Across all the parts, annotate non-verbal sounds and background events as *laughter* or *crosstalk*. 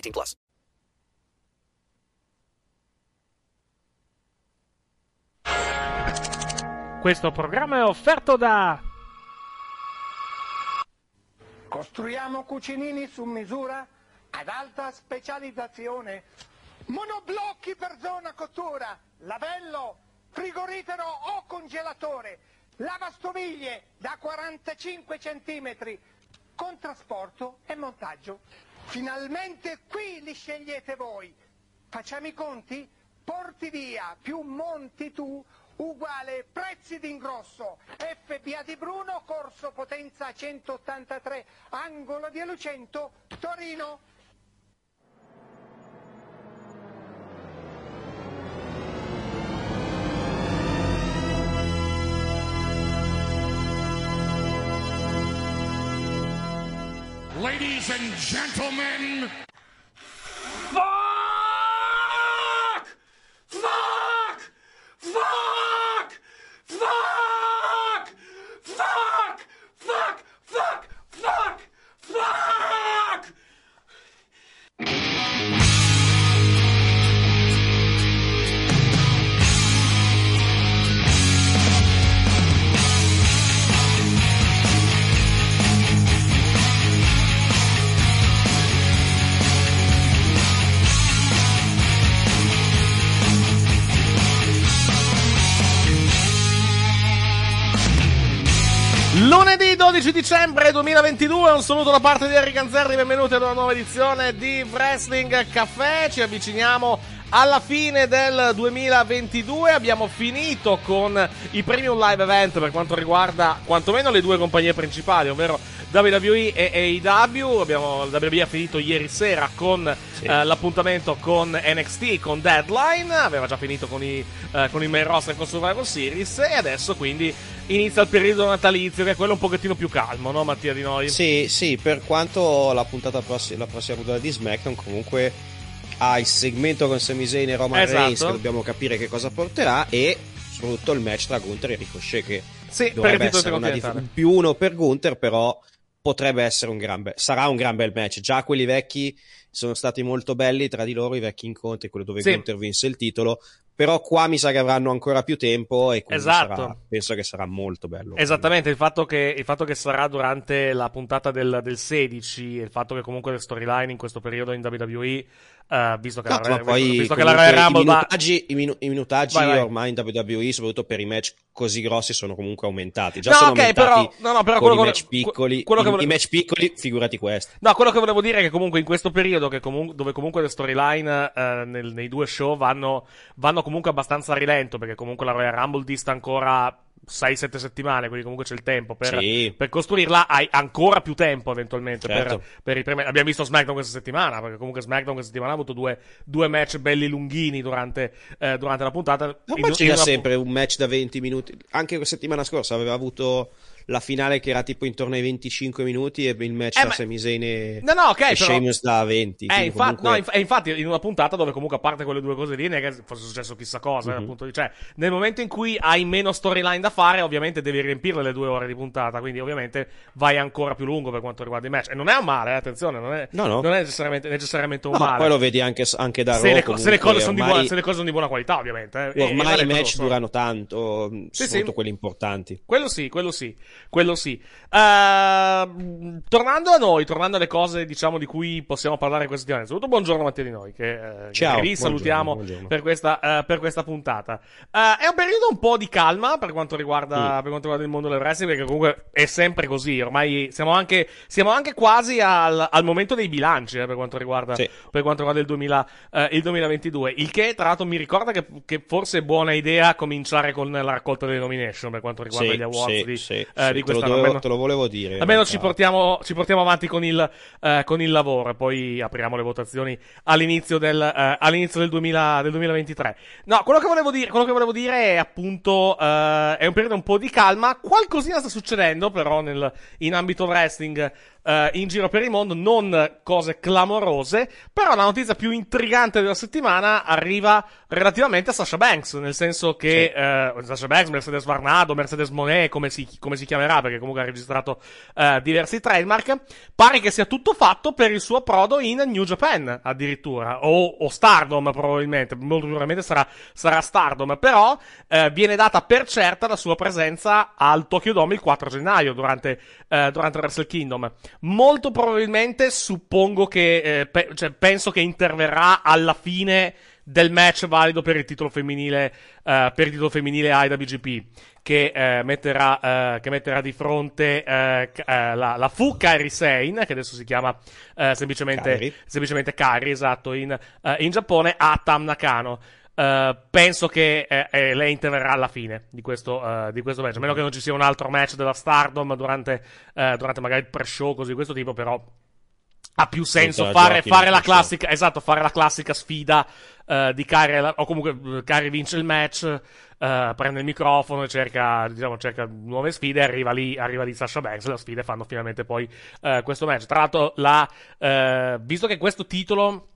18 plus. Questo programma è offerto da Costruiamo cucinini su misura ad alta specializzazione. Monoblocchi per zona cottura, lavello, frigorifero o congelatore, lavastoviglie da 45 cm, con trasporto e montaggio. Finalmente qui li scegliete voi. Facciamo i conti? Porti via più monti tu uguale prezzi d'ingrosso. FBA di Bruno, corso potenza 183, angolo di Lucento, Torino. Ladies and gentlemen, Fuck! Fuck! Fuck! Fuck! Fuck! Fuck! Fuck! Fuck! Fuck! Lunedì 12 dicembre 2022, un saluto da parte di Eric Ganzerri, benvenuti ad una nuova edizione di Wrestling Caffè, ci avviciniamo alla fine del 2022, abbiamo finito con i premium live event per quanto riguarda quantomeno le due compagnie principali, ovvero WWE e AEW, abbiamo, WWE ha finito ieri sera con eh, l'appuntamento con NXT, con Deadline, aveva già finito con i, eh, con i main roster e con Survivor Series. E adesso quindi inizia il periodo natalizio che è quello un pochettino più calmo, no Mattia Di Noi? Sì, sì, per quanto la puntata prossima, la prossima puntata di SmackDown comunque ha il segmento con Sami e Roman Esatto. Reigns che dobbiamo capire che cosa porterà e soprattutto il match tra Gunther e Ricochet che Sì, dovrebbe essere una dif- più uno per Gunther però potrebbe essere un gran bel sarà un gran bel match già quelli vecchi sono stati molto belli tra di loro i vecchi incontri quello dove Sì. Gunther vinse il titolo però qua mi sa che avranno ancora più tempo e quindi Esatto. sarà- penso che sarà molto bello Esattamente, il fatto che, il fatto che sarà durante la puntata del, del 16 e il fatto che comunque le storyline in questo periodo in WWE, eh, visto che No, la, poi visto che la comunque Royal Rumble i va... minutaggi, i minu- i minutaggi Vai, vai. ormai in WWE, soprattutto per i match così grossi, sono comunque aumentati. Già No, sono ok, aumentati però- no, no, però quello i che match piccoli. quello che I- vole- I match piccoli, figurati questo. No, quello che volevo dire è che comunque in questo periodo che comun- dove comunque le storyline eh, nei due show vanno, vanno comunque abbastanza a rilento, perché comunque la Royal Rumble dista ancora 6-7 settimane, quindi comunque c'è il tempo per, Sì. per costruirla, hai ancora più tempo eventualmente Certo. per, per premi- Abbiamo visto SmackDown questa settimana, perché comunque SmackDown questa settimana ha avuto due, due match belli lunghini durante, eh, durante la puntata. No, ma c'era sempre un match da 20 minuti. Anche la settimana scorsa aveva avuto la finale che era tipo intorno ai 25 minuti e il match Eh, tra ma- Sami Zayn e, No, no, ok, e però- Sheamus da 20. Eh, infatti, comunque- no, inf- e infatti in una puntata dove comunque a parte quelle due cose lì è che fosse successo chissà cosa, Mhm. eh, appunto, cioè nel momento in cui hai meno storyline da fare ovviamente devi riempirle le due ore di puntata, quindi ovviamente vai ancora più lungo per quanto riguarda i match e non è un male, eh, attenzione, non è, No, no. non è necessariamente, necessariamente un No, male. poi lo vedi anche, anche da se, Raw, le, se le cose sono di ormai- buona, se le cose sono di buona qualità ovviamente. eh, e- e Ormai vale i match durano tanto, Sì, soprattutto sì. quelli importanti. Quello sì, quello sì. Quello sì. Uh, tornando a noi, tornando alle cose, diciamo, di cui possiamo parlare questa settimana. Saluto buongiorno Mattia di noi, che, eh, Ciao, che risalutiamo buongiorno, buongiorno. per questa, uh, per questa puntata. Uh, è un periodo un po' di calma per quanto riguarda, Mm. per quanto riguarda il mondo del wrestling, perché comunque è sempre così. Ormai siamo anche, siamo anche quasi al, al momento dei bilanci eh, per quanto riguarda, Sì. per quanto riguarda il, 2000, eh, il 2022. Il che, tra l'altro, mi ricorda che, che forse è buona idea cominciare con la raccolta delle nomination per quanto riguarda Sì, gli awards sì, di, sì, sì, di te, lo quest'anno. dovevo- Almeno- te lo volevo dire. Almeno ci portiamo, ci portiamo avanti con il, eh, con il lavoro e poi apriamo le votazioni all'inizio del, eh, all'inizio del, 2000 del 2023. No, quello che volevo dire, quello che volevo dire è appunto, eh, è un periodo un po' di calma. Qualcosina sta succedendo però nel, in ambito wrestling eh, in giro per il mondo, non cose clamorose, però la notizia più intrigante della settimana arriva relativamente a Sasha Banks, nel senso che eh, Sasha Banks, Mercedes Varnado, Mercedes Monet, come si, come si chiamerà, perché comunque ha registrato eh, diversi trademark, pare che sia tutto fatto per il suo approdo in New Japan, addirittura, o, o Stardom probabilmente, molto probabilmente sarà, sarà Stardom, però eh, viene data per certa la sua presenza al Tokyo Dome il 4 gennaio durante, eh, durante Wrestle Kingdom. Molto probabilmente suppongo che, eh, pe- cioè, penso che interverrà alla fine del match valido per il titolo femminile, eh, per il titolo femminile IWGP. Che, eh, metterà, eh, che metterà di fronte la, la Fu Kairi Sane, che adesso si chiama semplicemente, Kairi. semplicemente Kairi, esatto, in, in Giappone, a Tam Nakano. Eh, penso che eh, eh, lei interverrà alla fine di questo, eh, di questo match. A meno che non ci sia un altro match della Stardom durante, eh, durante magari il pre-show, cose di questo tipo, però ha più senso fare, fare la classica, esatto, fare la classica sfida di Kari, o comunque Kari vince il match, prende il microfono e cerca, diciamo, cerca nuove sfide, arriva lì, arriva lì Sasha Banks, le sfide fanno finalmente poi questo match. Tra l'altro, la, visto che questo titolo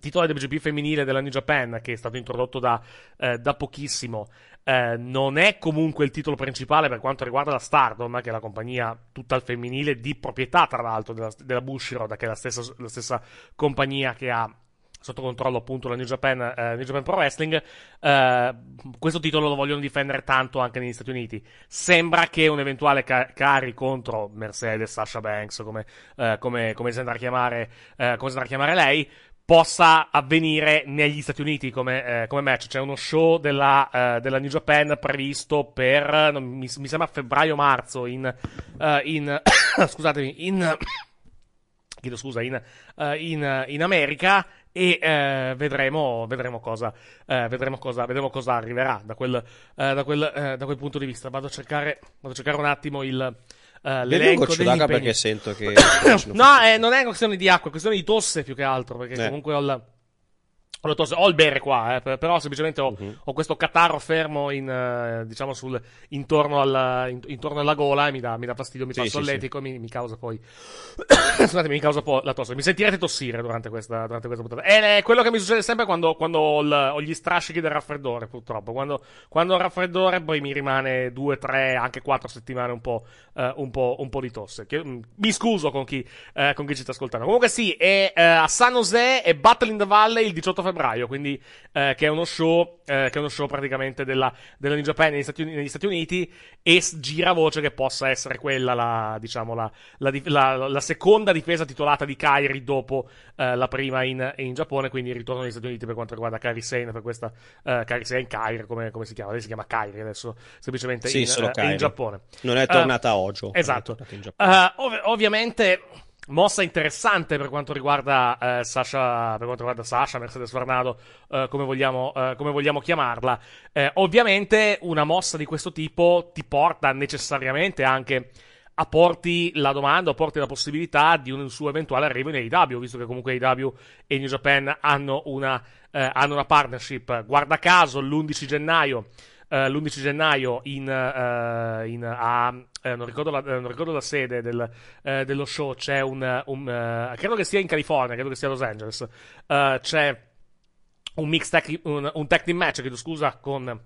titolo IWGP femminile della New Japan, che è stato introdotto da, eh, da pochissimo, eh, non è comunque il titolo principale per quanto riguarda la Stardom, che è la compagnia tutta al femminile di proprietà, tra l'altro, della, della Bushiroad, che è la stessa, la stessa compagnia che ha sotto controllo appunto la New Japan, eh, New Japan Pro Wrestling. Eh, questo titolo lo vogliono difendere tanto anche negli Stati Uniti. Sembra che un eventuale ca- cari contro Mercedes, Sasha Banks, come, eh, come, come si andrà a chiamare, eh, come si andrà a chiamare lei, possa avvenire negli Stati Uniti come, eh, come match. C'è uno show della, eh, della New Japan previsto per, non- mi, mi sembra febbraio-marzo in, eh, in *coughs* scusatemi, in, *coughs* chiedo scusa, in, eh, in, in America e eh, vedremo, vedremo, cosa, eh, vedremo, cosa, vedremo cosa arriverà da quel, eh, da, quel, eh, da quel punto di vista. Vado a cercare, vado a cercare un attimo il, un l'elenco goccio degli perché sento che... *coughs* No, eh, non è una questione di acqua, è questione di tosse più che altro, perché Eh. comunque ho il, ho tosse, ho il bere qua, eh, per- però semplicemente ho, Mhm. ho questo catarro fermo in, eh, diciamo sul, intorno, alla, in- intorno alla gola e mi dà, mi dà fastidio, mi Sì, fa sì, solletico e mi, mi causa poi, *coughs* scusate, mi causa poi la tosse. Mi sentirete tossire durante questa, durante questa puntata. È quello che mi succede sempre quando, quando ho, il- ho gli strascichi del raffreddore, purtroppo. Quando, quando ho il raffreddore poi mi rimane due, tre, anche quattro settimane un po', eh, un po', un po' di tosse. Che- mm, mi scuso con chi, eh, con chi ci sta ascoltando. Comunque sì, è eh, a San Jose e Battle in the Valley il 18 febbraio, quindi eh, che è uno show, eh, che è uno show praticamente della, della New Japan negli Stati, negli Stati Uniti e gira voce che possa essere quella la, diciamo, la, la, la- seconda difesa titolata di Kairi dopo eh, la prima in, in Giappone, quindi il ritorno negli Stati Uniti per quanto riguarda Kairi Sane, per questa eh, Kairi Sane, Kairi, come, come si chiama? Lei si chiama Kairi adesso, semplicemente Sì, in, eh, in Giappone. Non è tornata a Ojo. Esatto. in. Eh, ov- ovviamente mossa interessante per quanto riguarda eh, Sasha, per quanto riguarda Sasha, Mercedes Varnado, eh, come, vogliamo, eh, come vogliamo chiamarla. Eh, ovviamente una mossa di questo tipo ti porta necessariamente anche a porti la domanda, a porti la possibilità di un suo eventuale arrivo in AEW, visto che comunque AEW e New Japan hanno una, eh, hanno una partnership. Guarda caso, l'11 gennaio eh, l'11 gennaio in, eh, in- a, eh, non, ricordo la, eh, non ricordo la sede del, eh, dello show, c'è un, un, credo che sia in California, credo che sia Los Angeles, c'è un mix tag, un, un tag team match, chiedo scusa, con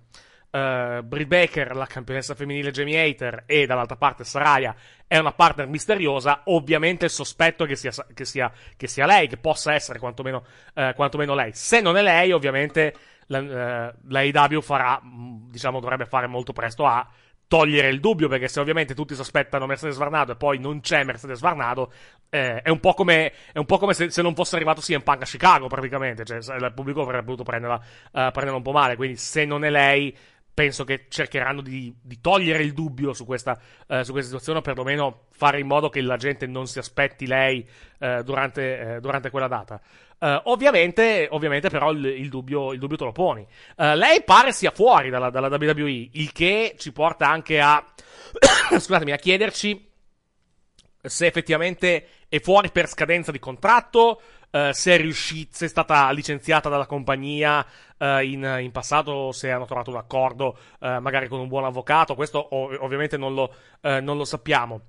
eh, Britt Baker, la campionessa femminile Jamie Hater, e dall'altra parte Saraya è una partner misteriosa. Ovviamente il sospetto è che sia, che sia, che sia lei, che possa essere quantomeno, eh, quantomeno lei. Se non è lei, ovviamente la, eh, AEW farà, mh, diciamo, dovrebbe fare molto presto a togliere il dubbio, perché se ovviamente tutti sospettano Mercedes Varnado e poi non c'è Mercedes Varnado, eh, è un po' come, un po come se, se, non fosse arrivato CM Punk a Chicago, praticamente. Cioè, il pubblico avrebbe potuto prenderla, uh, prenderla un po' male. Quindi, se non è lei, penso che cercheranno di, di togliere il dubbio su questa, uh, su questa, situazione, o perlomeno fare in modo che la gente non si aspetti lei uh, durante, durante, quella data. Ovviamente, ovviamente, però, il, il, dubbio, il, dubbio, te lo poni. lei pare sia fuori dalla, dalla WWE, il che ci porta anche a. *coughs* scusatemi, a chiederci se effettivamente è fuori per scadenza di contratto, uh, se, è riuscita, se è stata licenziata dalla compagnia uh, in, in, passato, se hanno trovato un accordo uh, magari con un buon avvocato, questo ov- ovviamente non lo, non lo sappiamo.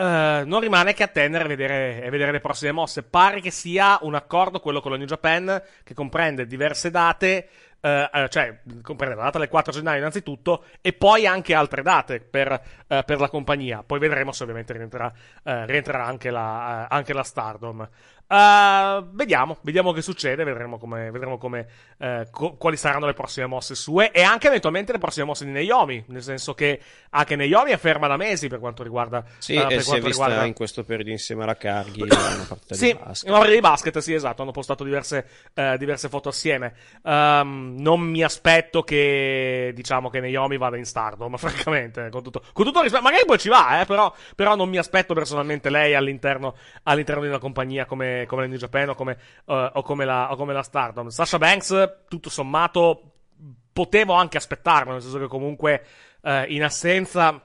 Non rimane che attendere e vedere, e vedere le prossime mosse. Pare che sia un accordo, quello con la New Japan, che comprende diverse date Uh, cioè comprende la data del 4 gennaio innanzitutto e poi anche altre date per, uh, per la compagnia. Poi vedremo se ovviamente rientrerà, uh, rientrerà anche, la, anche la Stardom. Uh, vediamo, vediamo che succede, vedremo, come, vedremo come, uh, co- quali saranno le prossime mosse sue e anche eventualmente le prossime mosse di Naomi, nel senso che anche Naomi è ferma da mesi per quanto riguarda... Sì, uh, per si è vista riguarda... in questo periodo insieme alla Carghi *coughs* una partita sì, di basket. una partita di basket, sì, esatto, hanno postato diverse, diverse foto assieme. Um, non mi aspetto che, diciamo, che Naomi vada in Stardom, *laughs* francamente, con tutto, con tutto rispetto, magari poi ci va, eh, però, però non mi aspetto personalmente lei all'interno, all'interno di una compagnia come come, la New Japan o come, uh, o, come la, o come la Stardom. Sasha Banks, tutto sommato, potevo anche aspettarlo, nel senso che comunque uh, in assenza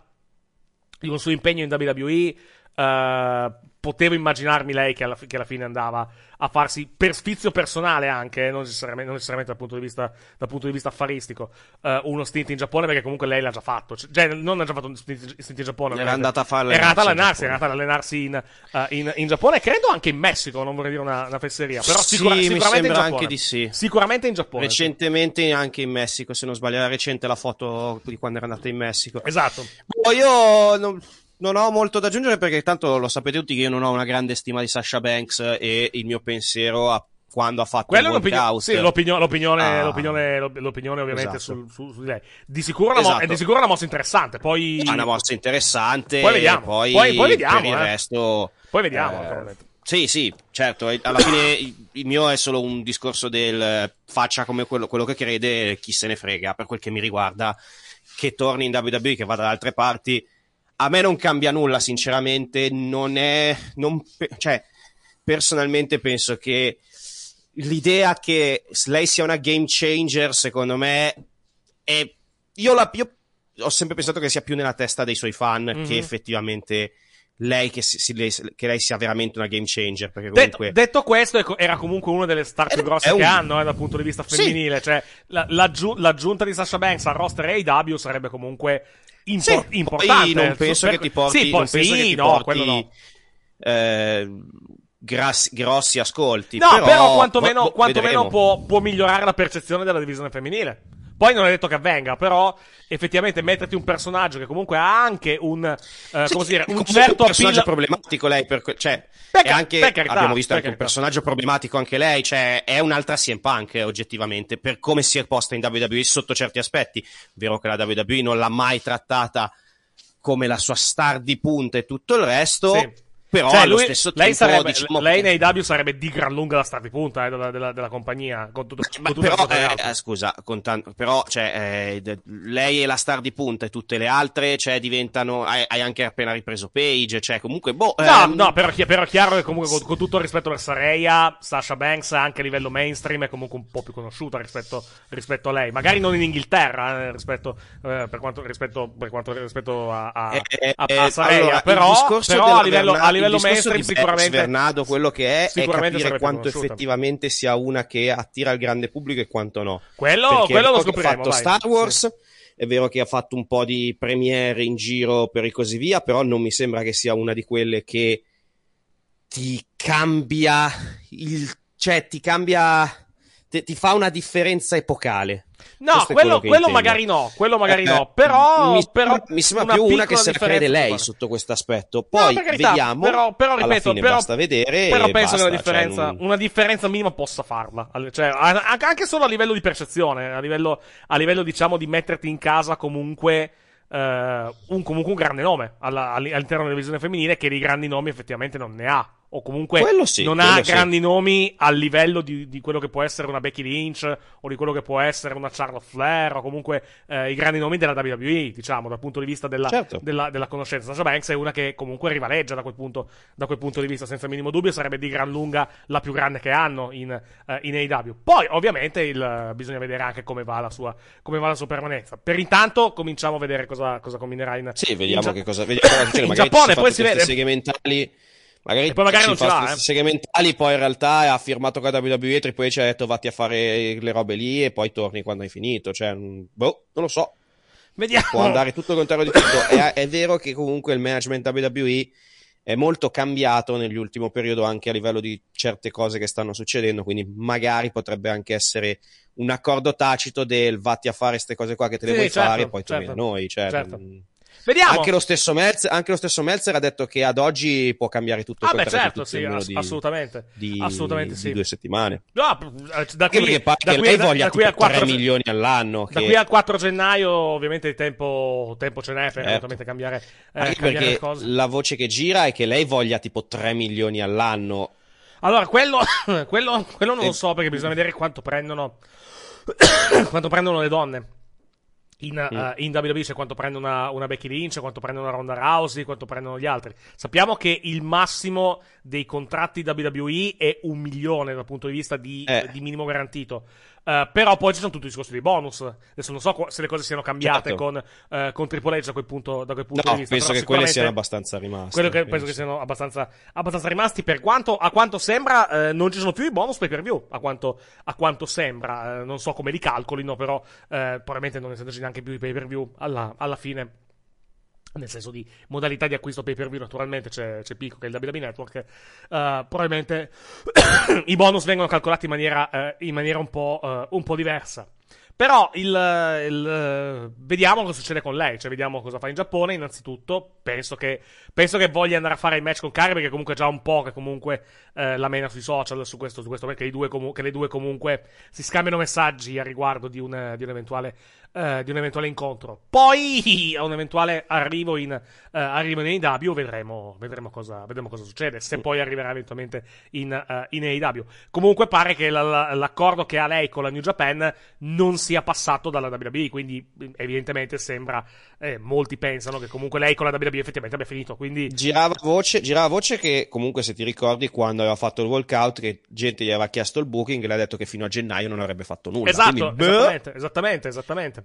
di un suo impegno in WWE Uh, potevo immaginarmi lei che alla, che alla, fine andava a farsi per sfizio personale anche, non necessariamente, non necessariamente dal, punto di vista, dal punto di vista affaristico, uh, uno stint in Giappone perché comunque lei l'ha già fatto. Cioè, non ha già fatto un stint, stint in Giappone. Era andata a fare Era andata ad allenarsi, era andata ad allenarsi in, uh, in, in, Giappone, credo anche in Messico, non vorrei dire una, una fesseria. Però sì, sicura, sicuramente in Giappone. anche di sì. Sicuramente in Giappone. Recentemente anche in Messico, se non sbaglio, era recente la foto di quando era andata in Messico. Esatto. Boh, io... Non non ho molto da aggiungere perché tanto lo sapete tutti che io non ho una grande stima di Sasha Banks e il mio pensiero a quando ha fatto Quello il workout. Sì, l'opinione, l'opinione, ah. l'opinione, l'opinione ovviamente esatto. su, su, di lei. Di sicuro, esatto. mo- è di sicuro una mossa interessante. Poi... È una mossa interessante. Poi vediamo. Poi, poi, poi vediamo, per il eh. resto... Poi vediamo. Eh, sì, sì, certo. Alla fine il mio è solo un discorso del faccia come quello, quello che crede, chi se ne frega, per quel che mi riguarda, che torni in WWE, che vada da altre parti a me non cambia nulla, sinceramente. Non è. Non, cioè, personalmente penso che l'idea che lei sia una game changer, secondo me, è. Io, la, io ho sempre pensato che sia più nella testa dei suoi fan mm-hmm. che effettivamente lei che, si, lei, che, lei sia veramente una game changer. Perché comunque... detto, detto, questo, era comunque una delle star più grosse un... che hanno eh, dal punto di vista femminile. Sì. Cioè, la, l'aggiu- l'aggiunta di Sasha Banks al roster AW sarebbe comunque impor- sì, importante. non penso per... che ti porti, sì, poi, sì, che ti no, porti no. eh, grassi, grossi ascolti. No, però, però quantomeno, quantomeno può, può migliorare la percezione della divisione femminile. Poi non è detto che avvenga, però effettivamente metterti un personaggio che comunque ha anche un, uh, sì, come dire, un un certo personaggio appeal... problematico lei, per que- cioè, per anche, per carità, abbiamo visto anche un carità. personaggio problematico anche lei, cioè è un'altra CM Punk oggettivamente, per come si è posta in WWE sotto certi aspetti, vero che la WWE non l'ha mai trattata come la sua star di punta e tutto il resto, Sì. Però Cioè, allo lui- stesso lei tempo sarebbe, diciamo lei nei W sarebbe di gran lunga la star di punta eh, della, della- della compagnia. Con tutto, Ma con però, eh, scusa, con tanto- però, cioè, eh, lei è la star di punta e tutte le altre, cioè, diventano, hai, hai anche appena ripreso Page, cioè, comunque, boh, No, ehm, no, però, però è chiaro che comunque con, con tutto il rispetto verso Rhea, Sasha Banks anche a livello mainstream è comunque un po' più conosciuta rispetto, rispetto a lei. Magari non in Inghilterra, eh, rispetto, eh, per quanto, rispetto, per quanto, rispetto a, a, Eh, a, eh, a Saraya. allora, il però, però a livello, a livello di Bex sicuramente... Vernado quello che è è capire quanto effettivamente sia una che attira il grande pubblico e quanto no. Quello, Perché quello lo scopriremo. Ha fatto vai. Star Wars, è vero che ha fatto un po' di premiere in giro per e così via, però non mi sembra che sia una di quelle che ti cambia il, cioè ti cambia, ti, ti fa una differenza epocale. No, quello, quello intendo. magari no, quello magari Eh, no, però, mi, però mi sembra più una che se la crede lei sotto questo aspetto. No, Poi per carità, vediamo. Però, però ripeto, però, basta vedere. però penso basta, che la differenza, cioè, non- una differenza minima possa farla. Cioè, anche solo a livello di percezione, a livello, a livello diciamo di metterti in casa comunque. eh, eh, un, comunque un grande nome alla- all'interno della divisione femminile che di grandi nomi effettivamente non ne ha. O comunque sì, non ha sì. grandi nomi a livello di, di quello che può essere una Becky Lynch o di quello che può essere una Charlotte Flair o comunque eh, i grandi nomi della WWE, diciamo, dal punto di vista della, Certo. della, della conoscenza. Sasha Banks è una che comunque rivaleggia da quel punto, da quel punto di vista, senza minimo dubbio, sarebbe di gran lunga la più grande che hanno in, eh, in AEW. Poi, ovviamente, il- bisogna vedere anche come va la sua, come va la sua permanenza. Per intanto, cominciamo a vedere cosa, cosa combinerà in Sì, vediamo in che cosa, vediamo *coughs* succede. in Magari Giappone, poi si vede. queste seghe mentali. Magari, E poi magari ci non ce l'ha, eh. seghe mentali, poi in realtà ha firmato con la WWE, Triple H ha detto vatti a fare le robe lì e poi torni quando hai finito. Cioè, mm, boh, non lo so. Vediamo. Può andare tutto il contrario di tutto. È, è vero che comunque il management WWE è molto cambiato nell'ultimo periodo anche a livello di certe cose che stanno succedendo, quindi magari potrebbe anche essere un accordo tacito del vatti a fare queste cose qua che te le Sì, vuoi certo, fare e poi torni certo, da noi. Cioè, certo. Vediamo. anche lo, stesso Meltzer, anche lo stesso Meltzer ha detto che ad oggi può cambiare tutto Ah, il beh, certo, sì, ass- di, assolutamente. di- assolutamente di sì. due settimane. No, eh, da Anche qui, perché pare da qui- lei da- voglia da qui tipo al 4 3 ge- milioni all'anno. Da che- qui al 4 gennaio, ovviamente, tempo, tempo ce n'è per Certo. cambiare, eh, Anche cambiare perché le cose. la voce che gira è che lei voglia tipo 3 milioni all'anno. Allora, quello, *coughs* quello, quello non lo so perché bisogna vedere quanto prendono, *coughs* quanto prendono le donne. In, Mm. eh, in WWE c'è quanto prende una, una Becky Lynch, quanto prende una Ronda Rousey, quanto prendono gli altri. Sappiamo che il massimo dei contratti WWE è un milione dal punto di vista di, Eh. di minimo garantito. Eh, però poi ci sono tutti i discorsi dei bonus. Adesso non so se le cose siano cambiate Certo. con, con Triple H da quel punto, da quel punto No, di vista. penso però che quelle siano abbastanza rimaste. quello che penso che siano abbastanza, abbastanza rimasti. Per quanto, a quanto sembra, eh, non ci sono più i bonus pay per view. A quanto, a quanto sembra, non so come li calcolino, però, probabilmente non essendoci neanche più i pay per view alla, alla fine. Nel senso di modalità di acquisto pay per view, naturalmente c'è, c'è Pico che è il WWE Network. eh, probabilmente *coughs* i bonus vengono calcolati in maniera, eh, in maniera un, po', eh, un po' diversa. Però il, il, vediamo cosa succede con lei, cioè vediamo cosa fa in Giappone. Innanzitutto, penso che, penso che voglia andare a fare il match con Kari, perché comunque già un po' che comunque la mena sui social su questo, su questo perché comu- le due comunque si scambiano messaggi a riguardo di un, di un eventuale. Eh, di un eventuale incontro. Poi a un eventuale arrivo in, eh, arrivo in AEW vedremo, vedremo, cosa, vedremo cosa succede. Se poi arriverà eventualmente in, eh, in AEW. Comunque pare che la- la- l'accordo che ha lei con la New Japan non sia passato dalla WWE. Quindi, evidentemente, sembra. eh, molti pensano che comunque lei con la WWE effettivamente abbia finito. Quindi, Girava voce, girava voce che comunque se ti ricordi quando aveva fatto il walkout che gente gli aveva chiesto il booking e le ha detto che fino a gennaio non avrebbe fatto nulla. Esatto, Quindi, esattamente, esattamente, esattamente.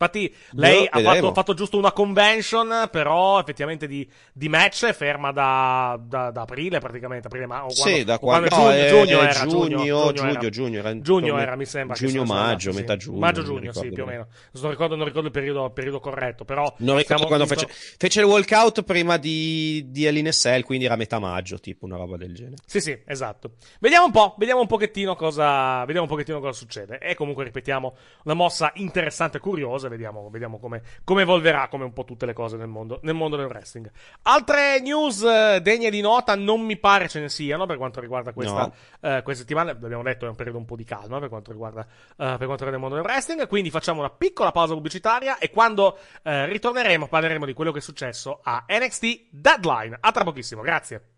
Infatti, lei ha fatto, fatto giusto una convention, però effettivamente di, di match è ferma da, da- da aprile praticamente. Aprile, ma, o Sì, da quando, è no, giugno, giugno era, giugno, giugno, giugno, era. giugno, era Giugno intorno- era, mi sembra. giugno, maggio, metà giugno, Maggio, giugno, sì, più o meno. Non ricordo, non ricordo il periodo, periodo corretto, però... Non ricordo quando visto- fece, fece il walkout prima di, di Cell, quindi era metà maggio, tipo una roba del genere. Sì, sì, esatto. Vediamo un po', vediamo un pochettino cosa, vediamo un pochettino cosa succede. E comunque ripetiamo, una mossa interessante e curiosa. Vediamo, vediamo come, come evolverà, come un po' tutte le cose nel mondo, nel mondo del wrestling. Altre news eh, degne di nota, non mi pare ce ne siano per quanto riguarda questa, eh, questa settimana. L'abbiamo detto, è un periodo un po' di calma per quanto riguarda, eh, per quanto riguarda il mondo del wrestling. Quindi facciamo una piccola pausa pubblicitaria e quando eh, ritorneremo parleremo di quello che è successo a NXT Deadline. A tra pochissimo, grazie.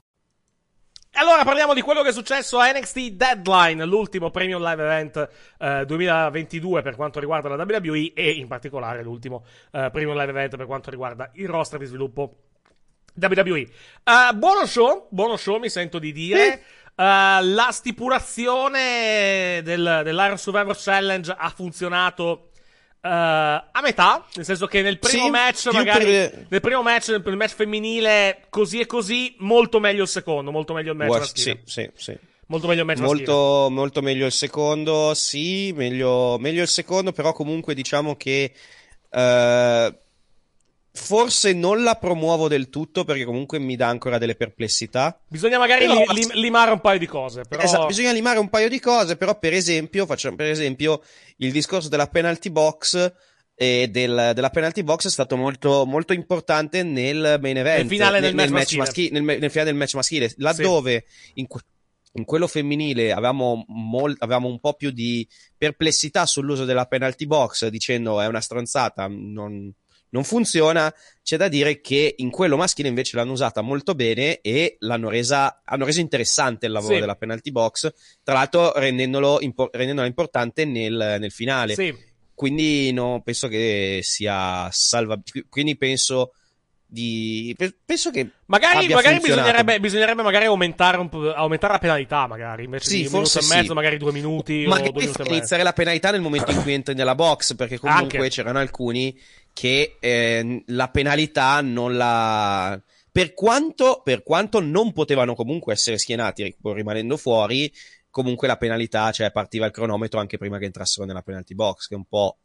Allora parliamo di quello che è successo a NXT Deadline, l'ultimo Premium Live Event eh, 2022 per quanto riguarda la WWE e in particolare l'ultimo eh, Premium Live Event per quanto riguarda il roster di sviluppo WWE. Eh, buono show, buono show mi sento di dire. Eh, la stipulazione del, dell'Iron Survivor Challenge ha funzionato eh, a metà, nel senso che nel primo Sì, match, magari per- nel primo match, nel, match femminile, così e così, molto meglio il secondo, molto meglio il match Watch- maschile. sì, sì, sì. Molto meglio il match. Molto, molto meglio il secondo, sì, meglio, meglio il secondo, però comunque diciamo che eh, forse non la promuovo del tutto perché comunque mi dà ancora delle perplessità. Bisogna magari Però- li- lim- limare un paio di cose, però... Esatto, bisogna limare un paio di cose, però per esempio, facciamo per esempio il discorso della penalty box e del- della penalty box è stato molto, molto importante nel main event, Nel finale del match match maschile. maschi- nel, nel finale del match maschile, laddove in, que- in quello femminile avevamo, mol- avevamo un po' più di perplessità sull'uso della penalty box, dicendo è una stronzata, non, non funziona. C'è da dire che in quello maschile invece l'hanno usata molto bene e l'hanno resa, hanno reso interessante il lavoro Sì. della penalty box, tra l'altro rendendolo impo- rendendola importante nel, nel finale. Sì. Quindi no, penso che sia salva. Quindi penso di. pe- Penso che. Magari, magari bisognerebbe, bisognerebbe magari aumentare, un po', aumentare la penalità, magari, invece Sì, di un minuto forse e sì. mezzo, magari due minuti o due Magari e mezzo. iniziare la penalità nel momento in cui entri nella box, perché comunque Anche. c'erano alcuni che eh, la penalità non la. Per quanto, per quanto non potevano comunque essere schienati rimanendo fuori, comunque la penalità, cioè partiva il cronometro anche prima che entrassero nella penalty box, che un po'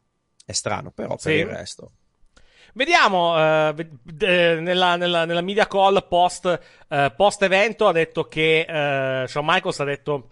è strano, però per Sì. il resto. Vediamo, ve- eh, nella, nella- nella media call post, eh, post evento ha detto che, eh, Shawn Michaels ha detto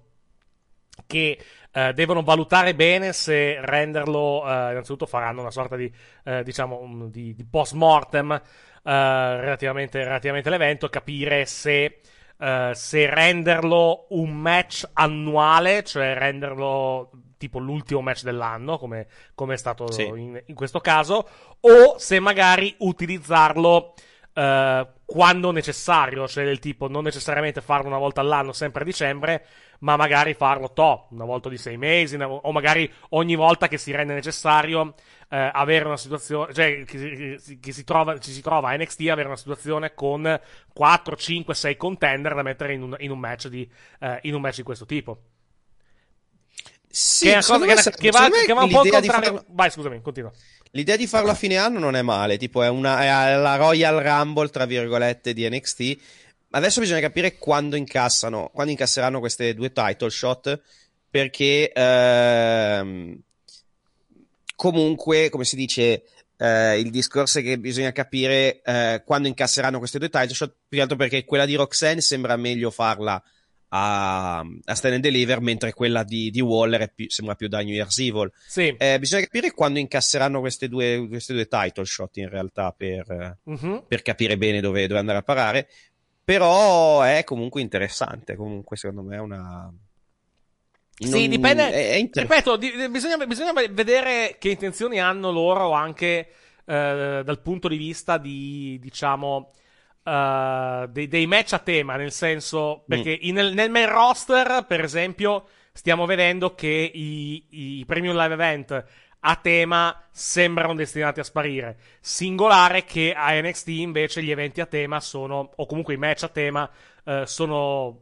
che eh, devono valutare bene se renderlo, eh, innanzitutto faranno una sorta di, eh, diciamo, di, di post mortem eh, relativamente, relativamente all'evento, capire se, eh, se renderlo un match annuale, cioè renderlo tipo l'ultimo match dell'anno, come, come è stato Sì. in, in questo caso, o se magari utilizzarlo eh, quando necessario, cioè del tipo non necessariamente farlo una volta all'anno, sempre a dicembre, ma magari farlo to, una volta di sei mesi, una- o magari ogni volta che si rende necessario eh, avere una situazione, cioè che, si- che si trova, ci si trova a NXT avere una situazione con 4, 5, 6 contender da mettere in un, in un match di, eh, in un match di questo tipo. Sì, che cosa che, va, che un po' al contrario. farlo- Vai, scusami, continua. L'idea di farlo a fine anno non è male, tipo è, una, è la Royal Rumble, tra virgolette, di NXT. Adesso bisogna capire quando incassano, quando incasseranno queste due title shot, perché ehm, comunque, come si dice, eh, il discorso è che bisogna capire eh, quando incasseranno queste due title shot, più che altro perché quella di Roxanne sembra meglio farla a, a Stand and Deliver, mentre quella di, di Waller più- sembra più da New Year's Evil. Sì. Eh, bisogna capire quando incasseranno queste due, queste due title shot in realtà per, Mhm. per capire bene dove, dove andare a parare. Però è comunque interessante. Comunque, secondo me è una. Sì, non- dipende. È, è inter- ripeto, di- bisogna, bisogna vedere che intenzioni hanno loro anche eh, dal punto di vista di, diciamo, eh, dei, dei match a tema. Nel senso, perché in- nel, nel main roster, per esempio, stiamo vedendo che i, i premium live event a tema sembrano destinati a sparire. Singolare che a NXT invece gli eventi a tema sono, o comunque i match a tema, eh, sono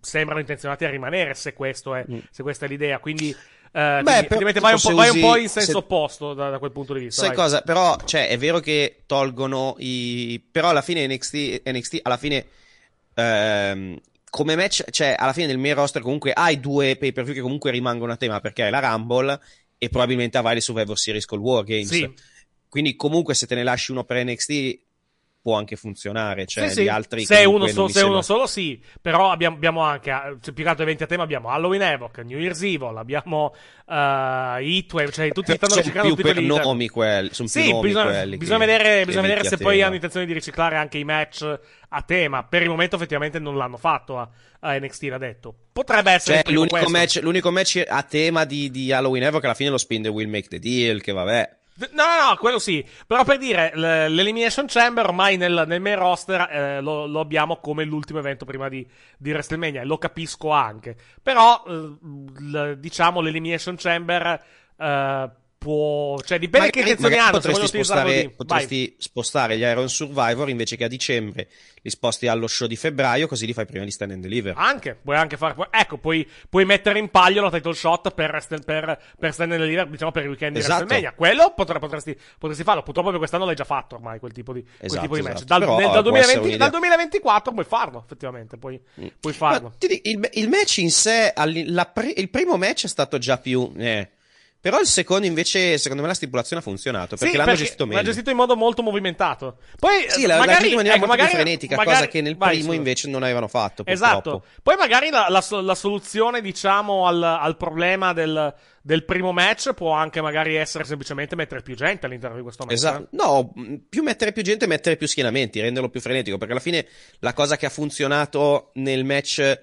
sembrano intenzionati a rimanere se, questo è, se questa è l'idea. Quindi, eh, quindi, però, ovviamente vai, un po', se vai un usi- po' in senso se- opposto da, da quel punto di vista. Sai vai. cosa? Però, cioè, è vero che tolgono i. Però alla fine NXT, NXT alla fine. ehm, come match, cioè, alla fine del main roster comunque hai due pay per view che comunque rimangono a tema perché hai la Rumble e probabilmente avrai le Survivor Series col War Games. Sì. Quindi, comunque, se te ne lasci uno per NXT, può anche funzionare. Cioè, Sì, sì. altri se uno, mi se uno solo, sì. Però abbiamo, abbiamo anche, eh, cioè, più che altro eventi a tema, abbiamo Halloween Evoc, New Year's Evil, abbiamo uh, Heatwave, cioè tutti stanno sono cercando più per nomi quelli, sono più Sì, nomi bisogna, quelli bisogna che- vedere, che bisogna vedere se poi hanno intenzione di riciclare anche i match a tema. Per il momento, effettivamente, non l'hanno fatto a, a NXT, l'ha detto. Potrebbe essere Cioè, l'unico match, l'unico match a tema di, di Halloween Evoc alla fine lo spin the will make the deal, che vabbè. No, no, no, quello sì. Però per dire, l'Elimination Chamber ormai nel, nel main roster eh, lo, lo abbiamo come l'ultimo evento prima di, di WrestleMania. Lo capisco anche. Però, eh, l- diciamo, l'Elimination Chamber eh, può. Cioè, dipende che Magari- intenzioni magari hanno. Potresti, spostare, di. potresti spostare gli Iron Survivor invece che a dicembre li sposti allo show di febbraio, così li fai prima di Stand and Deliver. Anche, puoi anche fare. Ecco, puoi, puoi mettere in palio la title shot per, per, per Stand and Deliver, diciamo per il weekend di Esatto. WrestleMania. Quello potre- potresti, potresti farlo. Purtroppo per quest'anno l'hai già fatto ormai quel tipo di, quel Esatto, tipo di match. esatto. Dal, Però, nel- dal può 2020 essere dal un'idea. 2024 puoi farlo, effettivamente. Puoi, puoi farlo. Ma dico, il, il match in sé, la pri- il primo match è stato già più... eh. Però il secondo invece, secondo me la stipulazione ha funzionato, perché Sì, l'hanno perché gestito meglio. L'ha gestito in modo molto movimentato. Poi, Sì, eh, l'ha gestito in maniera ecco, molto magari, più frenetica, magari- cosa che nel vai, primo invece non avevano fatto, Esatto. purtroppo. Poi magari la, la la soluzione, diciamo, al, al problema del, del primo match può anche magari essere semplicemente mettere più gente all'interno di questo match. Esatto. No, mh, più mettere più gente, mettere più schienamenti, renderlo più frenetico, perché alla fine la cosa che ha funzionato nel match,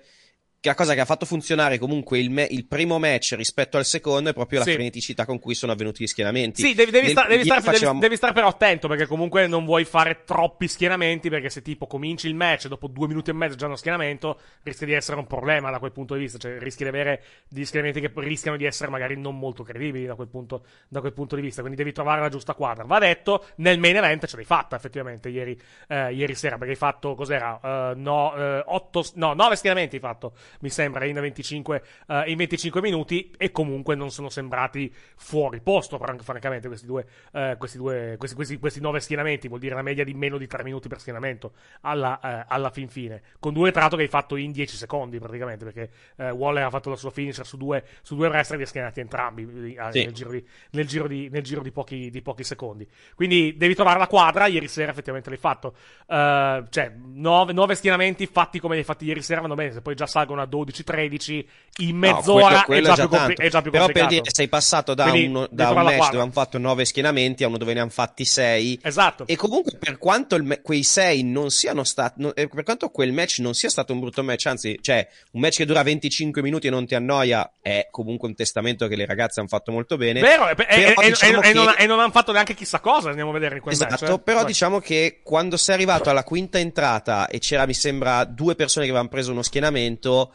la cosa che ha fatto funzionare comunque il, me- il primo match rispetto al secondo è proprio la Sì. freneticità con cui sono avvenuti gli schienamenti. Sì, devi, devi Nel- sta- devi devi- facevamo- devi stare però attento perché comunque non vuoi fare troppi schienamenti perché se tipo cominci il match e dopo due minuti e mezzo già uno schienamento rischia di essere un problema da quel punto di vista, cioè rischi di avere degli schieramenti che rischiano di essere magari non molto credibili da quel punto, da quel punto di vista, quindi devi trovare la giusta quadra. Va detto, nel main event ce l'hai fatta effettivamente ieri, eh, ieri sera perché hai fatto, cos'era? Eh, no, eh, otto, no, nove schieramenti hai fatto, mi sembra, in 25, eh, in 25 minuti e comunque non sono sembrati fuori posto, fran- francamente, questi due, eh, questi due, questi, questi, questi nove schienamenti, vuol dire una media di meno di 3 minuti per schienamento alla, eh, alla fin fine, con due tra l'altro che hai fatto in 10 secondi praticamente, perché Waller ha fatto la sua finisher su due, su due wrestler li ha schienati entrambi Sì. nel, giro di, nel giro di, nel giro di pochi, di pochi secondi. Quindi devi trovare la quadra, ieri sera effettivamente l'hai fatto. Cioè, nove, nove schienamenti fatti come li hai fatti ieri sera vanno bene, se poi già salgono a 12-13 in No, mezz'ora quello- quello è, già è già tanto. è già più Però per dire, sei passato da, Quindi uno- da un match quadra. dove hanno fatto nove schienamenti a uno dove ne hanno fatti sei. Esatto. E comunque, per quanto ma- quei sei non siano stati, no- per quanto quel match non sia stato un brutto match, anzi, cioè, un match che dura 25 minuti e non ti annoia, è comunque un testamento che le ragazze hanno fatto molto bene. Vero, e, Però e- diciamo e che- non, e non hanno fatto neanche chissà cosa, andiamo a vedere in quel Esatto, match. eh. però Vai. diciamo che quando sei arrivato alla quinta entrata e c'era, mi sembra, due persone che avevano preso uno schienamento,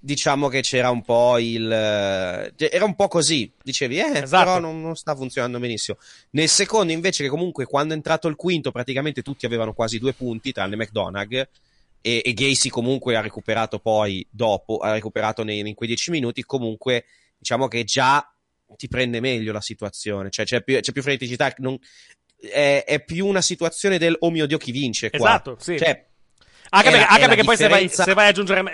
diciamo che c'era un po' il... eh, era un po' così, dicevi, eh, Esatto. però non, non sta funzionando benissimo. Nel secondo invece che comunque quando è entrato il quinto praticamente tutti avevano quasi due punti, tranne McDonagh, e, e Gacy comunque ha recuperato poi dopo, ha recuperato nei- in quei dieci minuti, comunque diciamo che già ti prende meglio la situazione, cioè c'è più, c'è più freneticità, non- è, è più una situazione del oh mio dio chi vince qua. Esatto, sì. Cioè, Anche perché, la- anche perché poi se vai, se, vai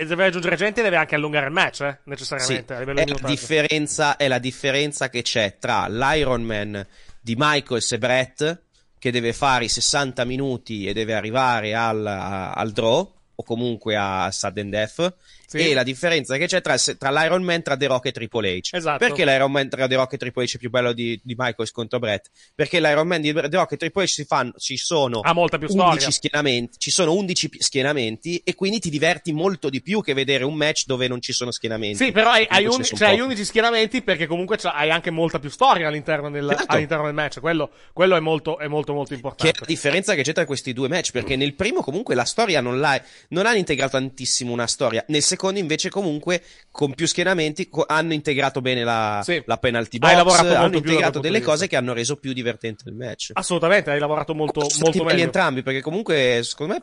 se vai aggiungere gente deve anche allungare il match, eh, Sì, necessariamente. livello è la, è la differenza che c'è tra l'Iron Man di Michaels e Brett, che deve fare i 60 minuti e deve arrivare al, al draw, o comunque a sudden death, Sì. e la differenza che c'è tra, tra l'Iron Man tra The Rock e Triple H. Esatto. Perché l'Iron Man tra The Rock e Triple H è più bello di, di Michaels contro Brett? Perché l'Iron Man di The Rock e Triple H si fanno, ci sono Ha molta più 11 storia. schienamenti, ci sono 11 pi- schienamenti e quindi ti diverti molto di più che vedere un match dove non ci sono schienamenti. Sì, però hai, hai, un- cioè, hai sono 11 schieramenti perché comunque hai anche molta più storia all'interno del, Certo. all'interno del match. Quello, quello è molto, è molto, molto Che è importante. la differenza che c'è tra questi due match, perché nel primo comunque la storia non l'ha, non hanno integrato tantissimo una storia, nel secondo invece comunque con più schienamenti co- hanno integrato bene la, Sì. la penalty Hai box, lavorato molto hanno integrato delle cose che hanno reso più divertente il match. Assolutamente, hai lavorato molto, molto belli meglio. entrambi, perché comunque secondo me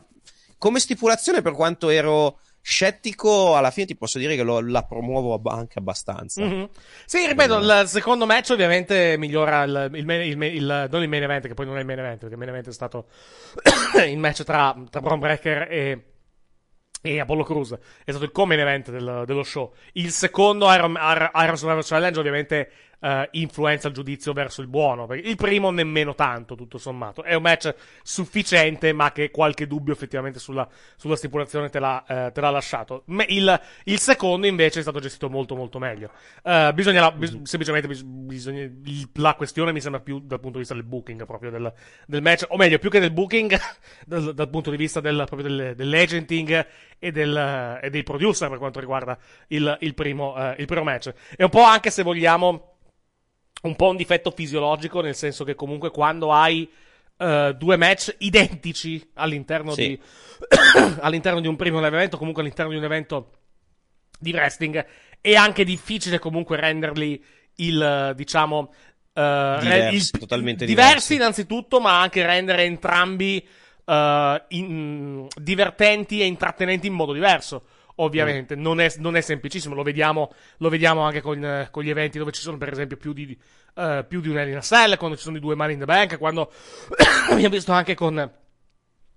come stipulazione per quanto ero scettico, alla fine ti posso dire che lo- la promuovo anche abbastanza. Mhm. Sì, ripeto, il secondo match ovviamente migliora il, il, il il- non il main event, che poi non è il main event, perché il main event è stato *coughs* il match tra, tra Braun Breaker e, e Apollo Cruz. È stato il co-main event del- dello show. Il secondo Iron, Iron Survivor Challenge ovviamente eh, influenza il giudizio verso il buono. Perché il primo nemmeno tanto, tutto sommato. È un match sufficiente, ma che qualche dubbio effettivamente sulla, sulla stipulazione te l'ha, eh, te l'ha lasciato. Il, il secondo invece è stato gestito molto molto meglio. Eh, bisogna, bis- semplicemente bis- bisogna, la questione mi sembra più dal punto di vista del booking proprio del, del match, o meglio, più che del booking, *laughs* dal, dal punto di vista del, proprio del, dell'agenting e, del, e dei producer per quanto riguarda il, il primo, eh, il primo match. E un po' anche se vogliamo un po' un difetto fisiologico, nel senso che comunque quando hai eh, due match identici all'interno, Sì. di, *coughs* all'interno di un primo evento, comunque all'interno di un evento di wrestling, è anche difficile comunque renderli il, diciamo, re- Diversi, il- totalmente diversi diversi. innanzitutto, ma anche rendere entrambi eh, in- divertenti e intrattenenti in modo diverso. Ovviamente, non, è, non è semplicissimo, lo vediamo, lo vediamo anche con, eh, con gli eventi dove ci sono, per esempio, più di, eh, più di un Hell in a Cell, quando ci sono i due Money in the Bank, quando *coughs* abbiamo visto anche con.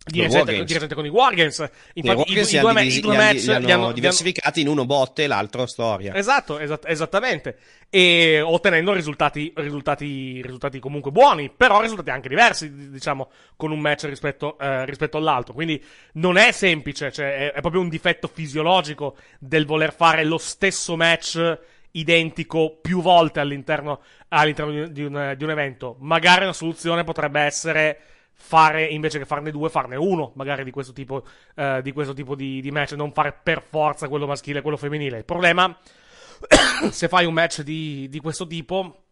Di Con recente, Wargames. di recente con i Wargames. I Infatti, i, i li due, divisi- i due match li hanno li hanno- diversificati in uno botte e l'altro storia. Esatto, esat- esattamente. E ottenendo risultati, risultati, risultati comunque buoni, però risultati anche diversi, diciamo, con un match rispetto, eh, rispetto all'altro. Quindi non è semplice, cioè è, è proprio un difetto fisiologico del voler fare lo stesso match identico più volte all'interno, all'interno di un, di un evento. Magari una soluzione potrebbe essere fare invece che farne due, farne uno, magari di questo tipo, eh, di, questo tipo di, di match, non fare per forza quello maschile e quello femminile. Il problema, *coughs* se fai un match di, di questo tipo,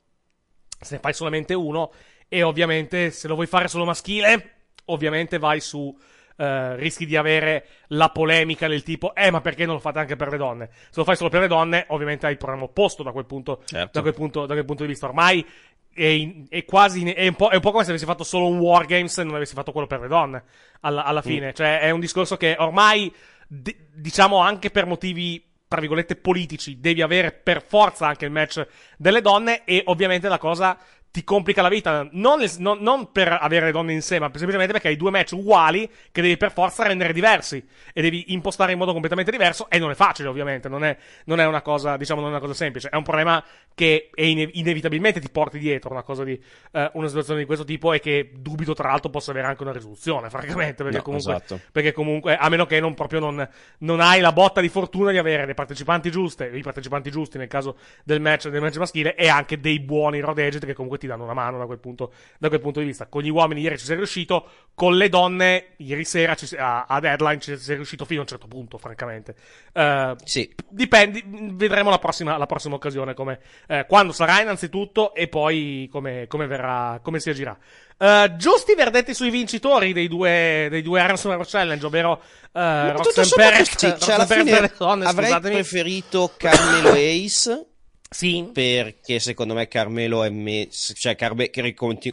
se ne fai solamente uno, e ovviamente se lo vuoi fare solo maschile, ovviamente vai su. eh, rischi di avere la polemica del tipo, eh, ma perché non lo fate anche per le donne? Se lo fai solo per le donne, ovviamente hai il problema opposto da quel punto, Certo. da quel punto, da quel punto di vista. Ormai è, in- è quasi è un, po', è un po' come se avessi fatto solo un Wargames e non avessi fatto quello per le donne alla, alla fine. Cioè, è un discorso che ormai, d- diciamo anche per motivi tra virgolette politici, devi avere per forza anche il match delle donne e ovviamente la cosa ti complica la vita, non, non- non per avere le donne insieme, ma semplicemente perché hai due match uguali che devi per forza rendere diversi e devi impostare in modo completamente diverso e non è facile ovviamente, non è, non è una cosa, diciamo, non è una cosa semplice, è un problema che è ine- inevitabilmente ti porti dietro una cosa di, eh, una situazione di questo tipo e che dubito tra l'altro possa avere anche una risoluzione, *laughs* francamente, perché No, comunque esatto. perché comunque, a meno che non proprio non, non hai la botta di fortuna di avere le partecipanti giuste, i partecipanti giusti nel caso del match, del match maschile, e anche dei buoni road agent che comunque ti danno una mano da quel punto, da quel punto di vista. Con gli uomini ieri ci sei riuscito, con le donne ieri sera ci a, a deadline ci sei riuscito fino a un certo punto, francamente. Eh, Sì. Dipende, vedremo la prossima, la prossima occasione, come, eh, quando sarà innanzitutto e poi come, come verrà, come si agirà. Eh, giusti verdetti sui vincitori dei due, dei due Survivor Challenge, ovvero eh, Ma tutto Roxanne Perez, cioè, *laughs* Roxanne alla Perez fine e donne, avrei scusatemi. preferito Carmelo Ace. Sì. Perché secondo me Carmelo è me- cioè Carme-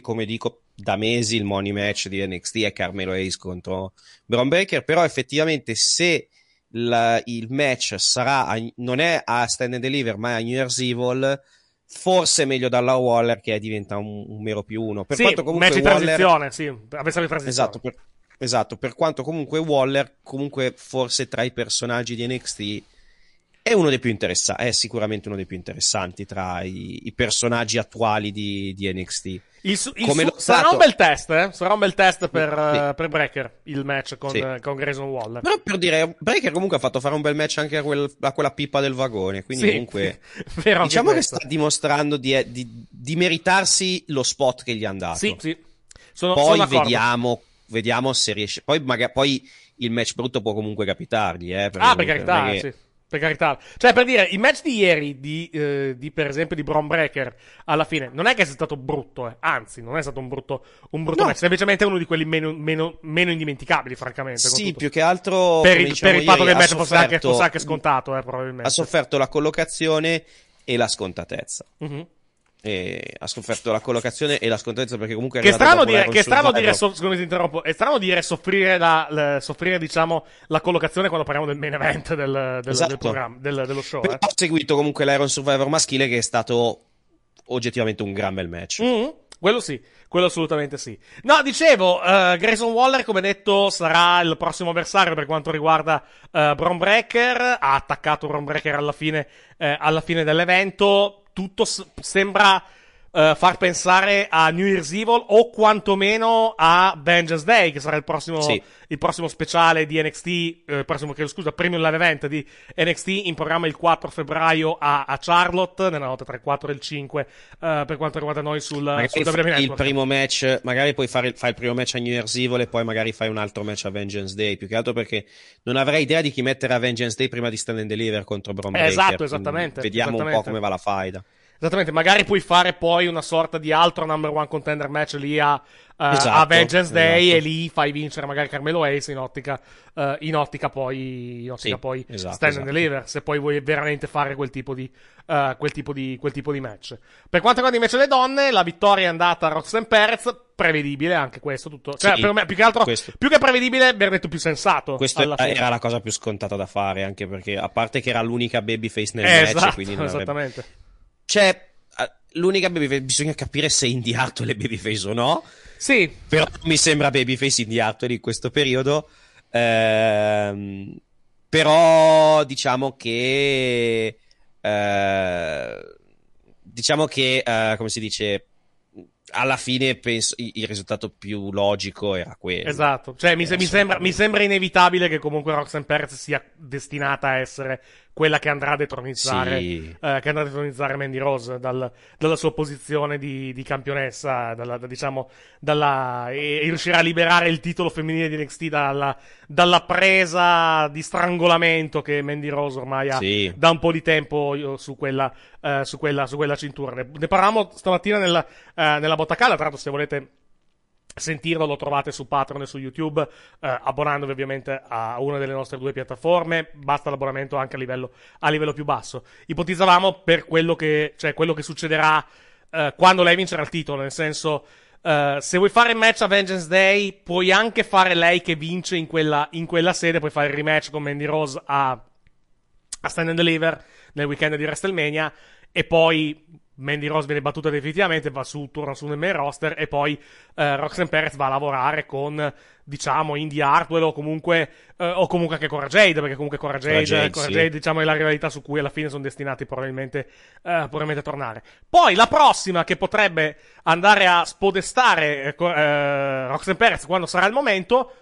come dico da mesi il money match di NXT è Carmelo Ace contro Braun Breaker, però effettivamente se la- il match sarà a- non è a Stand and Deliver ma a New Year's Evil forse è meglio dalla Waller che diventa un, un mero più uno per sì, quanto comunque match di Waller transizione, sì, avversario di transizione. Esatto per, esatto, per quanto comunque Waller, comunque forse tra i personaggi di NXT, è uno dei più interessanti, è sicuramente uno dei più interessanti tra i, i personaggi attuali di, di NXT. Il su- il su- sarà un bel test, eh? Sarà un bel test per, Sì. eh, per Breaker, il match con, Sì. eh, con Grayson Waller. Però per dire, Breaker comunque ha fatto fare un bel match anche a, quel- a quella pippa del vagone, quindi Sì, comunque *laughs* diciamo che questo. sta dimostrando di, di- di meritarsi lo spot che gli hanno dato. Sì, sì. Sono, poi sono vediamo, vediamo se riesce. Poi, magari, poi il match brutto può comunque capitargli. Eh, perché Ah, per carità, sì. Per carità. Cioè, per dire, il match di ieri, di, eh, di, per esempio, di Braun Breaker, alla fine, non è che sia stato brutto, eh. Anzi, non è stato un brutto, un brutto No. match. Semplicemente uno di quelli meno, meno, meno indimenticabili, francamente. Sì, più che altro Per il, diciamo per il fatto che il match fosse anche, sofferto- fosse anche scontato, eh, probabilmente. ha sofferto la collocazione e la scontatezza. Mhm. E ha sofferto la collocazione e la scontatezza perché comunque è Che strano dire, che strano dire, so- è strano dire soffrire la, la- soffrire, diciamo, la collocazione quando parliamo del main event del, del, Esatto. del programma, del- dello show, Però eh. ho seguito comunque l'Iron Survivor maschile che è stato oggettivamente un gran bel match. Mhm, quello sì, quello assolutamente sì. No, dicevo, eh, Grayson Waller, come detto, sarà il prossimo avversario per quanto riguarda eh, Braun Breaker. Ha attaccato Braun Breaker alla fine, eh, alla fine dell'evento. Tutto s- sembra eh, far pensare a New Year's Evil o quantomeno a Vengeance Day, che sarà il prossimo, Sì. il prossimo speciale di NXT, eh, il prossimo, chiedo scusa, premium live event di NXT in programma il 4 febbraio a, a Charlotte, nella notte tra il 4 e il 5, eh, per quanto riguarda noi sul, Magari sul WWE il Network. primo match, magari puoi fare, fai il primo match a New Year's Evil e poi magari fai un altro match a Vengeance Day. Più che altro perché non avrei idea di chi mettere a Vengeance Day prima di Stand and Deliver contro Bron Breaker. Esatto, esattamente, Vediamo un po' esattamente. come va la faida. Esattamente, magari puoi fare poi una sorta di altro number one contender match lì a, eh, Esatto, a Vengeance Day esatto. e lì fai vincere magari Carmelo Ace in ottica, eh, in ottica poi, in ottica Sì, poi esatto, Stand esatto. and Deliver, se poi vuoi veramente fare quel tipo di, eh, quel tipo di, quel tipo di match. Per quanto riguarda invece le donne, la vittoria è andata a Roxanne Perez, prevedibile anche questo, tutto, cioè Sì, per me più che altro, questo. più che prevedibile, mi detto più sensato. Fine. era la cosa più scontata da fare, anche perché a parte che era l'unica babyface nel Eh, match, esatto, quindi non avrebbe- esattamente. Cioè, l'unica babyface, bisogna capire se Indy Hartwell è babyface o no. Sì. Però mi sembra babyface Indy Hartwell in questo periodo. Ehm, però diciamo che... eh, diciamo che, eh, come si dice... Alla fine penso il il risultato più logico era quello. Esatto, cioè mi, se- mi sembra, mi sembra inevitabile che comunque Roxanne Perez sia destinata a essere quella che andrà a detronizzare, Sì. eh, che andrà a detronizzare Mandy Rose dal- dalla sua posizione di, di campionessa, dalla, da- diciamo, dalla, e, e riuscirà a liberare il titolo femminile di NXT dalla, dalla presa di strangolamento che Mandy Rose ormai ha Sì. da un po' di tempo su quella, eh, su quella, su quella cintura. Ne, ne parlavamo stamattina nella, eh, nella bottacala, tra l'altro se volete sentirlo lo trovate su Patreon e su YouTube eh, abbonandovi ovviamente a una delle nostre due piattaforme. Basta l'abbonamento anche a livello, a livello più basso. Ipotizzavamo per quello che, cioè, quello che succederà eh, quando lei vincerà il titolo nel senso eh, se vuoi fare il match a Vengeance Day puoi anche fare lei che vince in quella, in quella sede puoi fare il rematch con Mandy Rose a a Stand and Deliver nel weekend di WrestleMania e poi Mandy Rose viene battuta definitivamente, va su, torna su nel main roster e poi eh, Roxanne Perez va a lavorare con, diciamo, Indy Hartwell o comunque, eh, o comunque anche Cora Jade, perché comunque Cora Jade, Cora Jade, Cora sì. Jade, diciamo, è la rivalità su cui alla fine sono destinati probabilmente, eh, probabilmente a tornare. Poi la prossima che potrebbe andare a spodestare eh, eh, Roxanne Perez quando sarà il momento,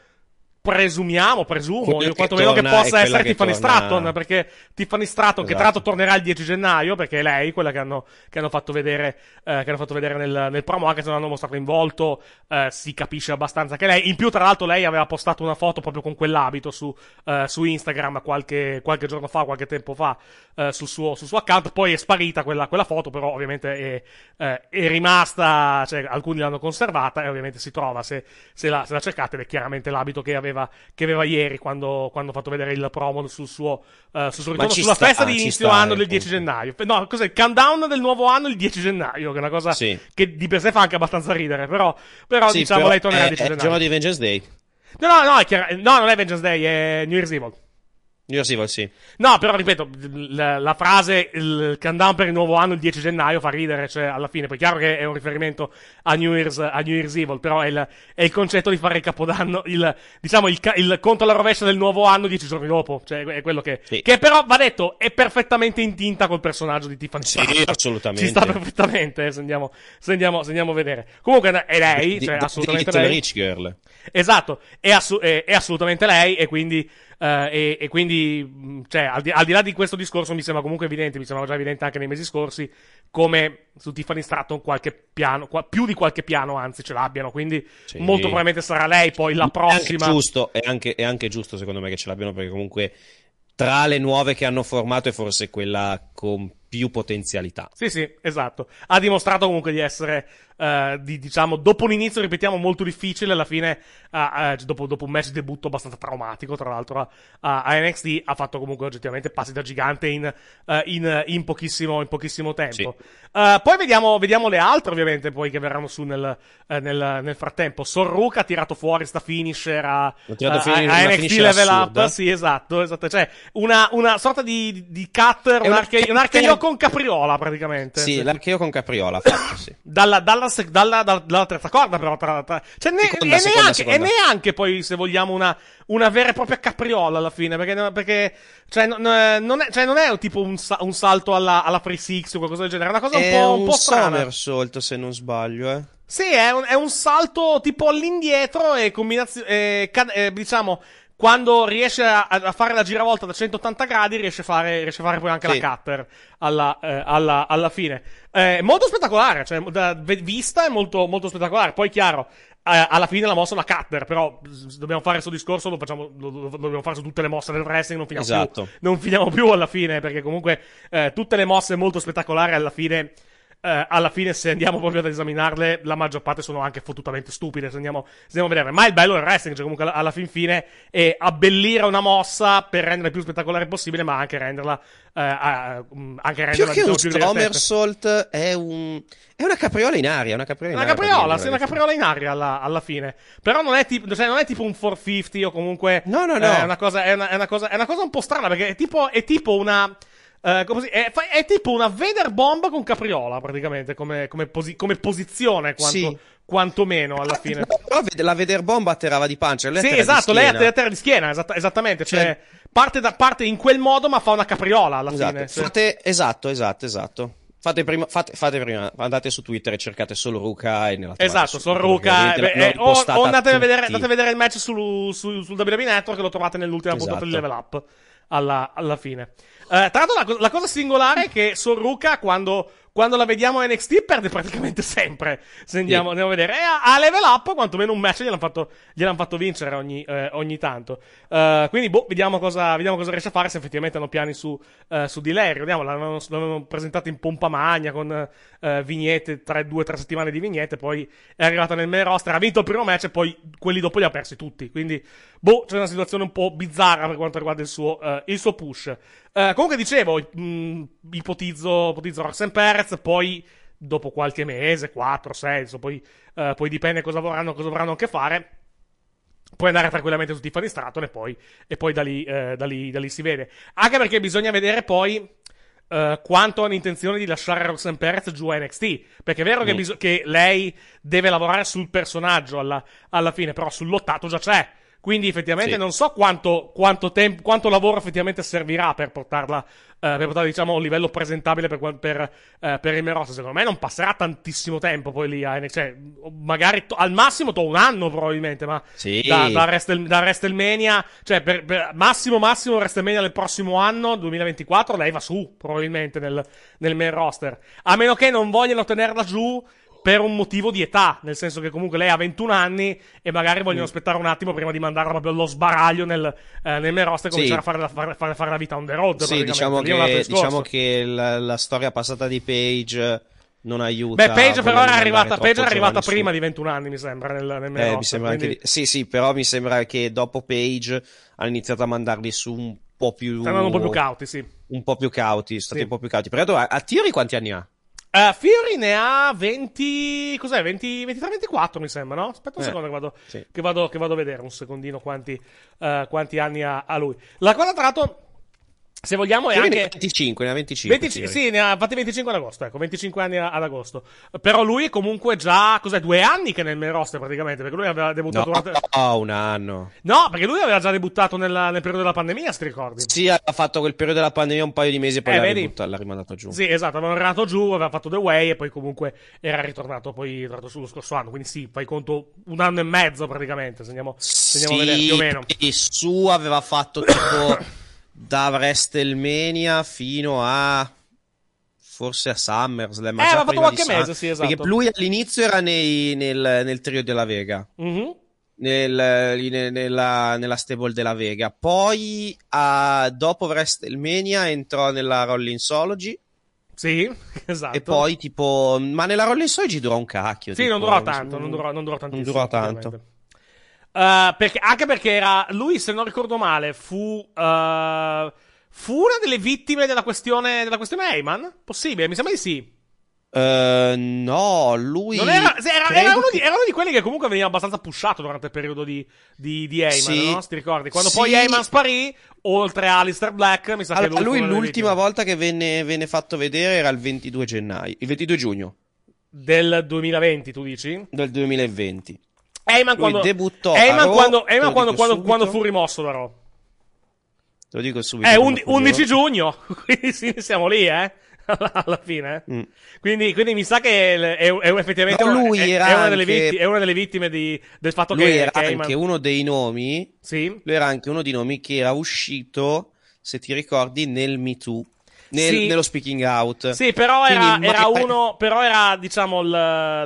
presumiamo, presumo, Quella io che quantomeno che è possa quella essere che Tiffany torna- Stratton, perché Tiffany Stratton, che tra Esatto. l'altro tornerà il 10 gennaio, perché è lei quella che hanno, che hanno fatto vedere, eh, che hanno fatto vedere nel, nel promo, anche se non hanno mostrato in volto, eh, si capisce abbastanza che lei. In più, tra l'altro, lei aveva postato una foto proprio con quell'abito su, eh, su Instagram qualche, qualche giorno fa, qualche tempo fa, eh, sul, suo, sul suo account. Poi è sparita quella, quella foto, però ovviamente è, eh, è rimasta, cioè alcuni l'hanno conservata e ovviamente si trova, se, se, la, se la cercate, ed è chiaramente l'abito che aveva, che aveva ieri quando, quando ha fatto vedere il promo sul suo, eh, sul suo ritorno sulla sta- festa ah, di inizio sta, anno eh, del 10 gennaio. No, cos'è? Il countdown del nuovo anno il 10 gennaio, che è una cosa Sì. che di per sé fa anche abbastanza ridere, però, però Sì, diciamo però lei tornerà il è, 10 è il gennaio. giorno di Vengeance Day. No, no, no, è chiaro- no, non è Vengeance Day, è New Year's Evil. New Year's Evil, sì. No, però ripeto, la, la frase il countdown per il nuovo anno il 10 gennaio fa ridere, cioè alla fine, poi è chiaro che è un riferimento a New Year's, a New Year's Evil, però è il, è il concetto di fare il capodanno, il, diciamo il, il conto alla rovescia del nuovo anno dieci giorni dopo, cioè è quello che, che però va detto è perfettamente in tinta col personaggio di Tiffany Sì, Stratton. assolutamente. Ci sta perfettamente, eh, se andiamo, se andiamo, se andiamo a vedere. Comunque è lei, Di- cioè di- assolutamente di Little lei. Rich Girl. Esatto, è, assu- è- è assolutamente lei e quindi, e, e quindi mh, cioè, al, di, al di là di questo discorso mi sembra comunque evidente, mi sembrava già evidente anche nei mesi scorsi, come su Tiffany Stratton qualche piano, qua- più di qualche piano anzi ce l'abbiano, quindi Sì. molto probabilmente sarà lei poi la È anche prossima. giusto, è anche, è anche giusto secondo me che ce l'abbiano perché comunque tra le nuove che hanno formato è forse quella con più potenzialità. Sì, sì, esatto. Ha dimostrato comunque di essere, eh, di, diciamo, dopo un inizio, ripetiamo, molto difficile, alla fine, eh, dopo, dopo un match debutto abbastanza traumatico, tra l'altro, a, a- NXT, ha fatto comunque oggettivamente passi da gigante in, eh, in, in pochissimo, in pochissimo tempo. Eh, poi vediamo, vediamo le altre, ovviamente, poi che verranno su nel, nel, nel frattempo. Sorruka ha tirato fuori sta finisher a, a- fuori a NXT Level assurda. Up. Sì, esatto, esatto. Cioè, una, una sorta di, di cutter, un, un arche, un archeo con capriola, praticamente. Sì, l'archeo con Capriola fatto, sì. Dalla, dalla se- dalla, dalla- dalla terza corda, però. Tra, tra- cioè, ne- Seconda, e, seconda, neanche, seconda. e neanche poi, se vogliamo, una, una vera e propria capriola alla fine. Perché, perché cioè, non, eh, non è, cioè, non è tipo un, un salto alla, alla free six o qualcosa del genere. È una cosa un È po', un un po' somersault, se non sbaglio, eh. Sì, è un, è un salto tipo all'indietro e combinazione, diciamo, quando riesce a, a fare la giravolta da 180 gradi, riesce a fare, riesce a fare poi anche Sì. la cutter alla, eh, alla, alla fine. Eh, molto spettacolare, cioè, da vista è molto, molto spettacolare. Poi, chiaro, eh, alla fine la mossa è una cutter, però dobbiamo fare questo discorso, lo, facciamo, lo, lo- lo dobbiamo fare su tutte le mosse del wrestling, non finiamo Esatto. più non finiamo più alla fine, perché comunque eh, tutte le mosse molto spettacolari alla fine. Eh, alla fine, se andiamo proprio ad esaminarle, la maggior parte sono anche fottutamente stupide. Se andiamo, se andiamo a vedere, ma il bello del wrestling, cioè comunque alla, alla fin fine, è abbellire una mossa per renderla più spettacolare possibile, ma anche renderla, eh, a- mm, anche Più renderla che un più somersault è un... È una capriola in aria, è una capriola in Una aria. capriola, per sì, una capriola in aria alla, alla fine. Però non è, tipo, cioè non è tipo un 450 o comunque. No, no, no. È una cosa, è una, è una cosa, è una cosa un po' strana perché è tipo, è tipo una. Eh, come si- è, è tipo una Vader bomba con capriola, praticamente, come, come, posi- come posizione, quanto, Sì. quantomeno alla fine. Però la veder bomba atterrava di pancia. lei Sì, atterra esatto, lei schiena. è a terra di schiena, esatta- esattamente. Cioè, Cioè- parte, da, parte in quel modo, ma fa una capriola alla Esatto. fine. Fate, esatto, esatto, esatto. Fate prima, fate, fate prima, andate su Twitter e cercate solo Ruka e nella Esatto, perché Ruka. beh, eh, o, o andate, a vedere, andate a vedere il match sul, sul, sul WWE Network che lo trovate nell'ultima puntata di Esatto. Level Up alla, alla fine. Eh, tra l'altro, la, la cosa singolare è che Sorruka, quando, quando la vediamo a NXT, perde praticamente sempre. Se andiamo, andiamo a vedere. E a, a Level Up, quantomeno un match gliel'hanno fatto, gliel'hanno fatto vincere ogni, eh, ogni tanto. Eh, quindi, boh, vediamo cosa, vediamo cosa riesce a fare. Se effettivamente hanno piani su, eh, su di lei. Ricordiamo, l'avevano, l'avevano presentato in pompa magna con eh, vignette, tre, due o tre settimane di vignette. Poi è arrivata nel main roster, ha vinto il primo match e poi quelli dopo li ha persi tutti. Quindi, boh, c'è una situazione un po' bizzarra per quanto riguarda il suo, eh, il suo push. Eh, comunque dicevo, mh, ipotizzo, ipotizzo Roxanne Perez, poi dopo qualche mese, 4, 6, adesso poi, eh, poi dipende cosa vorranno, cosa vorranno anche fare. Puoi andare tranquillamente su Tiffany Stratton e poi, e poi da, lì, eh, da, lì, da lì si vede. Anche perché bisogna vedere poi eh, quanto hanno intenzione di lasciare Roxanne Perez giù a NXT. Perché è vero che, Mm. bis- che lei deve lavorare sul personaggio alla, alla fine, però sul lottato già c'è. Quindi effettivamente Sì. non so quanto, quanto, tempo, quanto lavoro effettivamente servirà per portarla, eh, per portarla diciamo, a un livello presentabile per, per, eh, per il roster. Secondo me non passerà tantissimo tempo poi lì a NXT. Cioè, magari to- al massimo to un anno probabilmente, ma Sì. da, da, Wrestle- da WrestleMania, cioè per, per- massimo massimo WrestleMania del prossimo anno, 2024, lei va su probabilmente nel, nel main roster. A meno che non vogliano tenerla giù per un motivo di età, nel senso che comunque lei ha 21 anni e magari vogliono Mm. aspettare un attimo prima di mandarla proprio allo sbaraglio nel, eh, nel main roster e Sì. cominciare a fare la, fare, fare- fare la vita on the road. Sì, diciamo che, diciamo che la, la storia passata di Page non aiuta. Beh, Page però era arrivata, Page era arrivata prima di 21 anni, mi sembra, nel, nel main Eh, mi sembra anche quindi di- Sì, sì, però mi sembra che dopo Page hanno iniziato a mandarli su un po' più. stanno un po' più cauti, sì. Un po' più cauti, stati Sì. un po' più cauti. Però a, a Theory quanti anni ha? Eh, Fury ne ha 20. Cos'è? 20, 23, 24 mi sembra, no? Aspetta un Eh, secondo che vado, sì. che, vado, che vado a vedere un secondino quanti, eh, quanti anni ha, ha lui. La cosa, tra l'altro, se vogliamo, è anche. 25, ne ha 25. 25 Theory. sì, ne ha fatti 25 ad agosto, ecco, 25 anni ad agosto. Però lui è comunque già, cos'è, due anni che è nel main roster praticamente, perché lui aveva No, debuttato durante... no, un anno. No, perché lui aveva già debuttato nella- nel periodo della pandemia, se ti ricordi. Sì, ha fatto quel periodo della pandemia un paio di mesi e poi Eh, l'ha, rimbuttato- l'ha rimandato giù. Sì, esatto, aveva arrivato giù, aveva fatto The Way e poi comunque era ritornato poi ritornato sullo scorso anno. Quindi sì, fai conto un anno e mezzo praticamente, se andiamo, se andiamo a vedere più o meno. E su aveva fatto tipo *coughs* da WrestleMania fino a forse a SummerSlam. Eh, già fatto qualche mese, sì, esatto. Perché lui all'inizio era nei- nel, nel trio della Vega. Mhm. Nel- nella, nella stable della Vega. Poi a- dopo WrestleMania entrò nella Rollinsology. Sì, *laughs* esatto. E poi tipo. Ma nella Rollinsology durò un cacchio. Sì, tipo, non durò tanto, non durò, non durò Non tantissimo. durò tanto. effettivamente. Eh, perché- anche perché era lui, se non ricordo male, fu. eh, fu una delle vittime della questione, della questione Heyman? Possibile? Mi sembra di sì. Eh, no, lui. Era, era, era uno di, era uno di quelli che comunque veniva abbastanza pushato durante il periodo di, di, di Heyman, Sì. no? Se ti ricordi? Quando Sì. poi Heyman sparì, oltre a Alistair Black, mi sa Allora, che lui delle l'ultima volta che venne, venne fatto vedere era il 22 gennaio, il 22 giugno. Del 2020, tu dici? Del 2020. Heyman quando, debuttò Heyman quando, Heyman quando, quando, quando fu rimosso da Raw. Te lo dico subito. È undi- fu 11 Raw. giugno, *laughs* quindi sì, siamo lì, eh. Alla, fine. eh. Mm. Quindi, quindi mi sa che è, è- è effettivamente No, lui è, era è una delle anche- vittime, è una delle vittime di- del fatto Lui che, era che anche uno dei nomi. Sì. Lui era anche uno dei nomi che era uscito, se ti ricordi, nel Me Too. Nel- Sì. Nello speaking out. Sì, però Quindi era, ma- era uno, però era, diciamo, l-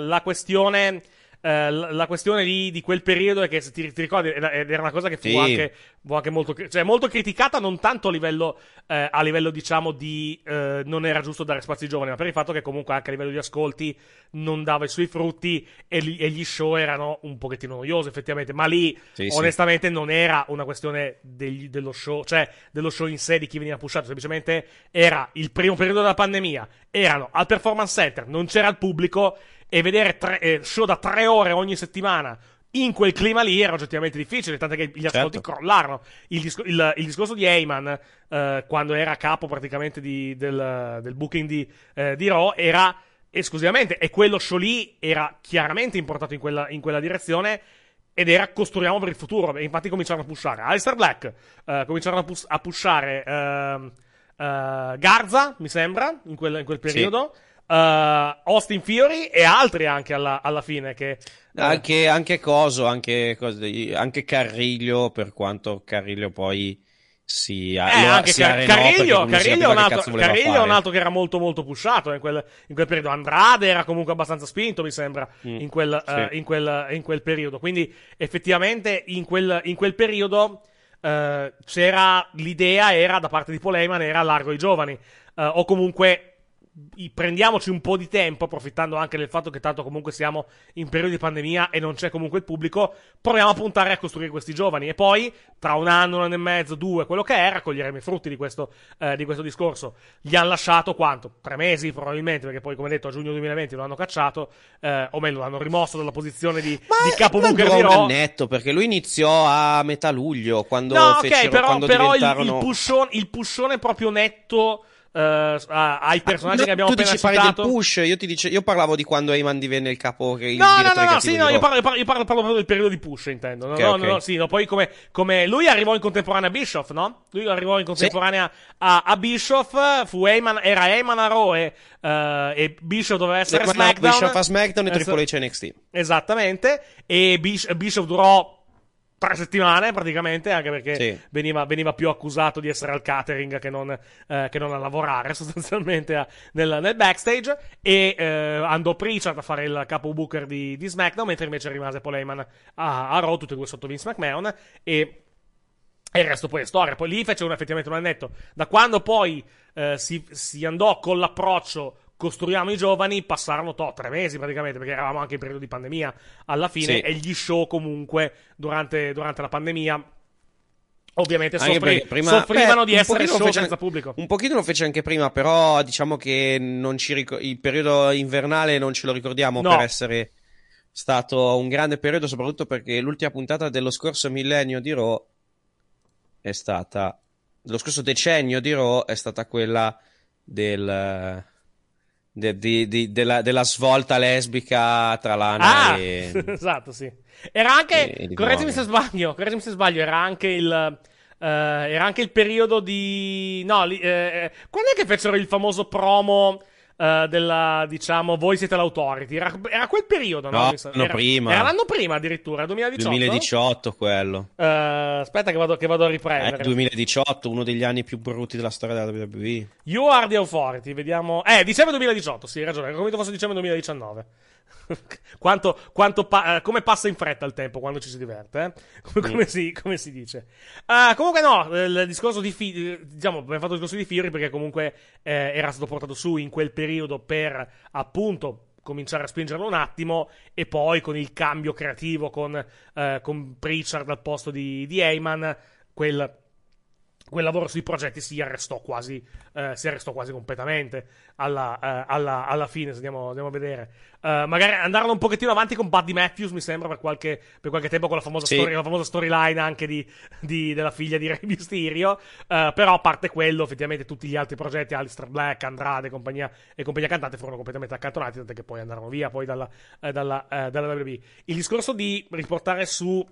la questione, eh, la la questione di, di quel periodo è che, se ti, ti ricordi, era, una cosa che fu Sì. anche, fu anche molto, cioè, molto criticata, non tanto a livello, eh, a livello, diciamo, di eh, non era giusto dare spazio ai giovani, ma per il fatto che comunque anche a livello di ascolti non dava i suoi frutti e, li- e gli show erano un pochettino noiosi, effettivamente. Ma lì, Sì, sì. onestamente, non era una questione degli- dello show, cioè dello show in sé di chi veniva pushato, semplicemente era il primo periodo della pandemia, erano al performance center, non c'era il pubblico e vedere tre- eh, show da tre ore ogni settimana in quel clima lì era oggettivamente difficile, tanto che gli ascolti Certo. crollarono. Il, disco- il- il discorso di Heyman, eh, quando era capo praticamente di- del, del booking di, eh, di Raw, era esclusivamente, e quello show lì era chiaramente importato in quella, in quella direzione. Ed era costruiamo per il futuro. E infatti cominciarono a pushare Alistair Black, eh, cominciarono a, pus- a pushare ehm, eh, Garza, mi sembra, in quel, in quel Sì. Eh, Austin Fury e altri anche alla, alla fine. Che, eh, Anche, anche Coso, anche, anche Carriglio, per quanto Carriglio poi si, Eh, anche Car- Carriglio, Carriglio un altro, Carriglio è un altro che era molto molto pushato in quel, in quel periodo. Andrade era comunque abbastanza spinto, mi sembra, Mm, in, quel, sì. eh, in, quel, in quel periodo. Quindi effettivamente in quel, in quel periodo eh, c'era l'idea, era da parte di Poleman, era largo ai giovani. Eh, o comunque prendiamoci un po' di tempo, approfittando anche del fatto che tanto comunque siamo in periodo di pandemia e non c'è comunque il pubblico, proviamo a puntare a costruire questi giovani e poi tra un anno, un anno e mezzo, due, quello che è, raccoglieremo i frutti di questo, eh, di questo discorso. Gli hanno lasciato quanto? Tre mesi probabilmente, perché poi come detto a giugno 2020 lo hanno cacciato, eh, o meglio l'hanno rimosso dalla posizione di, di capo Ma bunker durò di un Raw. annetto perché lui iniziò a metà luglio quando No, ok, fecero, però, quando però il, diventarono... il, pushone, il pushone proprio netto a- ai personaggi No, che abbiamo tu appena dici parli citato. del push, io ti dice, io parlavo di quando Eyman divenne il capo il No, no, no, no, sì, no, io parlo, io parlo, io parlo- parlo proprio del periodo di push, intendo. No, Ok, no, ok. no, sì, no, poi come, come lui arrivò in contemporanea a Bischoff, no? Lui arrivò in contemporanea a, a Bischoff, fu Heyman, era Heyman a Raw e, eh, e Bischoff doveva essere SmackDown. Bischoff a SmackDown e Triple H NXT. Esattamente, e Bish- Bischoff durò tre settimane praticamente, anche perché Sì. veniva, veniva più accusato di essere al catering che non, eh, che non a lavorare *laughs* sostanzialmente a- nel, nel backstage e eh, andò Pritchard a fare il capo booker di, di SmackDown mentre invece rimase Paul Heyman a, a Raw, tutti e due sotto Vince McMahon e e il resto poi è storia. Poi lì fece un- effettivamente un annetto. Da quando poi eh, si, si andò con l'approccio costruiamo i giovani, passarono to, tre mesi praticamente, perché eravamo anche in periodo di pandemia alla fine, Sì. e gli show comunque durante, durante la pandemia ovviamente soffri- prima- soffrivano beh, di essere show fece senza pubblico. Un pochino lo fece anche prima, però diciamo che non ci ricor- il periodo invernale non ce lo ricordiamo No. per essere stato un grande periodo, soprattutto perché l'ultima puntata dello scorso millennio di Raw è stata dello scorso decennio di Raw è stata quella del de- di- di- della, della svolta lesbica tra Lana Ah, e *laughs* esatto, sì. Era anche, correggimi se sbaglio, correggimi se sbaglio, era anche il, eh, era anche il periodo di, no, li- eh, quando è che fecero il famoso promo eh, della, diciamo, voi siete l'autority? Era, era quel periodo, no? No, era, prima. Era l'anno prima addirittura, 2018. 2018 quello Eh, aspetta che vado, che vado a Eh, riprendere. 2018, uno degli anni più brutti della storia della WWE. You are the authority, vediamo. Eh, dicembre 2018, sì, hai ragione, ero convinto fosse dicembre 2019. *laughs* quanto, quanto pa- eh, come passa in fretta il tempo quando ci si diverte, eh? *laughs* come, si, come si dice. Ah, comunque no, il discorso di Fi- eh, diciamo, abbiamo fatto il discorso di Fury perché comunque eh, era stato portato su in quel periodo per appunto cominciare a spingerlo un attimo e poi con il cambio creativo con, eh, con Pritchard al posto di, di Heyman, quel quel lavoro sui progetti si arrestò quasi, eh, si arrestò quasi completamente alla, eh, alla, alla fine, se andiamo, andiamo a vedere. Eh, magari andarono un pochettino avanti con Buddy Matthews, mi sembra, per qualche, per qualche tempo con la famosa, Sì. story- la famosa storyline anche di, di- della figlia di Rey Mysterio. Eh, però a parte quello, effettivamente tutti gli altri progetti, Alistair Black, Andrade compagnia, e compagnia cantante, furono completamente accantonati, tant'è che poi andarono via poi dalla, eh, dalla, eh, dalla WWE. Il discorso di riportare su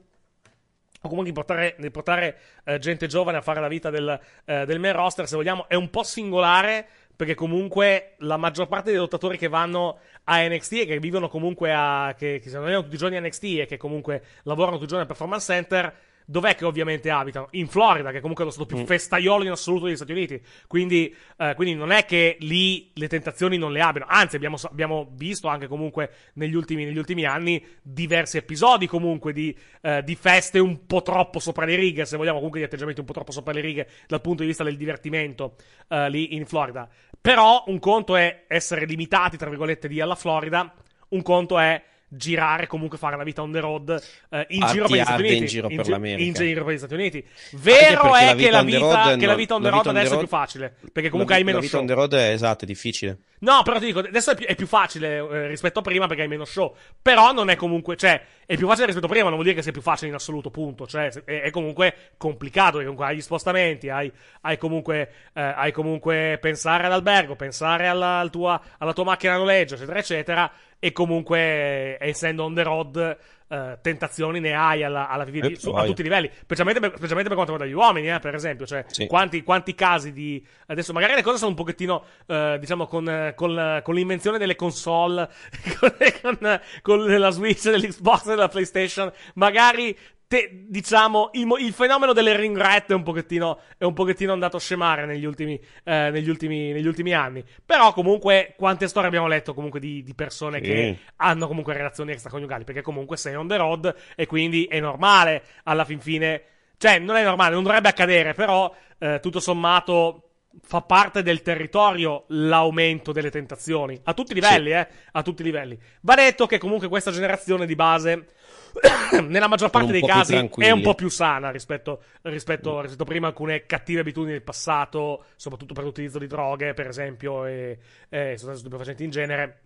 o comunque portare, di portare, eh, gente giovane a fare la vita del, eh, del main roster, se vogliamo, è un po' singolare perché comunque la maggior parte dei lottatori che vanno a NXT e che vivono comunque a che, che si allenano tutti i giorni a NXT e che comunque lavorano tutti i giorni al Performance Center Dov'è che ovviamente abitano? In Florida, che comunque è lo stato più Mm. festaiolo in assoluto degli Stati Uniti. Quindi, eh, quindi non è che lì le tentazioni non le abbiano. Anzi, abbiamo, abbiamo visto anche comunque negli ultimi, negli ultimi anni diversi episodi comunque di, eh, di feste un po' troppo sopra le righe, se vogliamo, comunque di atteggiamenti un po' troppo sopra le righe dal punto di vista del divertimento eh, lì in Florida. Però un conto è essere limitati, tra virgolette, lì alla Florida, un conto è girare, comunque fare la vita on the road eh, in giro per gli Stati Uniti. in giro per gi- l'America. in giro per gli Stati Uniti. Vero è la che la the vita, road che la vita on the road on the adesso è road- più facile. Perché comunque hai meno la vita show. on the road è esatto, è difficile. No, però ti dico, adesso è più, è più facile eh, rispetto a prima perché hai meno show. Però non è comunque, cioè, è più facile rispetto a prima, non vuol dire che sia più facile in assoluto, punto. Cioè, è, è comunque complicato, perché comunque hai gli spostamenti, hai, hai comunque, eh, hai comunque pensare all'albergo, pensare alla, al tua, alla tua macchina a noleggio, eccetera, eccetera. E comunque, eh, essendo on the road, eh, tentazioni ne hai alla, alla Eh, su- a tutti i livelli, specialmente per, specialmente per quanto riguarda gli uomini, eh, per esempio. Cioè, Sì. quanti, quanti casi di. Adesso, magari le cose sono un pochettino, eh, diciamo, con, con, con l'invenzione delle console, *laughs* con, con, con la Switch, dell'Xbox e della PlayStation, magari. Te- diciamo, il, il fenomeno delle ring rat è un pochettino, è un pochettino andato a scemare negli ultimi, eh, negli ultimi, negli ultimi anni. Però, comunque, quante storie abbiamo letto comunque di, di persone Sì. che hanno comunque relazioni extraconiugali? Perché comunque sei on the road e quindi è normale alla fin fine. Cioè, non è normale, non dovrebbe accadere, però, eh, tutto sommato, fa parte del territorio l'aumento delle tentazioni. A tutti i livelli, eh. A tutti i livelli. Va detto che comunque questa generazione di base. *coughs* Nella maggior parte dei casi è un po' più sana rispetto, rispetto, rispetto prima a alcune cattive abitudini del passato, soprattutto per l'utilizzo di droghe, per esempio, e, e sostanze stupefacenti in genere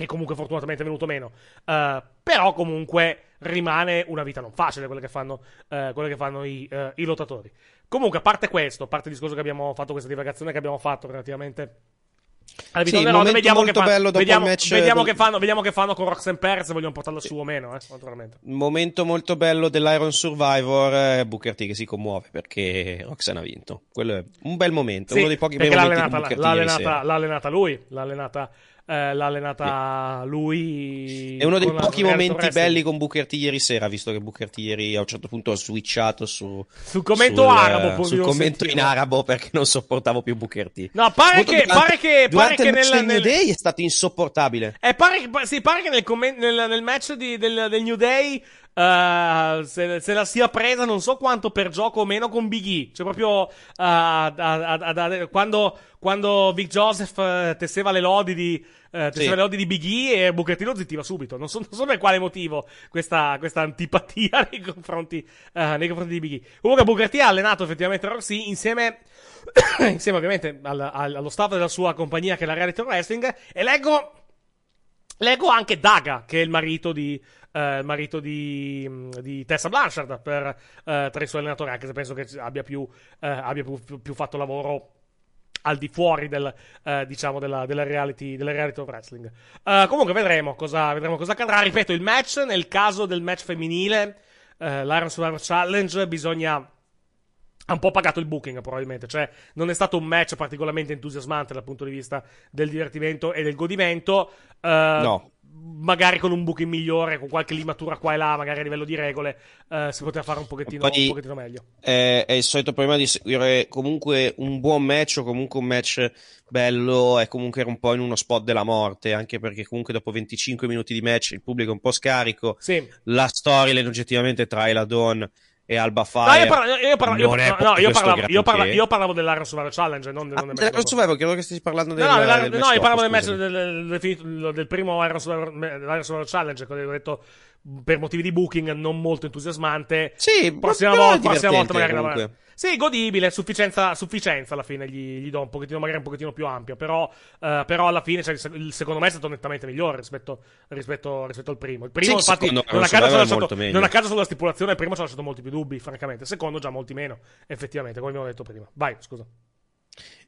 e comunque fortunatamente è venuto meno. Eh, però comunque rimane una vita non facile quella che fanno, eh, quelle che fanno i, eh, i lottatori. Comunque, a parte questo, a parte il discorso che abbiamo fatto, questa divagazione che abbiamo fatto relativamente alla Sì, momento vediamo, che, molto fa- vediamo, vediamo del- che fanno, vediamo che fanno con Roxanne Perez se vogliono portarla su o meno, eh, naturalmente. Momento molto bello dell'Iron Survivor è Booker T che si commuove perché Roxanne ha vinto. Quello è un bel momento, Sì, uno dei pochi bei l'ha momenti di allenata, l'ha allenata- l'ha allenata lui, l'ha allenata, eh, l'ha allenata lui. È uno dei pochi momenti belli con Booker T ieri sera, visto che Booker T ieri a un certo punto ha switchato su, Sul commento sul, arabo, eh, sul commento in sentirlo. arabo perché non sopportavo più Booker T. No, pare Molto che, durante- pare che, pare durante che il match nel, del New nel- Day è stato insopportabile. Eh, pare, che- sì, pare che nel, commen- nel, nel match di- del, del New Day eh, se, se la sia presa non so quanto per gioco o meno con Big E. Cioè proprio eh, a- a- a- a- quando, quando Vic Joseph eh, tesseva le lodi di... eh, tesseva Sì. le lodi di Big E e Booker T lo zittiva subito. Non so, non so per quale motivo questa, questa antipatia *laughs* nei confronti, eh, nei confronti di Big E. Comunque Booker T ha allenato effettivamente Roxy insieme, *coughs* insieme ovviamente al- al- allo staff della sua compagnia che è la Reality Wrestling e leggo Leggo anche Daga, che è il marito di, eh, marito di, mh, di Tessa Blanchard, per, eh, tra i suoi allenatori, anche se penso che abbia più, eh, abbia più, più- più fatto lavoro al di fuori del, eh, diciamo, della, della reality, della reality of wrestling. Eh, comunque vedremo cosa, vedremo cosa accadrà. Ripeto, il match, nel caso del match femminile, eh, l'Iron Survivor Challenge, bisogna ha un po' pagato il booking probabilmente, cioè non è stato un match particolarmente entusiasmante dal punto di vista del divertimento e del godimento. Eh, No. Magari con un booking migliore, con qualche limatura qua e là, magari a livello di regole, eh, si poteva fare un pochettino, Poi- un pochettino meglio. è, è il solito problema di seguire comunque un buon match o comunque un match bello è comunque un po' in uno spot della morte, anche perché comunque dopo 25 minuti di match il pubblico è un po' scarico, Sì. la storyline oggettivamente tra Ela Dawn e Alba No, Fire no, io parlavo, io, parla- granché. io parlavo dell'Iron Survivor Challenge, non, del- non del match. Survivor, credo che stessi parlando del, No, del no, io parlavo del match del, del- del- primo Iron Survivor, Survivor Challenge, che ho detto per motivi di booking non molto entusiasmante. Sì, prossima volta, prossima volta magari la- comunque. Sì, godibile, sufficienza, sufficienza alla fine gli, gli do un pochettino, magari un pochettino più ampio, però, eh, però alla fine cioè, il sec- il secondo me è stato nettamente migliore rispetto, rispetto, rispetto al primo. Il primo, Sì, infatti, non a, caso ha lasciato, non a caso sulla stipulazione, il primo ci ha lasciato molti più dubbi, francamente. Il secondo già molti meno, effettivamente, come abbiamo detto prima. Vai, scusa.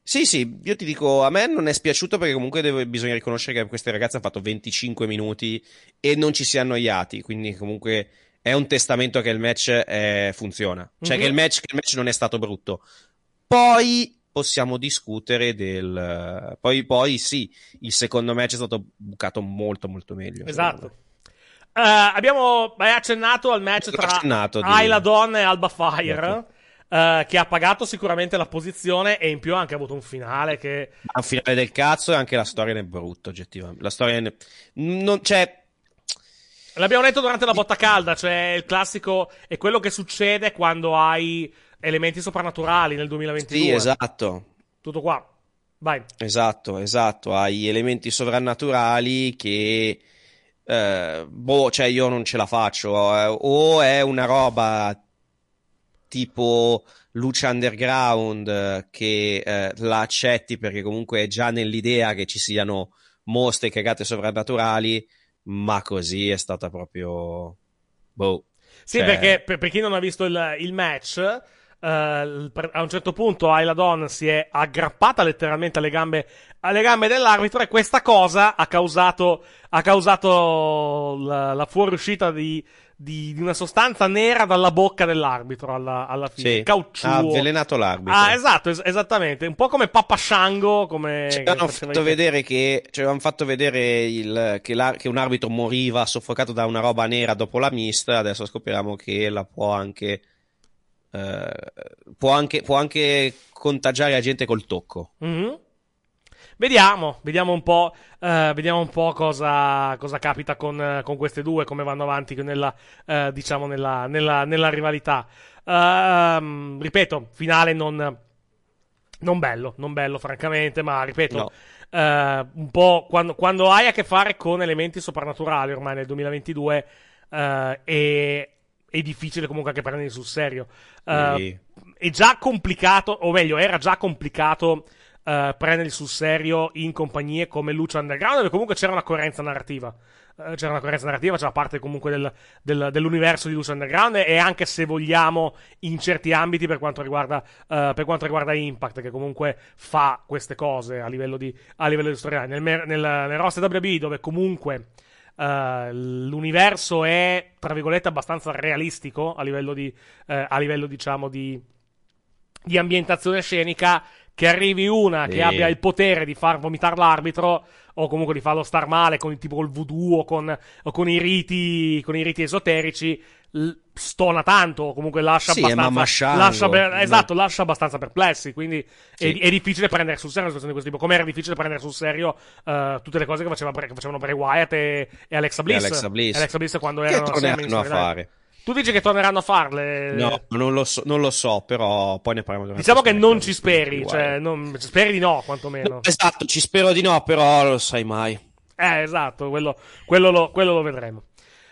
Sì, sì, io ti dico, a me non è spiaciuto perché comunque devo- bisogna riconoscere che queste ragazze hanno fatto 25 minuti e non ci si è annoiati, quindi comunque è un testamento che il match eh, funziona. Cioè Mhm. che, il match, che il match non è stato brutto. Poi possiamo discutere del... Poi, poi sì, il secondo match è stato bucato molto molto meglio. Esatto. Eh, abbiamo hai accennato al match L'ho tra accennato, Ayla Dawn e Alba Fire. Eh, che ha pagato sicuramente la posizione e in più ha anche avuto un finale che un finale del cazzo e anche la storia è brutta, oggettivamente. La storia ne... Non, cioè, L'abbiamo detto durante la botta calda, cioè il classico è quello che succede quando hai elementi soprannaturali nel 2022. sì, esatto. Tutto qua. Vai. Esatto, esatto, hai elementi sovrannaturali che eh, boh, cioè io non ce la faccio, eh, o è una roba tipo luce underground che eh, la accetti perché comunque è già nell'idea che ci siano mostri cagate sovrannaturali, ma così è stata proprio boh. Sì, Cioè, perché per, per chi non ha visto il, il match, per- a un certo punto Ayla Dawn si è aggrappata letteralmente alle gambe, alle gambe dell'arbitro e questa cosa ha causato, ha causato la, la fuoriuscita di, di, di una sostanza nera dalla bocca dell'arbitro alla, alla fine. Sì, Caucciuo. ha avvelenato l'arbitro. Ah, esatto, es- esattamente. Un po' come Papa Shango, come... Ci faceva fatto vedere che, ci avevano fatto vedere il- che, che un arbitro moriva soffocato da una roba nera dopo la mista, adesso scopriamo che la può anche, può anche, può anche contagiare la gente col tocco. Mhm. Vediamo, vediamo un po', eh, vediamo un po' cosa, cosa capita con, eh, con queste due, come vanno avanti nella, eh, diciamo nella, nella, nella rivalità. Ehm, ripeto, finale non, non bello, non bello francamente, ma ripeto, No. eh, un po' quando, quando hai a che fare con elementi soprannaturali ormai nel 2022 eh, è, difficile comunque anche prenderli sul serio. Sì. È già complicato, o meglio, era già complicato eh, prenderli sul serio in compagnie come Lucha Underground, dove comunque c'era una coerenza narrativa. Eh, c'era una coerenza narrativa, c'era parte comunque del- del- dell'universo di Lucha Underground e anche se vogliamo in certi ambiti per quanto riguarda, eh, per quanto riguarda Impact, che comunque fa queste cose a livello di, a livello di storyline. Nel, nel, nel roster WWE dove comunque eh, l'universo è, tra virgolette, abbastanza realistico a livello di, eh, a livello, diciamo, di, di ambientazione scenica, che arrivi una che abbia il potere di far vomitare l'arbitro o comunque di farlo star male con il tipo col voodoo o con, o con i riti con i riti esoterici stona tanto o comunque lascia Sì, abbastanza lascia per- No. esatto lascia abbastanza perplessi quindi Sì. è, è difficile prendere sul serio una situazione di questo tipo come era difficile prendere sul serio eh, tutte le cose che, faceva, che facevano Bray Wyatt e, e Alexa Bliss Alexa Bliss. E Alexa Bliss quando Che erano torneranno a fare? tu dici che torneranno a farle No, non lo so, non lo so, però poi ne parliamo. Diciamo che non ci speri, cioè, non, speri di no, quantomeno. Esatto, ci spero di no, però lo sai mai. Eh, esatto, quello, quello lo, quello lo vedremo.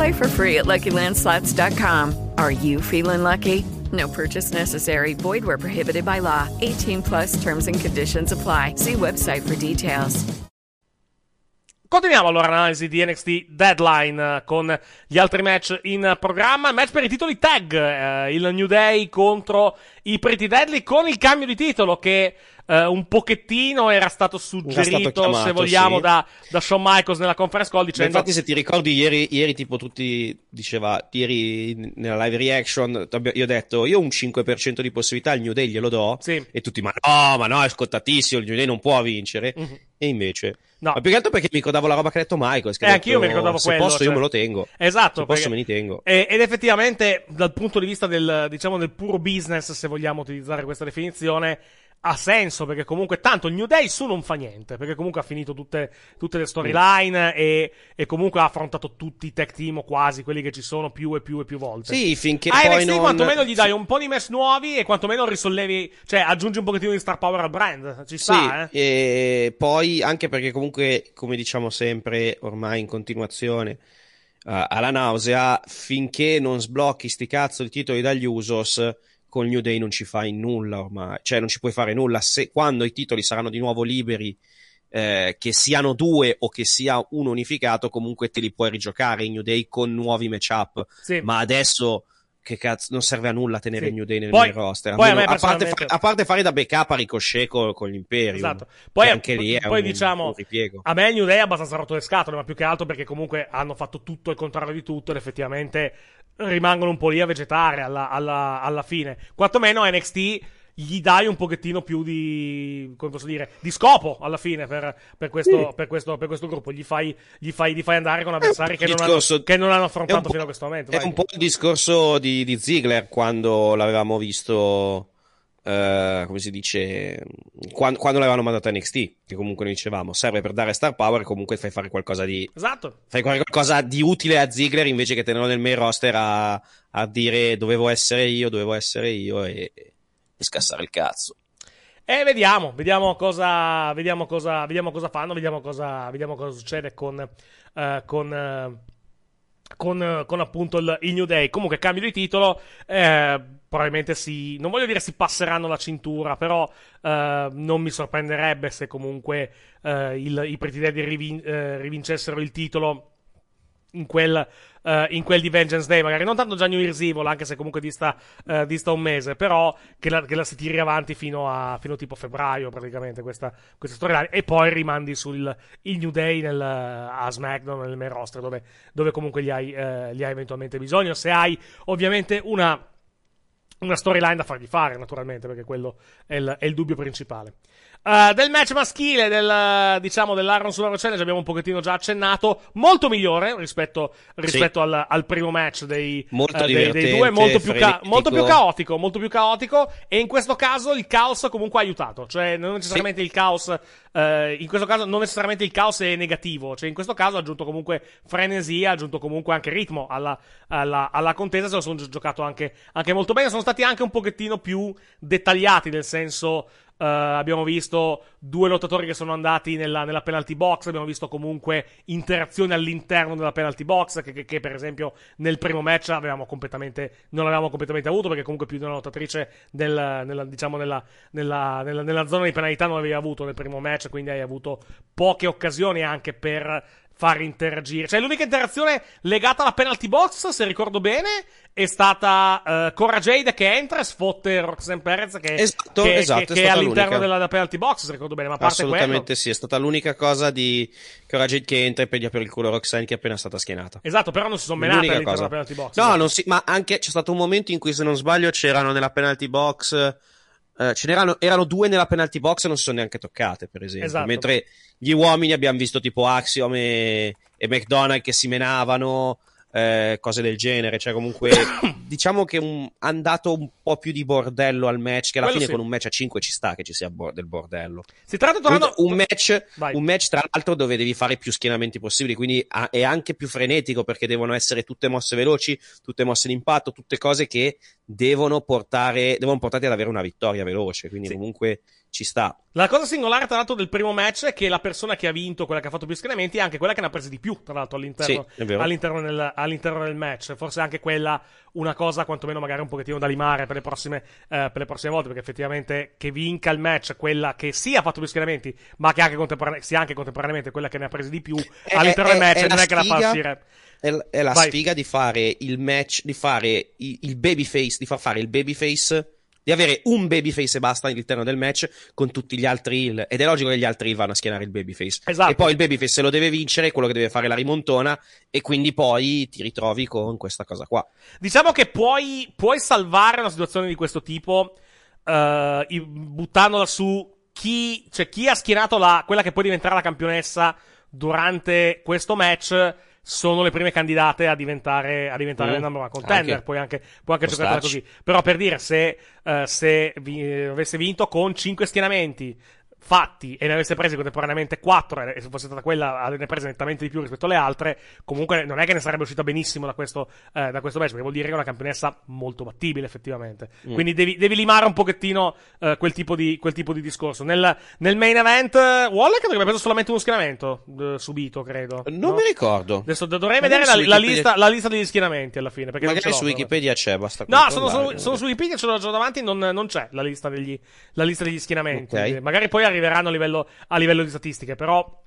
Play for free at LuckyLandSlots.com. Are you feeling lucky? No purchase necessary. Void where prohibited by law. 18 plus terms and conditions apply. See website for details. Continuiamo allora l'analisi di NXT Deadline eh, con gli altri match in programma. Match per i titoli tag, eh, il New Day contro i Pretty Deadly con il cambio di titolo che eh, un pochettino era stato suggerito, Era stato chiamato, se vogliamo, sì. da, da Shawn Michaels nella conference call dicendo... infatti, se ti ricordi, ieri, ieri tipo tutti diceva, ieri nella live reaction, io ho detto, io ho un 5% di possibilità al New Day glielo do, e tutti, ma no, ma no, è scottatissimo, il New Day non può vincere, Mhm. e invece, No. ma più che altro perché mi ricordavo la roba che ha detto Michael, che Eh, ha anch'io detto, mi ricordavo se quello, posso cioè- io me lo tengo, Esatto, se posso perché- me li tengo. Ed effettivamente, dal punto di vista del, diciamo, del puro business, se vogliamo utilizzare questa definizione, ha senso, perché comunque tanto il New Day su non fa niente, perché comunque ha finito tutte, tutte le storyline e, e comunque ha affrontato tutti i tech team o quasi, quelli che ci sono più e più e più volte. Sì, finché a poi NXT non- quantomeno gli dai un po' di match nuovi e quantomeno risollevi, cioè aggiungi un pochettino di star power al brand, ci sta, Sì, eh. e poi anche perché comunque, come diciamo sempre, ormai in continuazione, eh, alla nausea, finché non sblocchi sti cazzo i titoli dagli Usos, con New Day non ci fai nulla ormai, cioè non ci puoi fare nulla. Se, quando i titoli saranno di nuovo liberi, eh, che siano due o che sia uno unificato, comunque te li puoi rigiocare in New Day con nuovi matchup. Sì. Ma adesso... Che cazzo, non serve a nulla tenere Sì. il New Day nel Poi- roster. poi a Almeno- me a, parte personalmente- fa- a parte fare da backup a Ricochet co- con, l'Imperium. Esatto. Che Poi, anche lì è poi un, diciamo, un ripiego. a me il New Day ha abbastanza rotto le scatole, ma più che altro perché comunque hanno fatto tutto il contrario di tutto ed effettivamente rimangono un po' lì a vegetare alla, alla- alla fine. Quantomeno a NXT gli dai un pochettino più di, come posso dire, di scopo alla fine per, per questo, Sì. per, questo, per questo gruppo. Gli fai, gli fai, gli fai andare con avversari che non, discorso- hanno, che non hanno affrontato fino a questo momento. È vai. un po' il discorso di, di Ziggler quando l'avevamo visto, eh, come si dice, quando, quando l'avevano mandato a NXT, che comunque noi dicevamo serve per dare star power, comunque fai fare qualcosa di, Esatto. fai fare qualcosa di utile a Ziggler invece che tenerlo nel main roster a, a dire dovevo essere io, dovevo essere io e, e scassare il cazzo. E vediamo, vediamo cosa, vediamo cosa, vediamo cosa fanno, vediamo cosa, vediamo cosa succede con, eh, con, eh, con, eh, con appunto il, il New Day. Comunque, cambio di titolo, eh, probabilmente si, non voglio dire si passeranno la cintura, però non mi sorprenderebbe se comunque il- i Pretty Deadly rivin- rivincessero il titolo in quel, eh, in quel di Vengeance Day, magari. Non tanto già New Year's Evil, anche se comunque dista, eh, dista un mese, però che la, che la si tiri avanti fino a fino tipo febbraio praticamente questa, questa storyline. E poi rimandi sul New Day nel, a SmackDown nel main roster dove, dove comunque li hai, eh, li hai eventualmente bisogno, se hai ovviamente una una storyline da fargli fare, naturalmente, perché quello è il, è il dubbio principale. Uh, del match maschile, del, diciamo, dell'Iron Survivor Challenge abbiamo un pochettino già accennato, molto migliore rispetto, rispetto al, al primo match dei, Molto eh, dei- dei due, molto più, ca- molto più caotico, molto più caotico, e in questo caso il caos comunque ha aiutato, cioè non necessariamente il caos, eh, in questo caso non necessariamente il caos è negativo, cioè in questo caso ha aggiunto comunque frenesia, ha aggiunto comunque anche ritmo alla, alla, alla contesa, se lo sono gi- giocato anche, anche molto bene, sono stati anche un pochettino più dettagliati, nel senso eh, abbiamo visto due lottatori che sono andati nella, nella penalty box, abbiamo visto comunque interazioni all'interno della penalty box che, che- che, per esempio nel primo match avevamo completamente, non avevamo completamente avuto perché comunque più di una lottatrice del- nella, diciamo nella- nella- nella zona di penalità non avevi avuto nel primo match, quindi hai avuto poche occasioni anche per far interagire. Cioè, l'unica interazione legata alla penalty box, se ricordo bene, è stata eh, Cora Jade che entra e sfotte Roxanne Perez che, Esatto, che- esatto, che- è che è all'interno della, della penalty box, se ricordo bene, ma a parte quello... Assolutamente sì, è stata l'unica cosa di Courage che entra e piglia per il culo Roxanne che è appena stata schienata. Esatto, però non si sono menate L'unica all'interno cosa. della penalty box. No, esatto. non si, ma anche c'è stato un momento in cui, se non sbaglio, c'erano nella penalty box. Eh, ce n'erano erano due nella penalty box e non si sono neanche toccate, per esempio. Esatto. Mentre gli uomini abbiamo visto tipo Axiom e, e McDonald che si menavano. eh, cose del genere. Cioè, comunque, *coughs* diciamo che un, han dato un po' più di bordello al match. Che alla Quello fine sì. con un match a 5 ci sta che ci sia bor- del bordello. Si tratta tornando... Un, match, Vai. un match, tra l'altro, dove devi fare più schienamenti possibili. Quindi ha- è anche più frenetico perché devono essere tutte mosse veloci, tutte mosse d'impatto, tutte cose che devono portare, devono portarti ad avere una vittoria veloce. Quindi, comunque, ci sta. La cosa singolare, tra l'altro, del primo match è che la persona che ha vinto, quella che ha fatto più schienamenti, è anche quella che ne ha presi di più, tra l'altro, all'interno, Sì, all'interno, del, all'interno del match. Forse anche quella una cosa, quantomeno, magari un pochettino da limare per le prossime, eh, per le prossime volte, perché effettivamente che vinca il match quella che sì ha fatto più schienamenti, ma che anche contemporane- sia anche contemporaneamente quella che ne ha presi di più È- all'interno è- del match, è non è che la fa uscire. È, la Vai. sfiga di fare il match, di fare il babyface, di far fare il babyface, di avere un babyface e basta all'interno del match con tutti gli altri heel. Ed è logico che gli altri vanno a schienare il babyface. Esatto. E poi il babyface se lo deve vincere, è quello che deve fare la rimontona, e quindi poi ti ritrovi con questa cosa qua. Diciamo che puoi, puoi salvare una situazione di questo tipo eh, i- buttandola su chi, cioè chi ha schierato la, quella che poi diventerà la campionessa durante questo match. Sono le prime candidate a diventare, a diventare Mm. le number one contender. Anche. Puoi anche, puoi anche starci. così. Però per dire, se, eh, se vi- avesse vinto con 5 schienamenti fatti e ne avesse presi contemporaneamente 4 e se fosse stata quella ne prese nettamente di più rispetto alle altre, comunque non è che ne sarebbe uscita benissimo da questo, eh, da questo match, perché vuol dire che è una campionessa molto battibile effettivamente. Mm. Quindi devi, devi limare un pochettino eh, quel, tipo di, quel tipo di discorso. Nel, nel main event, eh, che abbia preso solamente uno schienamento eh, subito, credo. Non no? mi ricordo. Adesso dovrei Magari vedere la, la lista, la lista degli schienamenti alla fine. Magari su. Wikipedia c'è, basta No, sono, sono, sono su Wikipedia, ce l'ho già davanti, non, non c'è la lista degli, la lista degli schienamenti. Ok. Magari poi arriveranno a livello, a livello di statistiche, però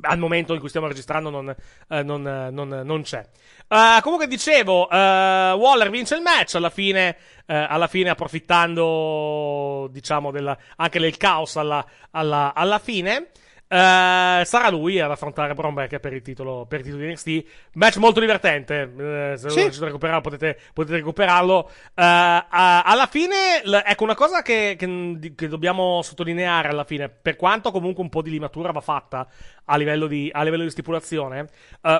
al momento in cui stiamo registrando non, eh, non, eh, non- non c'è. Eh, comunque dicevo, eh, Waller vince il match alla fine, eh, alla fine approfittando, diciamo, della- anche del caos alla, alla- alla fine. Eh, sarà lui ad affrontare Breaker per il titolo, per il titolo di NXT. Match molto divertente. eh, se Sì. non riuscite a recuperarlo, potete, potete recuperarlo. Eh, a- alla fine, l- ecco una cosa che, che- che dobbiamo sottolineare alla fine, per quanto comunque un po' di limatura va fatta a livello di, a livello di stipulazione,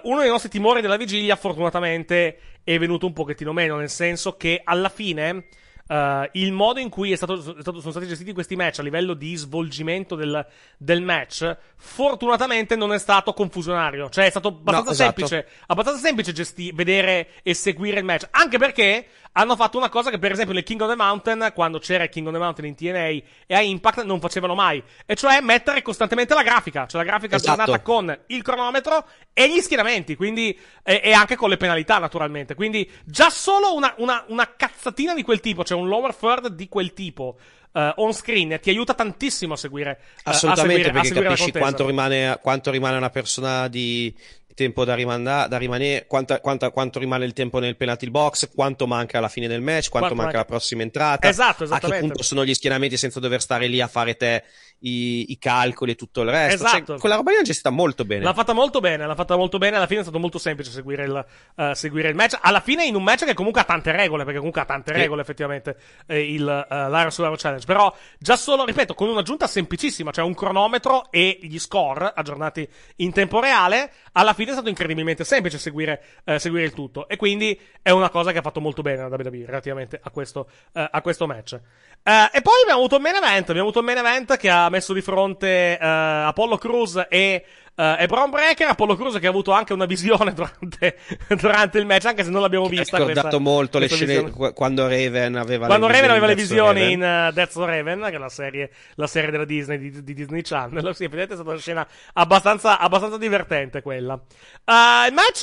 uno dei nostri timori della vigilia, fortunatamente, è venuto un pochettino meno, nel senso che alla fine. Eh, il modo in cui è stato, stato- sono stati gestiti questi match a livello di svolgimento del, del match, fortunatamente non è stato confusionario. Cioè, è stato abbastanza No, esatto. semplice abbastanza semplice gesti- vedere e seguire il match. Anche perché hanno fatto una cosa che, per esempio, nel King of the Mountain, quando c'era il King of the Mountain in TNA e a Impact, non facevano mai. E cioè mettere costantemente la grafica. Cioè la grafica Esatto. aggiornata con il cronometro e gli schieramenti. Quindi, e, e anche con le penalità, naturalmente. Quindi, già solo una, una, una cazzatina di quel tipo, cioè un lower third di quel tipo. eh, on screen ti aiuta tantissimo a seguire eh, a Assolutamente, seguire- a perché seguire la capisci quanto rimane, quanto rimane una persona di tempo da, rimanda- da rimanere, quanta- quanta- quanto rimane il tempo nel penalty box, quanto manca alla fine del match, quanto Quanto manca manca- la prossima entrata, Esatto, a che punto sono gli schienamenti senza dover stare lì a fare te i, i calcoli e tutto il resto. Esatto. Cioè, quella roba lì l'hanno gestita molto bene. L'ha fatta molto bene, l'ha fatta molto bene. Alla fine è stato molto semplice seguire il, eh, seguire il match. Alla fine, in un match che comunque ha tante regole, perché comunque ha tante Sì. regole, effettivamente, eh, il uh, l'Iron Survivor Challenge. Però, già solo, ripeto, con un'aggiunta semplicissima, cioè un cronometro e gli score aggiornati in tempo reale, alla fine è stato incredibilmente semplice seguire, eh, seguire il tutto. E quindi è una cosa che ha fatto molto bene la WWE relativamente a questo, eh, a questo match. Eh, e poi abbiamo avuto un main event. Abbiamo avuto un main event che ha messo di fronte eh, Apollo Cruz e, eh, e Braun Breaker. Apollo Cruz che ha avuto anche una visione *laughs* durante, durante il match, anche se non l'abbiamo Ha vista. ricordato questa- molto le questa scene visione. qu- quando Raven aveva Quando le Raven aveva le visioni Raven. in uh, Death of Raven, che è la serie, la serie della Disney, di, di Disney Channel, *laughs* sì, vedete, è stata una scena abbastanza, abbastanza divertente quella. Uh, il match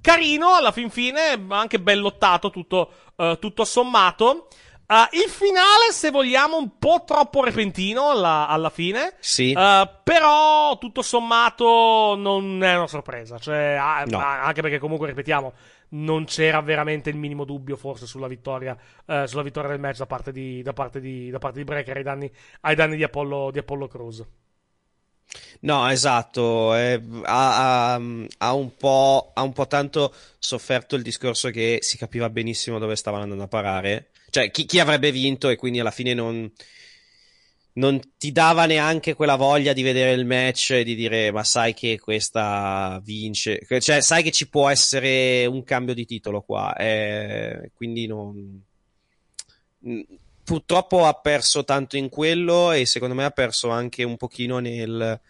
carino, alla fin fine, anche ben lottato, tutto, eh, tutto sommato. Uh, il finale, se vogliamo, un po' troppo repentino alla, alla fine. Sì. Uh, però, tutto sommato, non è una sorpresa. Cioè, ah, No. ah, anche perché, comunque, ripetiamo, non c'era veramente il minimo dubbio, forse, sulla vittoria, eh, sulla vittoria del match da parte di, da parte di, da parte di Breaker ai danni, ai danni di Apollo, di Apollo Cruz. No, esatto, eh, ha, ha- ha un po', ha un po' tanto sofferto il discorso che si capiva benissimo dove stavano andando a parare, cioè chi, chi avrebbe vinto e quindi alla fine non, non ti dava neanche quella voglia di vedere il match e di dire ma sai che questa vince, cioè sai che ci può essere un cambio di titolo qua, eh, quindi non... Purtroppo ha perso tanto in quello e secondo me ha perso anche un pochino nel,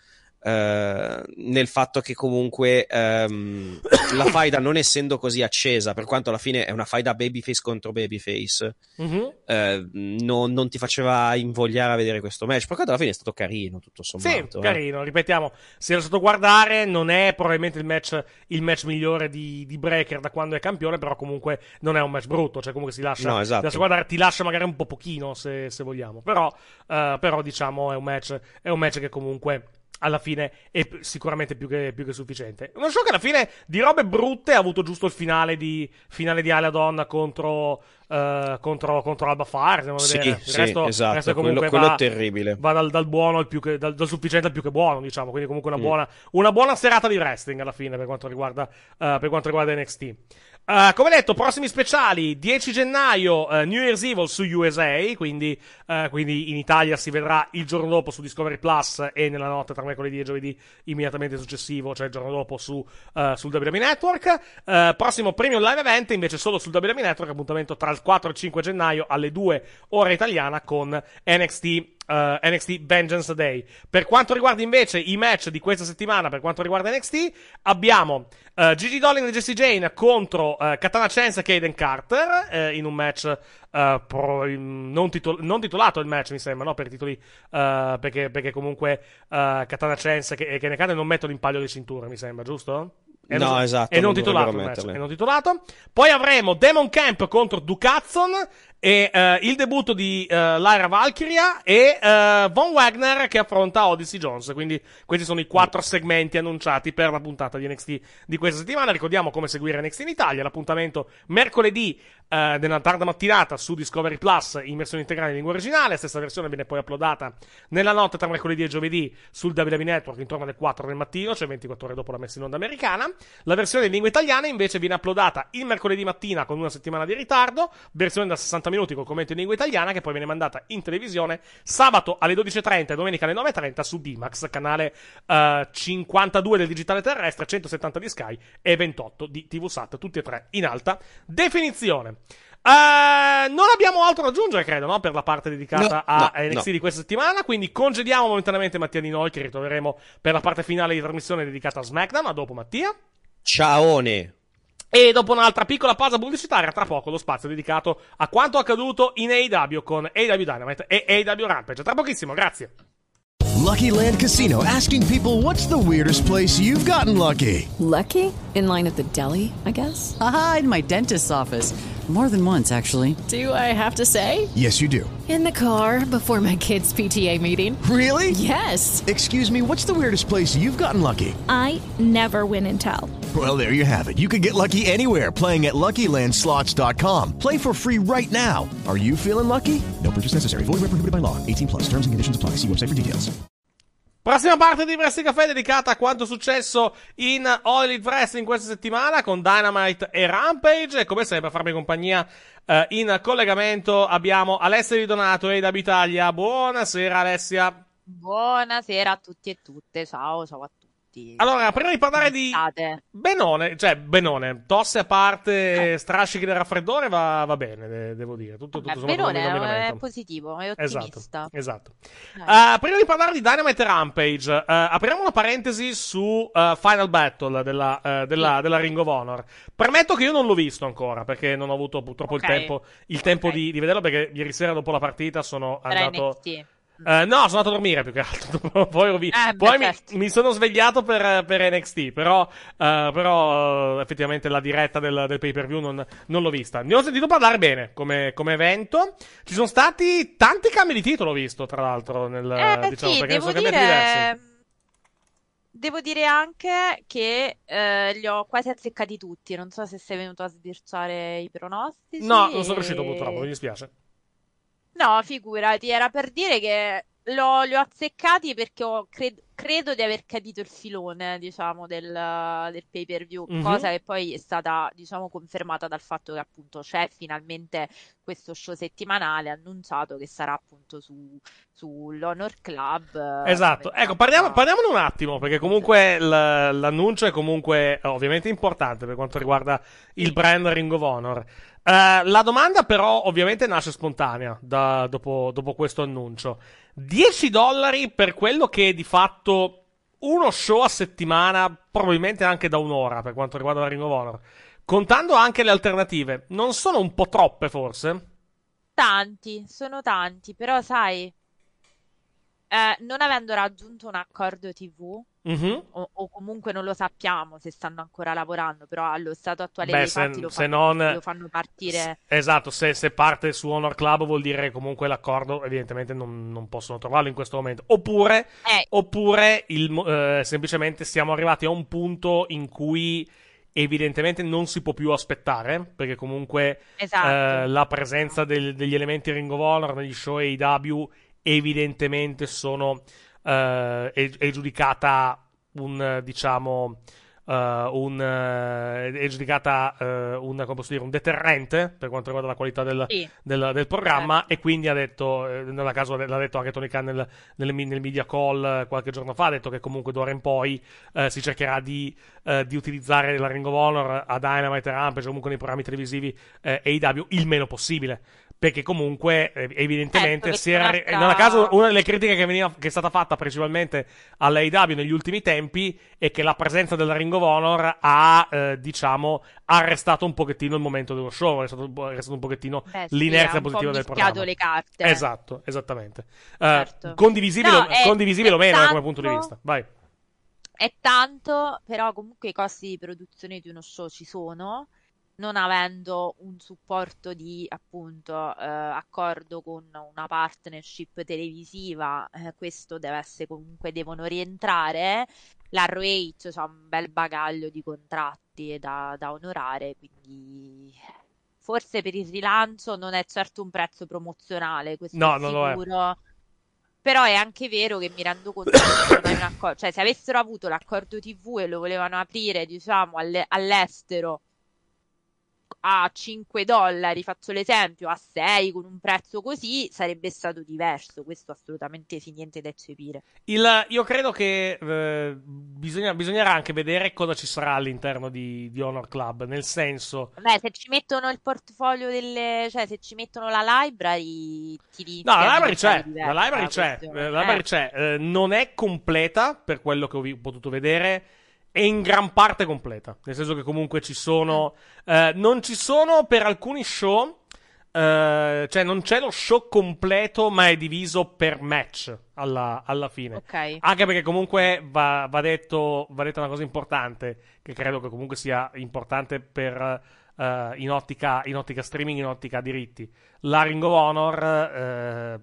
eh, nel fatto che comunque ehm, *coughs* la faida non essendo così accesa, per quanto alla fine è una faida babyface contro babyface, Mhm. eh, non, non ti faceva invogliare a vedere questo match. Per quanto alla fine è stato carino, tutto Sì, sommato. eh. carino, ripetiamo, se lo stato guardare non è probabilmente il match, il match migliore di, di Breaker da quando è campione, però comunque non è un match brutto, cioè comunque si lascia, No, esatto. si lascia guardare, ti lascia magari un po' pochino se, se vogliamo, però, eh, però diciamo è un match, è un match che comunque alla fine è sicuramente più che, più che sufficiente. Uno show che alla fine di robe brutte ha avuto giusto il finale di, finale di Aladon contro, eh, contro, contro Alba andiamo a Sì, vedere. sì, il resto, esatto, resto comunque quello- quello va- è terribile. va dal, dal buono al più che, dal, dal sufficiente al più che buono, diciamo. Quindi, comunque, una Mm. buona, una buona serata di wrestling alla fine per quanto riguarda, eh, per quanto riguarda NXT. Eh, come detto, prossimi speciali 10 gennaio, eh, New Year's Evil su USA. Quindi, eh, quindi in Italia si vedrà il giorno dopo su Discovery Plus e nella notte tra mercoledì e giovedì immediatamente successivo, cioè il giorno dopo su, sul WWE Network. Prossimo premium live event invece solo sul WWE Network. Appuntamento tra il 4 e il 5 gennaio alle 2 ora italiana con NXT eh, NXT Vengeance Day. Per quanto riguarda invece i match di questa settimana, per quanto riguarda NXT, abbiamo eh, Gigi Dolin e Jesse Jane contro eh, Katana Chance e Kaden Carter in un match pro- non, titol- non titolato il match, mi sembra, no? Per titoli, perché, perché comunque Katana Chance e Kaden Carter non mettono in palio le cinture, mi sembra, giusto? È No, non- esatto, È non non titolato il match, è non titolato. Poi avremo Demon Camp contro Ducazzon e eh, il debutto di eh, Lyra Valkyria e eh, Von Wagner che affronta Odyssey Jones. Quindi questi sono i quattro segmenti annunciati per la puntata di NXT di questa settimana. Ricordiamo come seguire NXT in Italia. L'appuntamento mercoledì eh, nella tarda mattinata su Discovery Plus in versione integrale in lingua originale. Stessa versione viene poi uploadata nella notte tra mercoledì e giovedì sul WWE Network intorno alle 4 del mattino, cioè 24 ore dopo la messa in onda americana. La versione in lingua italiana invece viene uploadata il mercoledì mattina con una settimana di ritardo, versione da 60 minuti con commento in lingua italiana che poi viene mandata in televisione sabato alle 12.30 e domenica alle 9.30 su D-Max, canale eh, 52 del digitale terrestre, 170 di Sky e 28 di TV Sat, tutti e tre in alta definizione. Eh, non abbiamo altro da aggiungere, credo, no? Per la parte dedicata No, a no, NXT di questa settimana. Quindi congediamo momentaneamente Mattia Di Noi, che ritroveremo per la parte finale di trasmissione dedicata a SmackDown. A dopo, Mattia. Ciaone. E dopo un'altra piccola pausa pubblicitaria, tra poco lo spazio dedicato a quanto accaduto in AEW con AEW Dynamite e AEW Rampage. Tra pochissimo, grazie. Lucky Land Casino asking people what's the weirdest place you've gotten lucky? Lucky? In line at the deli, I guess? Aha, in my dentist's office. More than once, actually. Do I have to say? Yes, you do. In the car before my kids' PTA meeting. Really? Yes. Excuse me, what's the weirdest place you've gotten lucky? I never win and tell. Well, there you have it. You can get lucky anywhere playing at LuckyLandSlots.com. Play for free right now. Are you feeling lucky? No purchase necessary. Void where prohibited by law. 18 plus. Terms and conditions apply. See website for details. Prossima parte di Wrestling Café dedicata a quanto successo in All Elite Wrestling questa settimana con Dynamite e Rampage. E come sempre a farmi compagnia eh, in collegamento abbiamo Alessia Di Donato e da Italia. Buonasera Alessia. Buonasera a tutti e tutte, ciao, ciao a tutti. Allora, prima di parlare di. Benone, cioè Benone, tosse a parte, strascichi del raffreddore va, va bene, de- devo dire. Tutto, tutto Eh, sommato Benone è, positivo, è Esatto, ottimista. esatto. Uh, prima di parlare di Dynamite Rampage, uh, apriamo una parentesi su uh, Final Battle della, uh, della, della Ring of Honor. Premetto che io non l'ho visto ancora perché non ho avuto purtroppo Ok. il tempo, il tempo di, di vederlo perché ieri sera dopo la partita sono Era andato... NXT. Eh, no, sono andato a dormire più che altro. *laughs* Poi, ho vi- Eh, Poi mi, certo. mi sono svegliato per, per NXT. Però, eh, però eh, effettivamente la diretta del, del pay per view non, non l'ho vista. Ne ho sentito parlare bene come, come evento. Ci sono stati tanti cambi di titolo, ho visto, tra l'altro. Nel, Eh, diciamo, sì, perché devo sono cambiati diversi. dire... Devo dire anche che eh, li ho quasi azzeccati tutti. Non so se sei venuto a sbirciare i pronostici. No, non sono riuscito e- purtroppo, mi dispiace. No, figurati, era per dire che l'ho- li ho azzeccati perché ho cred- credo di aver capito il filone, diciamo, del, del pay per view, Mhm. cosa che poi è stata, diciamo, confermata dal fatto che appunto c'è finalmente questo show settimanale annunciato che sarà appunto su, sull'Honor Club. eh, Esatto, ecco, parliamo, parliamone un attimo, perché comunque l'annuncio è comunque ovviamente importante per quanto riguarda il brand Ring of Honor. Eh, la domanda però ovviamente nasce spontanea da- dopo, dopo questo annuncio. 10 dollari per quello che è di fatto uno show a settimana, probabilmente anche da un'ora per quanto riguarda la Ring of Honor. Contando anche le alternative, non sono un po' troppe forse? Tanti, sono tanti, però sai, eh, non avendo raggiunto un accordo TV, Mhm. o, o comunque non lo sappiamo se stanno ancora lavorando, però allo stato attuale Beh, dei se- fatti lo se fanno, non- lo fanno partire. Esatto, se, se parte su Honor Club vuol dire che comunque l'accordo evidentemente non, non possono trovarlo in questo momento. Oppure, Eh. oppure il eh, semplicemente siamo arrivati a un punto in cui evidentemente non si può più aspettare, perché comunque Esatto. eh, la presenza del- degli elementi Ring of Honor negli show AEW evidentemente sono eh, è, è giudicata un diciamo eh, un è giudicata eh, un, come posso dire, un deterrente per quanto riguarda la qualità del, Sì. del, del programma Certo. e quindi ha detto nella caso l'ha detto anche Tony Khan nel, nel, nel media call qualche giorno fa ha detto che comunque d'ora in poi eh, si cercherà di, eh, di utilizzare la Ring of Honor a Dynamite Rampage o comunque nei programmi televisivi eh, AEW il meno possibile perché comunque eh, evidentemente si era, perché non a caso una delle critiche che, veniva, che è stata fatta principalmente all'AEW negli ultimi tempi è che la presenza della Ring of Honor ha eh, diciamo arrestato un pochettino il momento dello show è arrestato, arrestato un pochettino Beh, sì, l'inerzia ha po' positiva del programma. le carte. esatto esattamente. Eh, Certo. condivisibile, No, è- condivisibile o è meno da tanto- come punto di vista. Vai. È tanto, però comunque i costi di produzione di uno show ci sono, non avendo un supporto di appunto eh, accordo con una partnership televisiva, eh, questo deve essere comunque devono rientrare. La ROH ha un bel bagaglio di contratti da, da onorare, quindi forse per il rilancio non è certo un prezzo promozionale, questo No, è non lo è. sicuro. Però è anche vero che mi rendo conto che non hai un accordo, cioè se avessero avuto l'accordo TV e lo volevano aprire, diciamo, alle- all'estero a 5 dollari, faccio l'esempio, a 6 con un prezzo così, sarebbe stato diverso. Questo assolutamente sì, niente da eccepire. Il- io credo che eh, bisogna- bisognerà anche vedere cosa ci sarà all'interno di, di Honor Club nel senso Beh, se ci mettono il portfolio delle, cioè se ci mettono la library, ti No, la library c'è, la library c'è, la library Eh. c'è. Eh, non è completa per quello che ho potuto vedere, è in gran parte completa, nel senso che comunque ci sono, eh, non ci sono per alcuni show, eh, cioè non c'è lo show completo, ma è diviso per match alla, alla fine. Ok. Anche perché comunque va, va detto, va detta una cosa importante, che credo che comunque sia importante per, eh, in, ottica, in ottica streaming, in ottica diritti. La Ring of Honor, eh,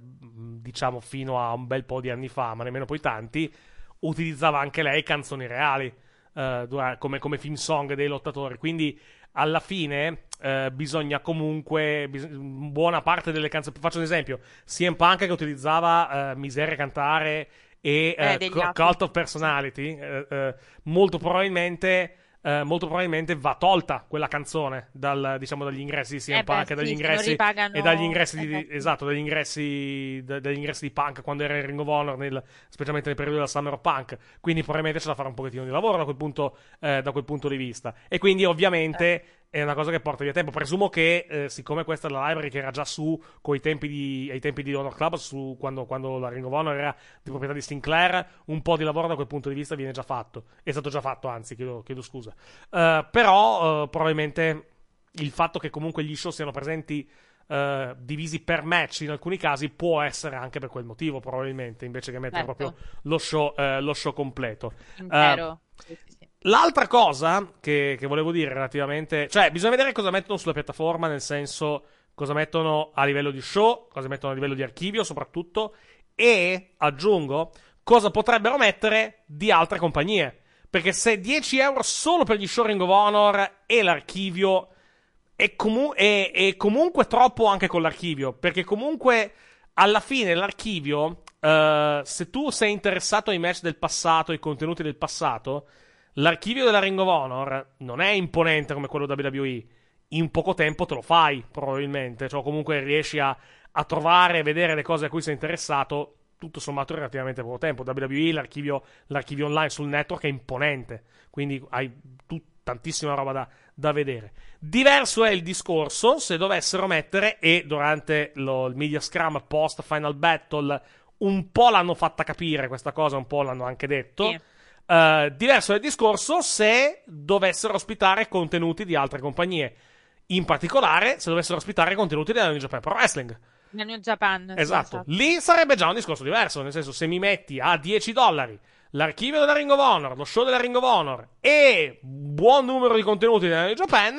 diciamo fino a un bel po' di anni fa, ma nemmeno poi tanti, utilizzava anche lei canzoni reali dura- come, come film song dei lottatori. Quindi alla fine eh, bisogna comunque bis- buona parte delle canzoni. Faccio un esempio: CM Punk che utilizzava eh, Miseria Cantare e Eh, eh. Cult of Personality. eh, eh, molto probabilmente. Eh, molto probabilmente va tolta quella canzone dal, diciamo, dagli ingressi di CM Eh beh, Punk e dagli sì, ingressi, ripagano- e dagli ingressi di, esatto. esatto, dagli ingressi, da- dagli ingressi di Punk quando era in Ring of Honor, nel- specialmente nel periodo della Summer of Punk. Quindi probabilmente c'è da fare un pochettino di lavoro da quel punto, eh, da quel punto di vista. E quindi ovviamente è una cosa che porta via tempo. Presumo che, eh, siccome questa è la library che era già su coi tempi di, ai tempi di Honor Club, su, quando, quando la Ring of Honor era di proprietà di Sinclair, un po' di lavoro da quel punto di vista viene già fatto. È stato già fatto, anzi, chiedo, chiedo scusa. Eh, però eh, probabilmente il fatto che comunque gli show siano presenti eh, divisi per match in alcuni casi può essere anche per quel motivo, probabilmente, invece che mettere Certo. proprio lo show, lo show completo. L'altra cosa che, che volevo dire relativamente, cioè, bisogna vedere cosa mettono sulla piattaforma, nel senso cosa mettono a livello di show, cosa mettono a livello di archivio, soprattutto, e aggiungo cosa potrebbero mettere di altre compagnie. Perché se 10 euro solo per gli show Ring of Honor e l'archivio è, comu- è- è comunque troppo anche con l'archivio, perché comunque alla fine l'archivio, eh, se tu sei interessato ai match del passato, ai contenuti del passato, l'archivio della Ring of Honor non è imponente come quello WWE. In poco tempo te lo fai, probabilmente. Cioè, comunque riesci a, a trovare e vedere le cose a cui sei interessato. Tutto sommato in relativamente poco tempo. WWE, l'archivio, l'archivio online sul network è imponente. Quindi hai tu, tantissima roba da, da vedere. Diverso è il discorso se dovessero mettere, e durante lo, il media scrum post Final Battle un po' l'hanno fatta capire questa cosa, un po' l'hanno anche detto. Sì. Uh, diverso è il discorso se dovessero ospitare contenuti di altre compagnie. In particolare, se dovessero ospitare contenuti della New Japan Pro Wrestling. Nel New Japan. sì, Esatto. Lì sarebbe già un discorso diverso. Nel senso, se mi metti a 10 dollari l'archivio della Ring of Honor, lo show della Ring of Honor e buon numero di contenuti della New Japan,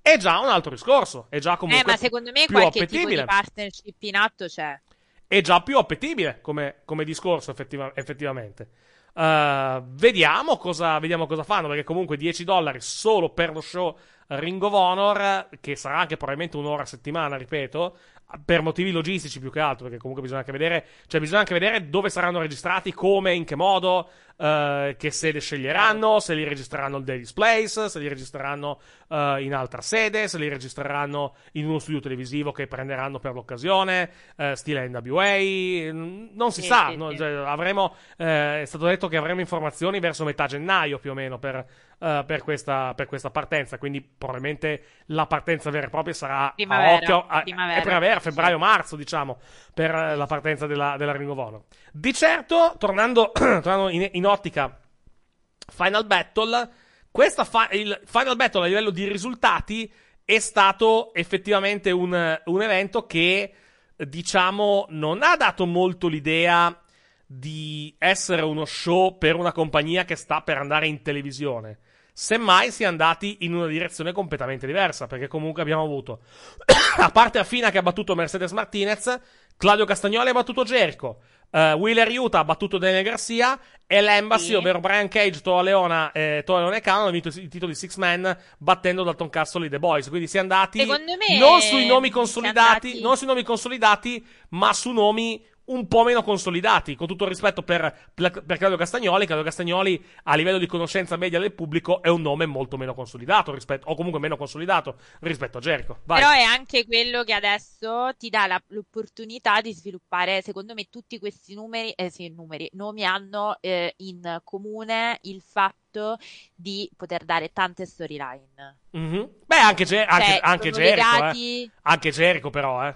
è già un altro discorso. È già comunque eh, ma secondo me più qualche tipo appetibile. di partnership in atto c'è. È già più appetibile come, come discorso, effettiva- effettivamente. Uh, vediamo, cosa, vediamo cosa fanno, perché comunque 10 dollari solo per lo show Ring of Honor, che sarà anche probabilmente un'ora a settimana, ripeto, per motivi logistici più che altro, perché comunque bisogna anche vedere, cioè bisogna anche vedere dove saranno registrati, come, in che modo, eh, che sede sceglieranno, se li registreranno al Daily Place, se li registreranno eh, in altra sede, se li registreranno in uno studio televisivo che prenderanno per l'occasione, eh, stile NWA, non si Sì, sa, sì, no? sì. Cioè, avremo, eh, è stato detto che avremo informazioni verso metà gennaio più o meno per, eh, per questa, per questa partenza, quindi probabilmente la partenza vera e propria sarà a Primavera, occhio, a, primavera. è primavera, febbraio-marzo, diciamo, per eh, la partenza della, della Ring of Honor. Di certo, tornando, *clears throat* tornando in, in ottica Final Battle, questa fa- il Final Battle a livello di risultati è stato effettivamente un, un evento che, diciamo, non ha dato molto l'idea di essere uno show per una compagnia che sta per andare in televisione. Semmai si è andati in una direzione completamente diversa, perché comunque abbiamo avuto, *coughs* a parte Affina che ha battuto Mercedes Martinez, Claudio Castagnoli ha battuto Jericho, eh, Wheeler Utah ha battuto Daniel Garcia e l'Embassy, Sì. ovvero Brian Cage, Toa Leona, eh, Toa Leona e Khan hanno vinto i titoli Six Man battendo Dalton Castle e The Boys. Quindi si è andati non sui nomi consolidati, andati- non sui nomi consolidati, ma su nomi un po' meno consolidati. Con tutto il rispetto per, per, per Claudio Castagnoli, Claudio Castagnoli a livello di conoscenza media del pubblico è un nome molto meno consolidato rispetto, o comunque meno consolidato rispetto a Jericho. Vai. Però è anche quello che adesso ti dà la- l'opportunità di sviluppare, secondo me, tutti questi numeri, eh sì, numeri, nomi hanno eh, in comune il fatto di poter dare tante storyline. Mhm. Beh, anche, Ge- anche, Cioè, anche Jericho, legati- eh. Anche Jericho, però, eh.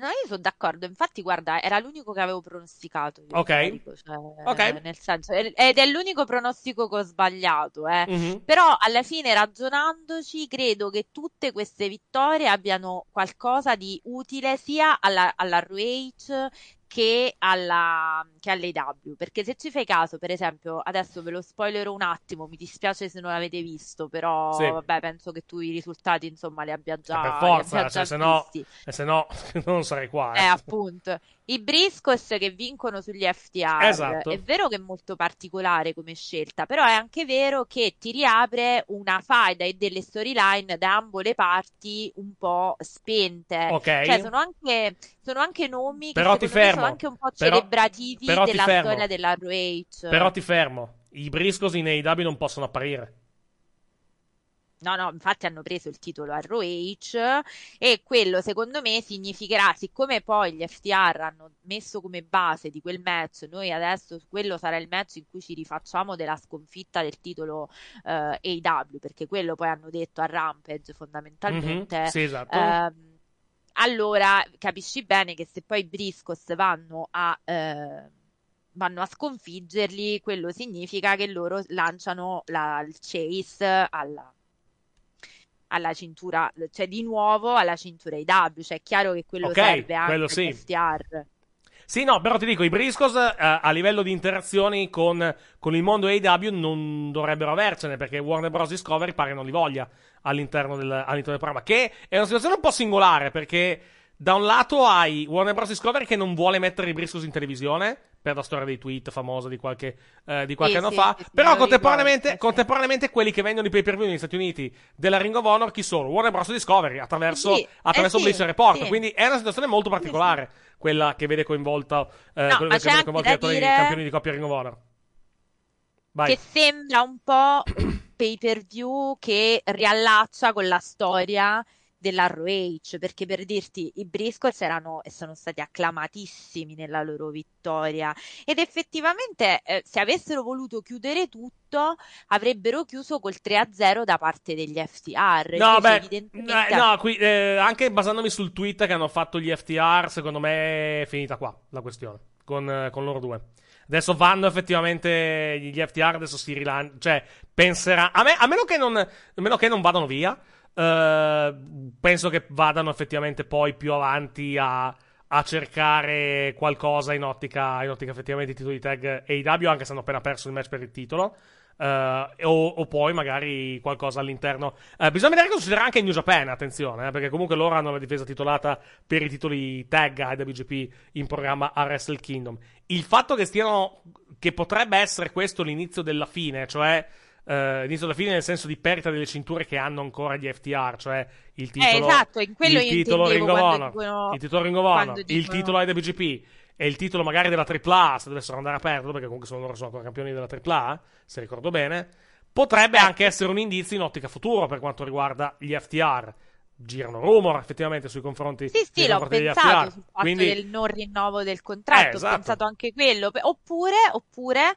No, io sono d'accordo, infatti, guarda, era l'unico che avevo pronosticato. io, Ok. Cioè, Ok. Nel senso, ed è l'unico pronostico che ho sbagliato, eh. Mhm. Però alla fine, ragionandoci, credo che tutte queste vittorie abbiano qualcosa di utile sia alla, alla ROH che alla che all'AEW. Perché se ci fai caso, per esempio, adesso ve lo spoilerò un attimo, mi dispiace se non l'avete visto, però Sì. vabbè, penso che tu i risultati, insomma, li abbia già, Eh, per forza, cioè, se no, se no *laughs* non sarei qua. Eh, Eh. appunto. I Briscos che vincono sugli FTR. Esatto. È vero che è molto particolare come scelta, però è anche vero che ti riapre una faida e delle storyline da ambo le parti un po' spente. Ok. Cioè, sono anche, sono anche nomi che Però fermo. sono anche un po' Però- celebrativi però ti della storia della ROH. Però ti fermo. I Briscos in AEW non possono apparire. No, no, infatti hanno preso il titolo ROH e quello secondo me significherà, siccome poi gli FTR hanno messo come base di quel match, noi adesso quello sarà il match in cui ci rifacciamo della sconfitta del titolo eh, AEW, perché quello poi hanno detto a Rampage fondamentalmente. Mhm, sì, esatto. Ehm, allora capisci bene che se poi i Briscos vanno a... eh, vanno a sconfiggerli, quello significa che loro lanciano la- il chase alla, alla cintura, cioè di nuovo alla cintura IW, cioè è chiaro che quello Ok, serve anche quello sì. FTR. Sì, no, però ti dico, i Briscos eh, a livello di interazioni con, con il mondo AEW non dovrebbero avercene, perché Warner Bros. Discovery pare non li voglia all'interno del, all'interno del programma, che è una situazione un po' singolare, perché da un lato hai Warner Bros. Discovery che non vuole mettere i Briscos in televisione, per la storia dei tweet famosa di qualche, eh, di qualche Sì, anno sì, fa. sì, Però contemporaneamente, contemporaneamente quelli che vendono i pay per view negli Stati Uniti della Ring of Honor chi sono? Warner Bros. Discovery attraverso, Sì, attraverso eh sì, Blizzard Report. Quindi è una situazione molto particolare quella che vede coinvolta eh, No, quello ma che vede attori- i dire- campioni di coppia Ring of Honor. Vai. Che sembra un po' *clears throat* pay per view che riallaccia con la storia dell'ROH, perché per dirti, i Briscoes erano e sono stati acclamatissimi nella loro vittoria ed effettivamente eh, se avessero voluto chiudere tutto avrebbero chiuso col 3-0 da parte degli FTR. No, beh, evidentemente- eh, no, qui, eh, anche basandomi sul tweet che hanno fatto gli FTR, secondo me è finita qua la questione con, eh, con loro due. Adesso vanno effettivamente gli FTR, adesso si rilanciano, cioè penserà, a, me, a, meno che non, a meno che non vadano via, eh, penso che vadano effettivamente poi più avanti a, a cercare qualcosa in ottica, in ottica effettivamente di titoli tag AEW, anche se hanno appena perso il match per il titolo. Eh, o, o poi magari qualcosa all'interno. Eh, bisogna vedere cosa succederà anche in New Japan. Attenzione, eh, perché comunque loro hanno la difesa titolata per i titoli tag IWGP in programma a Wrestle Kingdom. Il fatto che stiano. che potrebbe essere questo l'inizio della fine, cioè. Eh, l'inizio della fine nel senso di perdita delle cinture che hanno ancora gli FTR, cioè il titolo, esatto, in quello il titolo Ring of Honor, dicono- il titolo Ring of Honor, quando il dicono- titolo IWGP e il titolo magari della AAA, se dovessero andare a perderlo, perché comunque sono loro sono ancora campioni della AAA, se ricordo bene, potrebbe Certo. anche essere un indizio in ottica futuro per quanto riguarda gli FTR. Girano rumor effettivamente sui confronti, Sì, sì, l'ho pensato sul fatto Quindi, del non rinnovo del contratto, Eh, esatto. ho pensato anche quello. Oppure, oppure,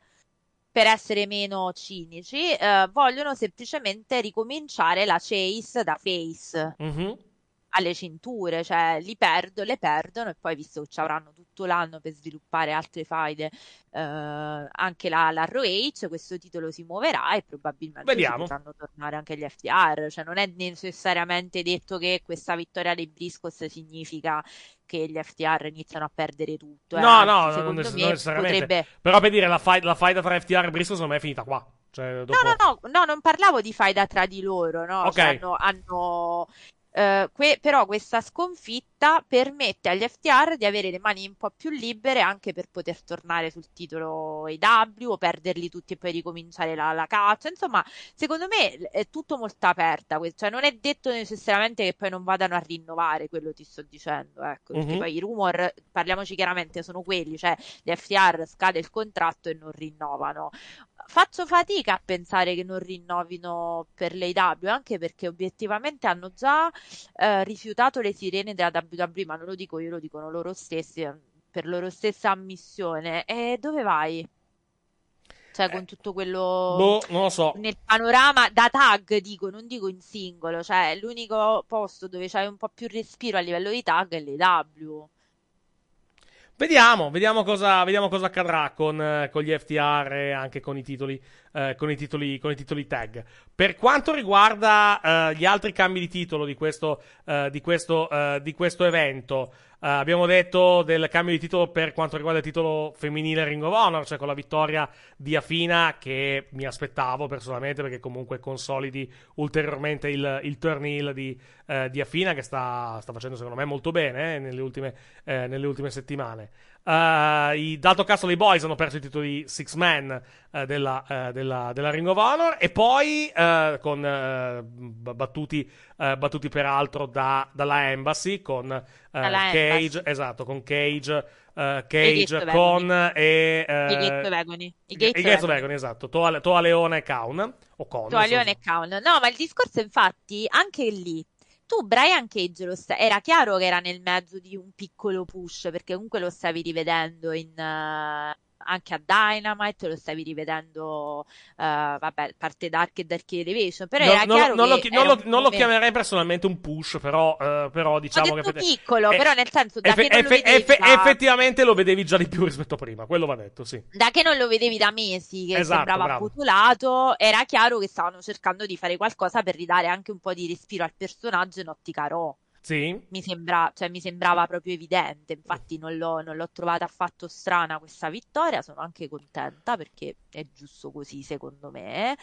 per essere meno cinici, eh, vogliono semplicemente ricominciare la chase da face mhm. Alle cinture, cioè li perdo, le perdono e poi visto che ci avranno tutto l'anno per sviluppare altre faide, eh, anche la, la ROH, questo titolo si muoverà e probabilmente Vediamo. potranno tornare anche gli FTR, cioè non è necessariamente detto che questa vittoria dei Briscoes significa che gli FTR iniziano a perdere tutto, eh, No, no, non secondo me non necessariamente. potrebbe... Però per dire la fight, la fight tra FTR e Bristol secondo me è finita qua. Cioè, dopo... No, no, no, no, non parlavo di faida tra di loro, no? Ok. Cioè, hanno, hanno, eh, que- però questa sconfitta permette agli FTR di avere le mani un po' più libere anche per poter tornare sul titolo AW o perderli tutti e poi ricominciare la, la caccia. Insomma, secondo me è tutto molto aperta, cioè non è detto necessariamente che poi non vadano a rinnovare quello ti sto dicendo, ecco, perché Mhm. poi i rumor, parliamoci chiaramente, sono quelli, cioè gli FTR scade il contratto e non rinnovano. Faccio fatica a pensare che non rinnovino per l'AW, anche perché obiettivamente hanno già eh, rifiutato le sirene della WWE, ma non lo dico io, lo dicono loro stessi, eh, per loro stessa ammissione. E dove vai? Cioè, con tutto quello Boh, non lo so. nel panorama da tag, dico, non dico in singolo, cioè l'unico posto dove c'hai un po' più respiro a livello di tag è l'AW. Vediamo, vediamo cosa, vediamo cosa accadrà con, eh, con gli FTR e anche con i titoli, eh, con i titoli, con i titoli tag. Per quanto riguarda eh, gli altri cambi di titolo di questo, eh, di questo, eh, di questo evento, abbiamo detto del cambio di titolo per quanto riguarda il titolo femminile Ring of Honor, cioè con la vittoria di Afina che mi aspettavo personalmente perché comunque consolidi ulteriormente il, il turn heel di, eh, di Afina che sta, sta facendo secondo me molto bene eh, nelle, ultime, eh, nelle ultime settimane. Uh, I Dato Castle dei Boys hanno perso i titoli Six Man eh, della, eh, della, della Ring of Honor e poi con battuti, battuti peraltro da- dalla Embassy con Dalla Cage, Embassy. esatto, con Cage, Cage con e I Ghetto Vegoni. I i Vegoni. Vegoni, esatto, Toa, Toa Leone e Kaun o Con, Toa. Leone e Kaun. No, ma il discorso infatti, anche lì, tu Brian Cage lo sta- era chiaro che era nel mezzo di un piccolo push, perché comunque lo stavi rivedendo in, eh, anche a Dynamite, lo stavi rivedendo, eh, vabbè, parte Dark e Dark Elevation, però No, era non, chiaro non lo, non lo- non lo chiamerei personalmente un push, però, eh, però diciamo che piccolo, eh, però nel senso da effe- che non lo vedevi effe- da- effettivamente lo vedevi già di più rispetto a prima, quello va detto, sì. da che non lo vedevi da mesi, che Esatto, sembrava bravo. appotulato, era chiaro che stavano cercando di fare qualcosa per ridare anche un po' di respiro al personaggio in ottica Raw. Sì. Mi sembra, cioè, mi sembrava proprio evidente, infatti non l'ho, non l'ho trovata affatto strana questa vittoria, sono anche contenta perché è giusto così secondo me.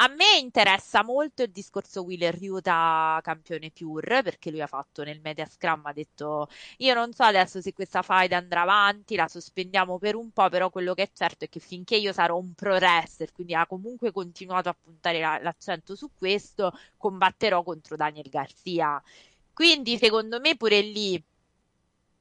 A me interessa molto il discorso Wheeler Ryuta campione pure, perché lui ha fatto nel media scrum, ha detto io non so adesso se questa fight andrà avanti, la sospendiamo per un po', però quello che è certo è che finché io sarò un pro wrestler, quindi ha comunque continuato a puntare la- l'accento su questo, combatterò contro Daniel Garcia. Quindi secondo me pure lì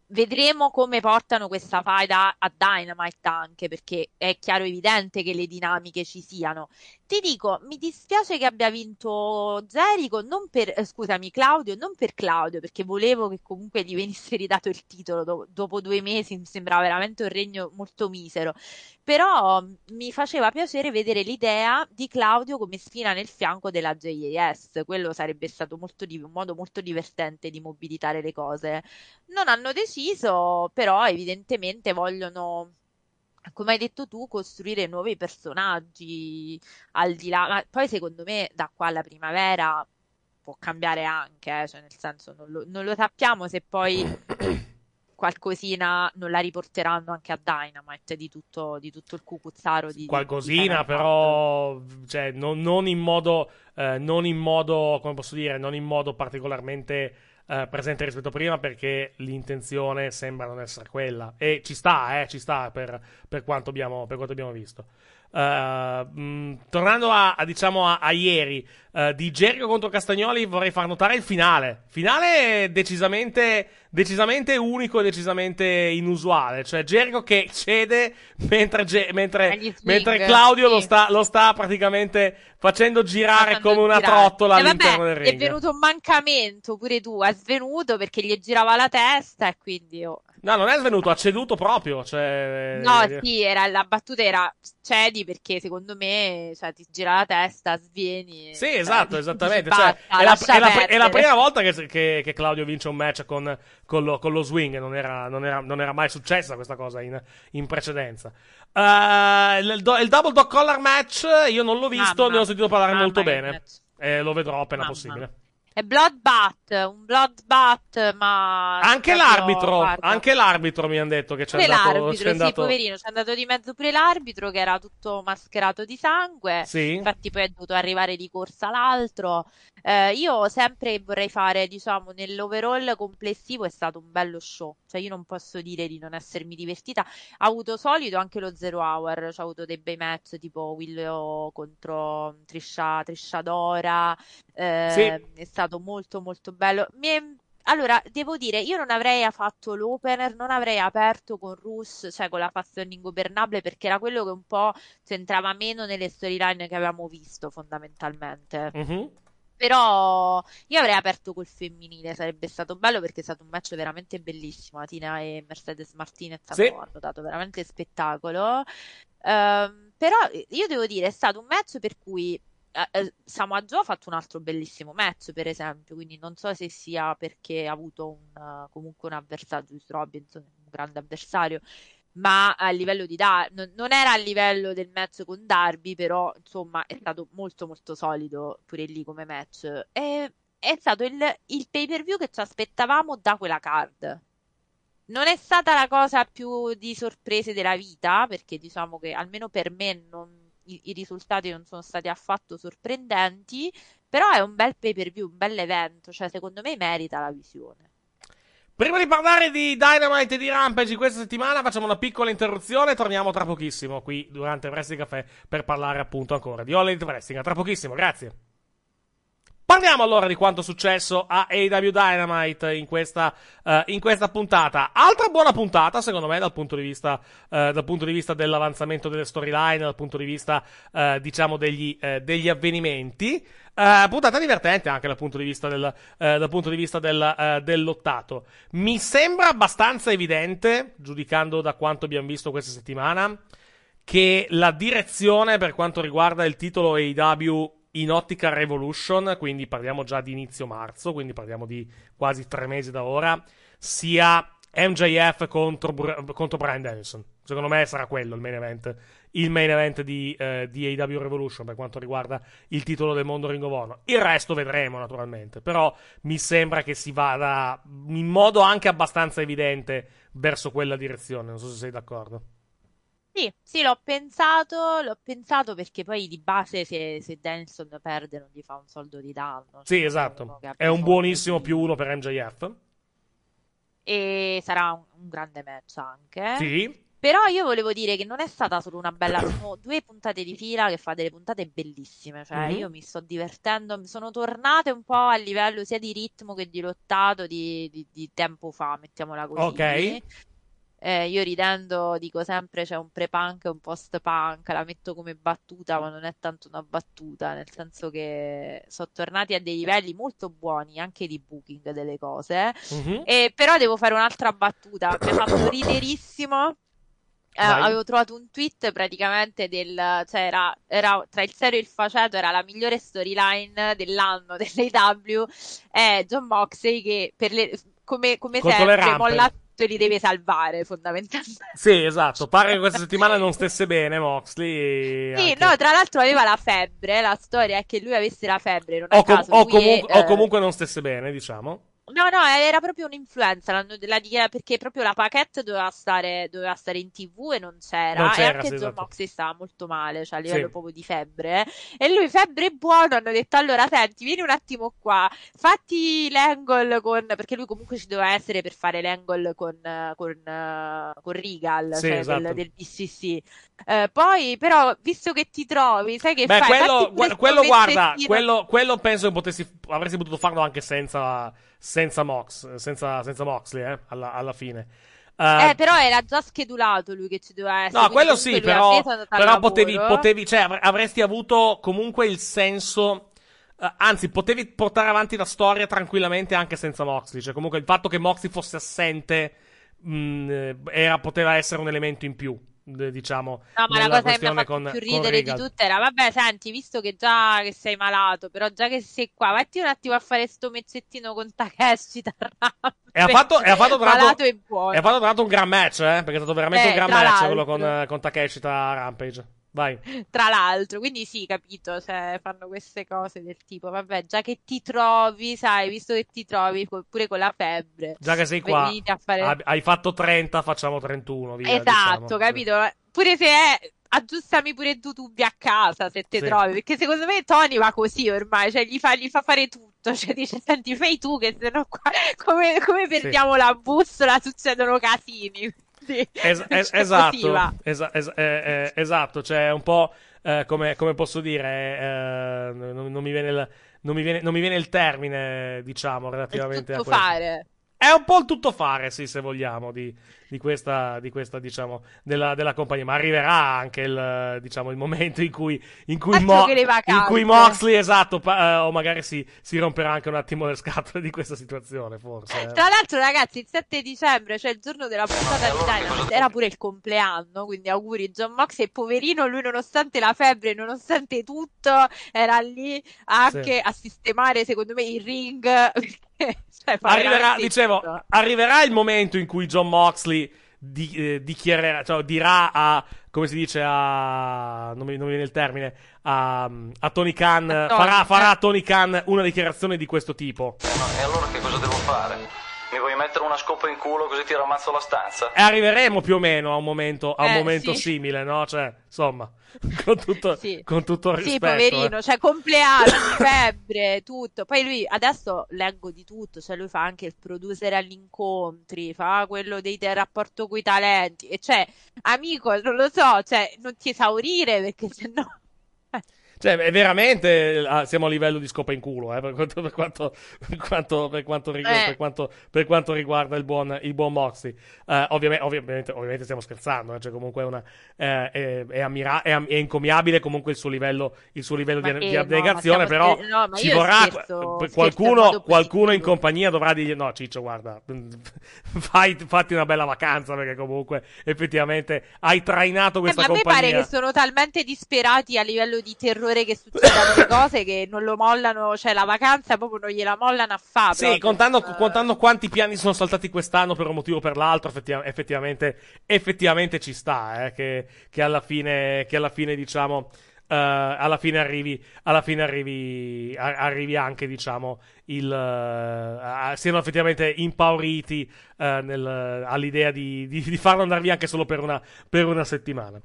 Vedremo come portano questa faida a Dynamite anche perché è chiaro evidente che le dinamiche ci siano. Ti dico, mi dispiace che abbia vinto Jericho, non per, eh, scusami, Claudio, non per Claudio, perché volevo che comunque gli venisse ridato il titolo do- dopo due mesi, mi sembrava veramente un regno molto misero. Però mh, mi faceva piacere vedere l'idea di Claudio come spina nel fianco della JAS. Quello sarebbe stato di- un modo molto divertente di mobilitare le cose. Non hanno deciso, però evidentemente vogliono, come hai detto tu, costruire nuovi personaggi al di là. Ma poi secondo me da qua alla primavera può cambiare anche, eh, Cioè nel senso non lo, non lo sappiamo se poi *coughs* qualcosina non la riporteranno anche a Dynamite di tutto, di tutto il cucuzzaro di, di Qualcosina, Final però, cioè, non, non in modo, eh, non in modo, come posso dire, non in modo particolarmente eh, presente rispetto a prima, perché l'intenzione sembra non essere quella. E ci sta, eh, ci sta per, per quanto, abbiamo, per quanto abbiamo visto. Eh, mh, tornando a, a, diciamo a, a ieri eh, di Jericho contro Castagnoli, vorrei far notare il finale. Finale decisamente, decisamente unico e decisamente inusuale. Cioè, Jericho che cede mentre, Ge- mentre, swing, mentre Claudio sì. lo, sta, lo sta praticamente facendo girare come una girare. trottola E all'interno vabbè, del È ring. venuto un mancamento pure tu, è svenuto perché gli girava la testa e quindi oh. No, non è svenuto, ha ceduto proprio. Cioè, No, eh, sì, era, la battuta era cedi perché secondo me cioè, ti gira la testa, svieni. Sì, esatto, esattamente. basta, Cioè, è, la, è la- è la prima volta che, che- che Claudio vince un match con, con lo, con lo swing. Non era, non era- non era mai successa questa cosa in, in precedenza. Eh, il, il double dog collar match, io non l'ho visto, Mamma, ne ho sentito parlare molto bene. match. E lo vedrò appena Mamma. possibile. È Bloodbath, un Bloodbath, ma... Anche l'arbitro, guarda. anche l'arbitro mi hanno detto che c'è andato. c'è sì, andato... poverino, c'è andato di mezzo pure l'arbitro che era tutto mascherato di sangue. Sì. Infatti poi è dovuto arrivare di corsa l'altro. Eh, io sempre vorrei fare, diciamo, nell'overall complessivo è stato un bello show. Cioè io non posso dire di non essermi divertita. Ha avuto solido anche lo Zero Hour, c'ha avuto dei bei match tipo Willow contro Trisha, Trisha Dora. Eh, Sì. È stato molto molto bello. Mi è- Allora, devo dire, io non avrei fatto l'opener, non avrei aperto con Rus, cioè con la fazione ingobernabile, perché era quello che un po' c'entrava meno nelle storyline che avevamo visto fondamentalmente. Mhm. Però io avrei aperto col femminile, sarebbe stato bello perché è stato un match veramente bellissimo. Tina e Mercedes Martinez Sì. hanno dato veramente spettacolo. Ehm, però io devo dire, è stato un match per cui eh, eh, Samoa Joe ha fatto un altro bellissimo match, per esempio, quindi non so se sia perché ha avuto un, comunque un avversario, Juice Robinson, un grande avversario, ma a livello di da- non, era a livello del match con Darby, però insomma è stato molto molto solido pure lì come match. E, è stato il, il pay-per-view che ci aspettavamo da quella card. Non è stata la cosa più di sorprese della vita, perché diciamo che almeno per me non- i, i risultati non sono stati affatto sorprendenti, però è un bel pay-per-view, un bel evento, cioè secondo me merita la visione. Prima di parlare di Dynamite e di Rampage questa settimana, facciamo una piccola interruzione e torniamo tra pochissimo qui durante il Wrestling Café per parlare appunto ancora di All Elite Wrestling. A tra pochissimo, grazie. Parliamo allora di quanto è successo a AW Dynamite in questa, eh, in questa puntata. Altra buona puntata, secondo me, dal punto di vista, eh, dal punto di vista dell'avanzamento delle storyline, dal punto di vista, eh, diciamo, degli, degli avvenimenti. Puntata divertente anche dal punto di vista del, dal punto di vista del, del lottato. Mi sembra abbastanza evidente, giudicando da quanto abbiamo visto questa settimana, che la direzione per quanto riguarda il titolo AEW in ottica Revolution, quindi parliamo già di inizio marzo, quindi parliamo di quasi tre mesi da ora, sia MJF contro, contro Brian Dennison. Secondo me sarà quello il main event, il main event di, eh, di AEW Revolution per quanto riguarda il titolo del mondo Ring of Honor. Il resto vedremo naturalmente, però mi sembra che si vada in modo anche abbastanza evidente verso quella direzione, non so se sei d'accordo. Sì, sì, l'ho pensato, l'ho pensato perché poi di base se, se Danielson perde non gli fa un soldo di danno. Sì, cioè, esatto. È un buonissimo di- più uno per MJF. E sarà un, un grande match anche. Sì. Però io volevo dire che non è stata solo una bella, sono due puntate di fila che fa delle puntate bellissime, cioè Mhm. io mi sto divertendo, sono tornate un po' a livello sia di ritmo che di lottato di, di- di tempo fa, mettiamola così. Ok. Eh, io ridendo dico sempre c'è un pre-punk e un post-punk, la metto come battuta, ma non è tanto una battuta, nel senso che sono tornati a dei livelli molto buoni anche di booking delle cose. Mhm. E però devo fare un'altra battuta, mi ha fatto riderissimo. Eh, avevo trovato un tweet praticamente del, cioè era, era tra il serio e il faceto, era la migliore storyline dell'anno *laughs* dell'AW, è John Moxley che per le, come, come sempre rampe. molla tutto e li deve salvare fondamentalmente. *laughs* Sì, esatto. Pare che questa settimana non stesse bene Moxley. Sì, anche- no, tra l'altro aveva la febbre, la storia è che lui avesse la febbre, non o, com- o comunque, è, o eh, comunque non stesse bene, diciamo. No, no, era proprio un'influenza, la dichiara- perché proprio la Paquette doveva stare, doveva stare in TV e non c'era, Non e c'era, anche sì, John esatto. Moxley stava molto male, cioè a livello Sì. proprio di febbre, e lui febbre buono, hanno detto allora senti, vieni un attimo qua, fatti l'angle con, perché lui comunque ci doveva essere per fare l'angle con, eh, con, eh, con Regal, Sì, cioè esatto. del, del BCC. Eh, poi però, visto che ti trovi, sai che Beh, fai? quello, questo quello guarda, quello, quello penso che potessi, avresti potuto farlo anche senza, senza Mox, senza, senza Moxley, eh, alla, alla fine. Eh, Eh, però era già schedulato lui che ci doveva essere. No, quello sì, però, però potevi, potevi, cioè, avre- avresti avuto comunque il senso. eh, anzi, potevi portare avanti la storia tranquillamente anche senza Moxley. Cioè, comunque il fatto che Moxley fosse assente mh, eh, era- poteva essere un elemento in più, diciamo. No, ma la cosa che mi ha fatto con, più ridere di tutte era, vabbè, senti, visto che già che sei malato, però già che sei qua, vatti un attimo a fare sto mezzettino con Takeshi da E ha fatto, e ha fatto *laughs* malato e buono. e ha fatto tra l'altro un gran match, eh? Perché è stato veramente Eh, un gran match quello con, con Takeshi tra Rampage. Vai. Tra l'altro, quindi sì, capito, cioè fanno queste cose del tipo, vabbè, già che ti trovi, sai, visto che ti trovi pure con la febbre, Già che sei qua, fare... hai- fatto 30, facciamo 31. Via, Esatto, diciamo. capito? Pure se è, aggiustami pure tu tubi a casa se te Sì. trovi, perché secondo me Tony va così ormai, cioè gli fa, gli fa fare tutto, *laughs* cioè dice, senti, fai tu che sennò qua, come, come perdiamo la bussola, succedono casini. Sì. Es- es- Cioè, esatto, es- eh, eh, esatto, cioè un po' eh, come, come posso dire, eh, non, non mi viene il, non, mi viene, non mi viene il termine, diciamo, relativamente a tutto questo. fare. È un po' il tutto fare, sì, se vogliamo, di, di questa, di questa, diciamo, della, della compagnia. Ma arriverà anche il, diciamo, il momento in cui, in cui, Mo- in cui Moxley, esatto, pa- eh, o magari si, si romperà anche un attimo le scatole di questa situazione, forse. eh. Tra l'altro, ragazzi, il 7 dicembre, cioè il giorno della puntata di Dynamite, era pure il compleanno, quindi auguri John Mox e poverino, lui nonostante la febbre, nonostante tutto, era lì anche Sì. a sistemare, secondo me, il ring. *laughs* perché, cioè, Arriverà, dicevo, arriverà il momento in cui John Moxley di- eh, dichiarerà, cioè dirà a, come si dice, a, non mi, non mi viene il termine, a, a Tony Khan, A Tony, farà, farà a Tony Khan una dichiarazione di questo tipo. E allora che cosa devo fare? Mi vuoi mettere una scopa in culo così ti rammazzo la stanza? E arriveremo più o meno a un momento, a un Eh, momento sì. simile, no? Cioè, insomma, *laughs* con tutto, con tutto il Sì, rispetto. poverino, eh. cioè compleanno, *coughs* febbre, tutto. Poi lui adesso leggo di tutto, cioè lui fa anche il producer agli incontri, fa quello dei del rapporto coi talenti. E cioè, amico, non lo so, cioè, non ti esaurire perché *laughs* sennò Cioè, è veramente ah, siamo a livello di scopa in culo, eh, per, quanto, per, quanto, per, quanto, per, quanto, Eh. per, quanto, riguarda il buon, il buon Moxley. Eh, ovviamente, ovviamente, ovviamente stiamo scherzando, eh, cioè comunque è, una, eh, è, è, ammira- è, è incommiabile comunque il suo livello, il suo livello Ma di, che di no, abnegazione, ma stiamo però scher- no, ma ci vorrà scherzo- qualcuno, qualcuno in compagnia dovrà dire no Ciccio guarda *laughs* fai, fatti una bella vacanza perché comunque effettivamente hai trainato Eh, questa ma a me compagnia pare che sono talmente disperati a livello di terrore che succedano le cose che non lo mollano, cioè la vacanza proprio non gliela mollano a fa. Sì, proprio. contando, contando quanti piani sono saltati quest'anno per un motivo o per l'altro, effettiva- effettivamente, effettivamente ci sta, eh, che, che alla fine, che alla fine diciamo, eh, alla fine arrivi, alla fine arrivi, a- arrivi anche, diciamo, il, eh, a- siano effettivamente impauriti eh, nel- all'idea di, di- di farlo andare via anche solo per una, per una settimana.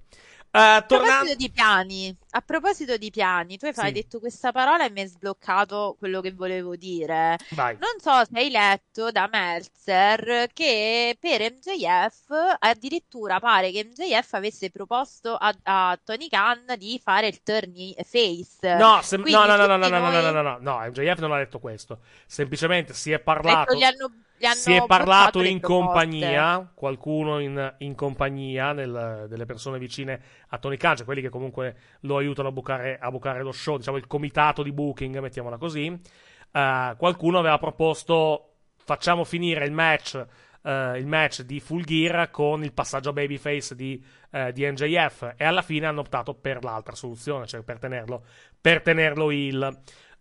Eh, A tornando... proposito di piani, a proposito di piani, tu hai Sì. detto questa parola e mi hai sbloccato quello che volevo dire. Vai. Non so se hai letto da Meltzer che per MJF addirittura pare che MJF avesse proposto a, a Tony Khan di fare il turn face. No, se- Quindi no, no, no, no, no, no, no, no, no, no, MJF non ha detto questo. Semplicemente si è Ecco, parlato, hanno, gli hanno si è parlato in compagnia, qualcuno in, in compagnia nel- delle persone vicine a Tony Khan, cioè quelli che comunque lo aiutano a bucare, a bucare lo show, diciamo il comitato di booking, mettiamola così. Eh, qualcuno aveva proposto facciamo finire il match, eh, il match di Full Gear con il passaggio a babyface di, eh, di MJF e alla fine hanno optato per l'altra soluzione, cioè per tenerlo, per tenerlo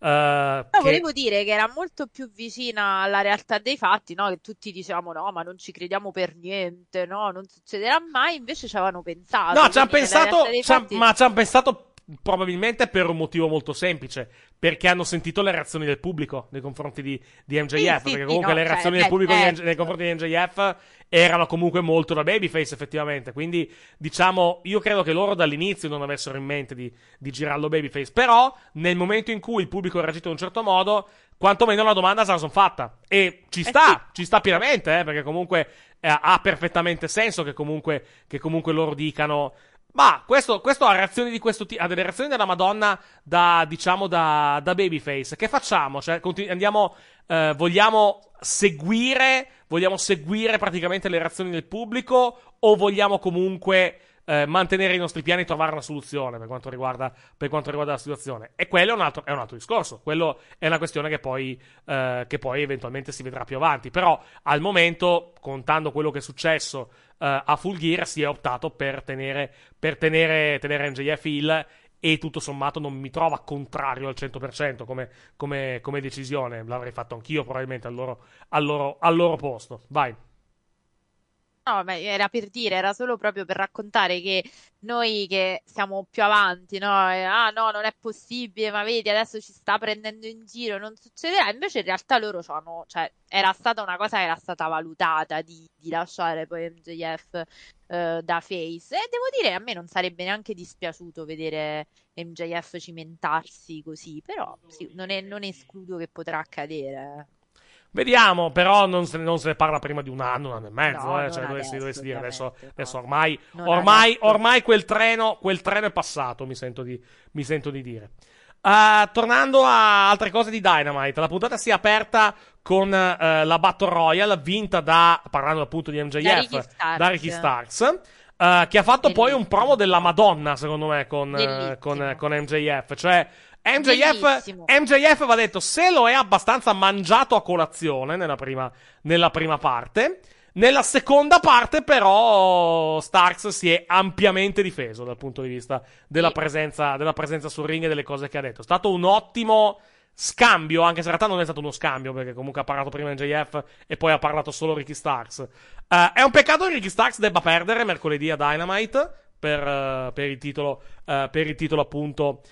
il No, volevo dire che era molto più vicina alla realtà dei fatti, no? Che tutti dicevamo no, ma non ci crediamo per niente, no, non succederà mai, invece ci avevano pensato. No, ci hanno pensato, ma ci hanno pensato probabilmente per un motivo molto semplice, perché hanno sentito le reazioni del pubblico nei confronti di, di MJF, Sì, sì, perché sì, comunque no, le cioè, reazioni beh, del pubblico certo. nei confronti di MJF erano comunque molto da babyface effettivamente, quindi diciamo, io credo che loro dall'inizio non avessero in mente di, di girarlo babyface, però nel momento in cui il pubblico ha reagito in un certo modo, quantomeno la domanda se la sono fatta, e ci sta, ci sta pienamente, eh, perché comunque eh, ha perfettamente senso che comunque, che comunque loro dicano ma questo, questo ha reazioni di questo tipo. Ha delle reazioni della Madonna da, diciamo, da, da babyface. Che facciamo? Cioè, continu- andiamo. eh, vogliamo seguire. Vogliamo seguire praticamente le reazioni del pubblico? O vogliamo comunque. eh, mantenere i nostri piani e trovare una soluzione per quanto riguarda, per quanto riguarda la situazione. E quello è un altro, è un altro discorso. Quello è una questione che poi, eh, che poi eventualmente si vedrà più avanti. Però al momento, contando quello che è successo a Full Gear, si è optato per tenere, per tenere, tenere MJF heel e tutto sommato non mi trova contrario al 100% come, come, come decisione. L'avrei fatto anch'io probabilmente al loro, al loro, al loro posto. Vai. No, ma era per dire, era solo proprio per raccontare che noi che siamo più avanti, no? E, ah no, non è possibile, ma vedi, adesso ci sta prendendo in giro, non succederà. Invece in realtà loro c'hanno, cioè, era stata una cosa che era stata valutata di, di lasciare poi MJF eh, da face. E devo dire, a me non sarebbe neanche dispiaciuto vedere MJF cimentarsi così, però sì, non, è- non escludo che potrà accadere. Vediamo, però non se, non se ne parla prima di un anno, un anno e mezzo. No, eh, cioè, dovessi, adesso, dire adesso, adesso ormai, ormai, ormai quel treno, quel treno è passato, mi sento di, mi sento di dire. Ah, tornando a altre cose di Dynamite, la puntata si è aperta con eh, la Battle Royale vinta da, parlando appunto di MJF, Da Ricky Starks. da Ricky Starks, eh, che ha fatto poi un promo della Madonna, secondo me, con, eh, Bellissimo. con, con MJF. Cioè, MJF. MJF va detto se lo è abbastanza mangiato a colazione nella prima, nella prima parte. Nella seconda parte, però, Starks si è ampiamente difeso dal punto di vista della, presenza, della presenza sul ring e delle cose che ha detto. È stato un ottimo scambio, anche se in realtà non è stato uno scambio, perché comunque ha parlato prima MJF e poi ha parlato solo Ricky Starks. Eh, è un peccato che Ricky Starks debba perdere mercoledì a Dynamite per, eh, per il titolo, eh, per il titolo appunto,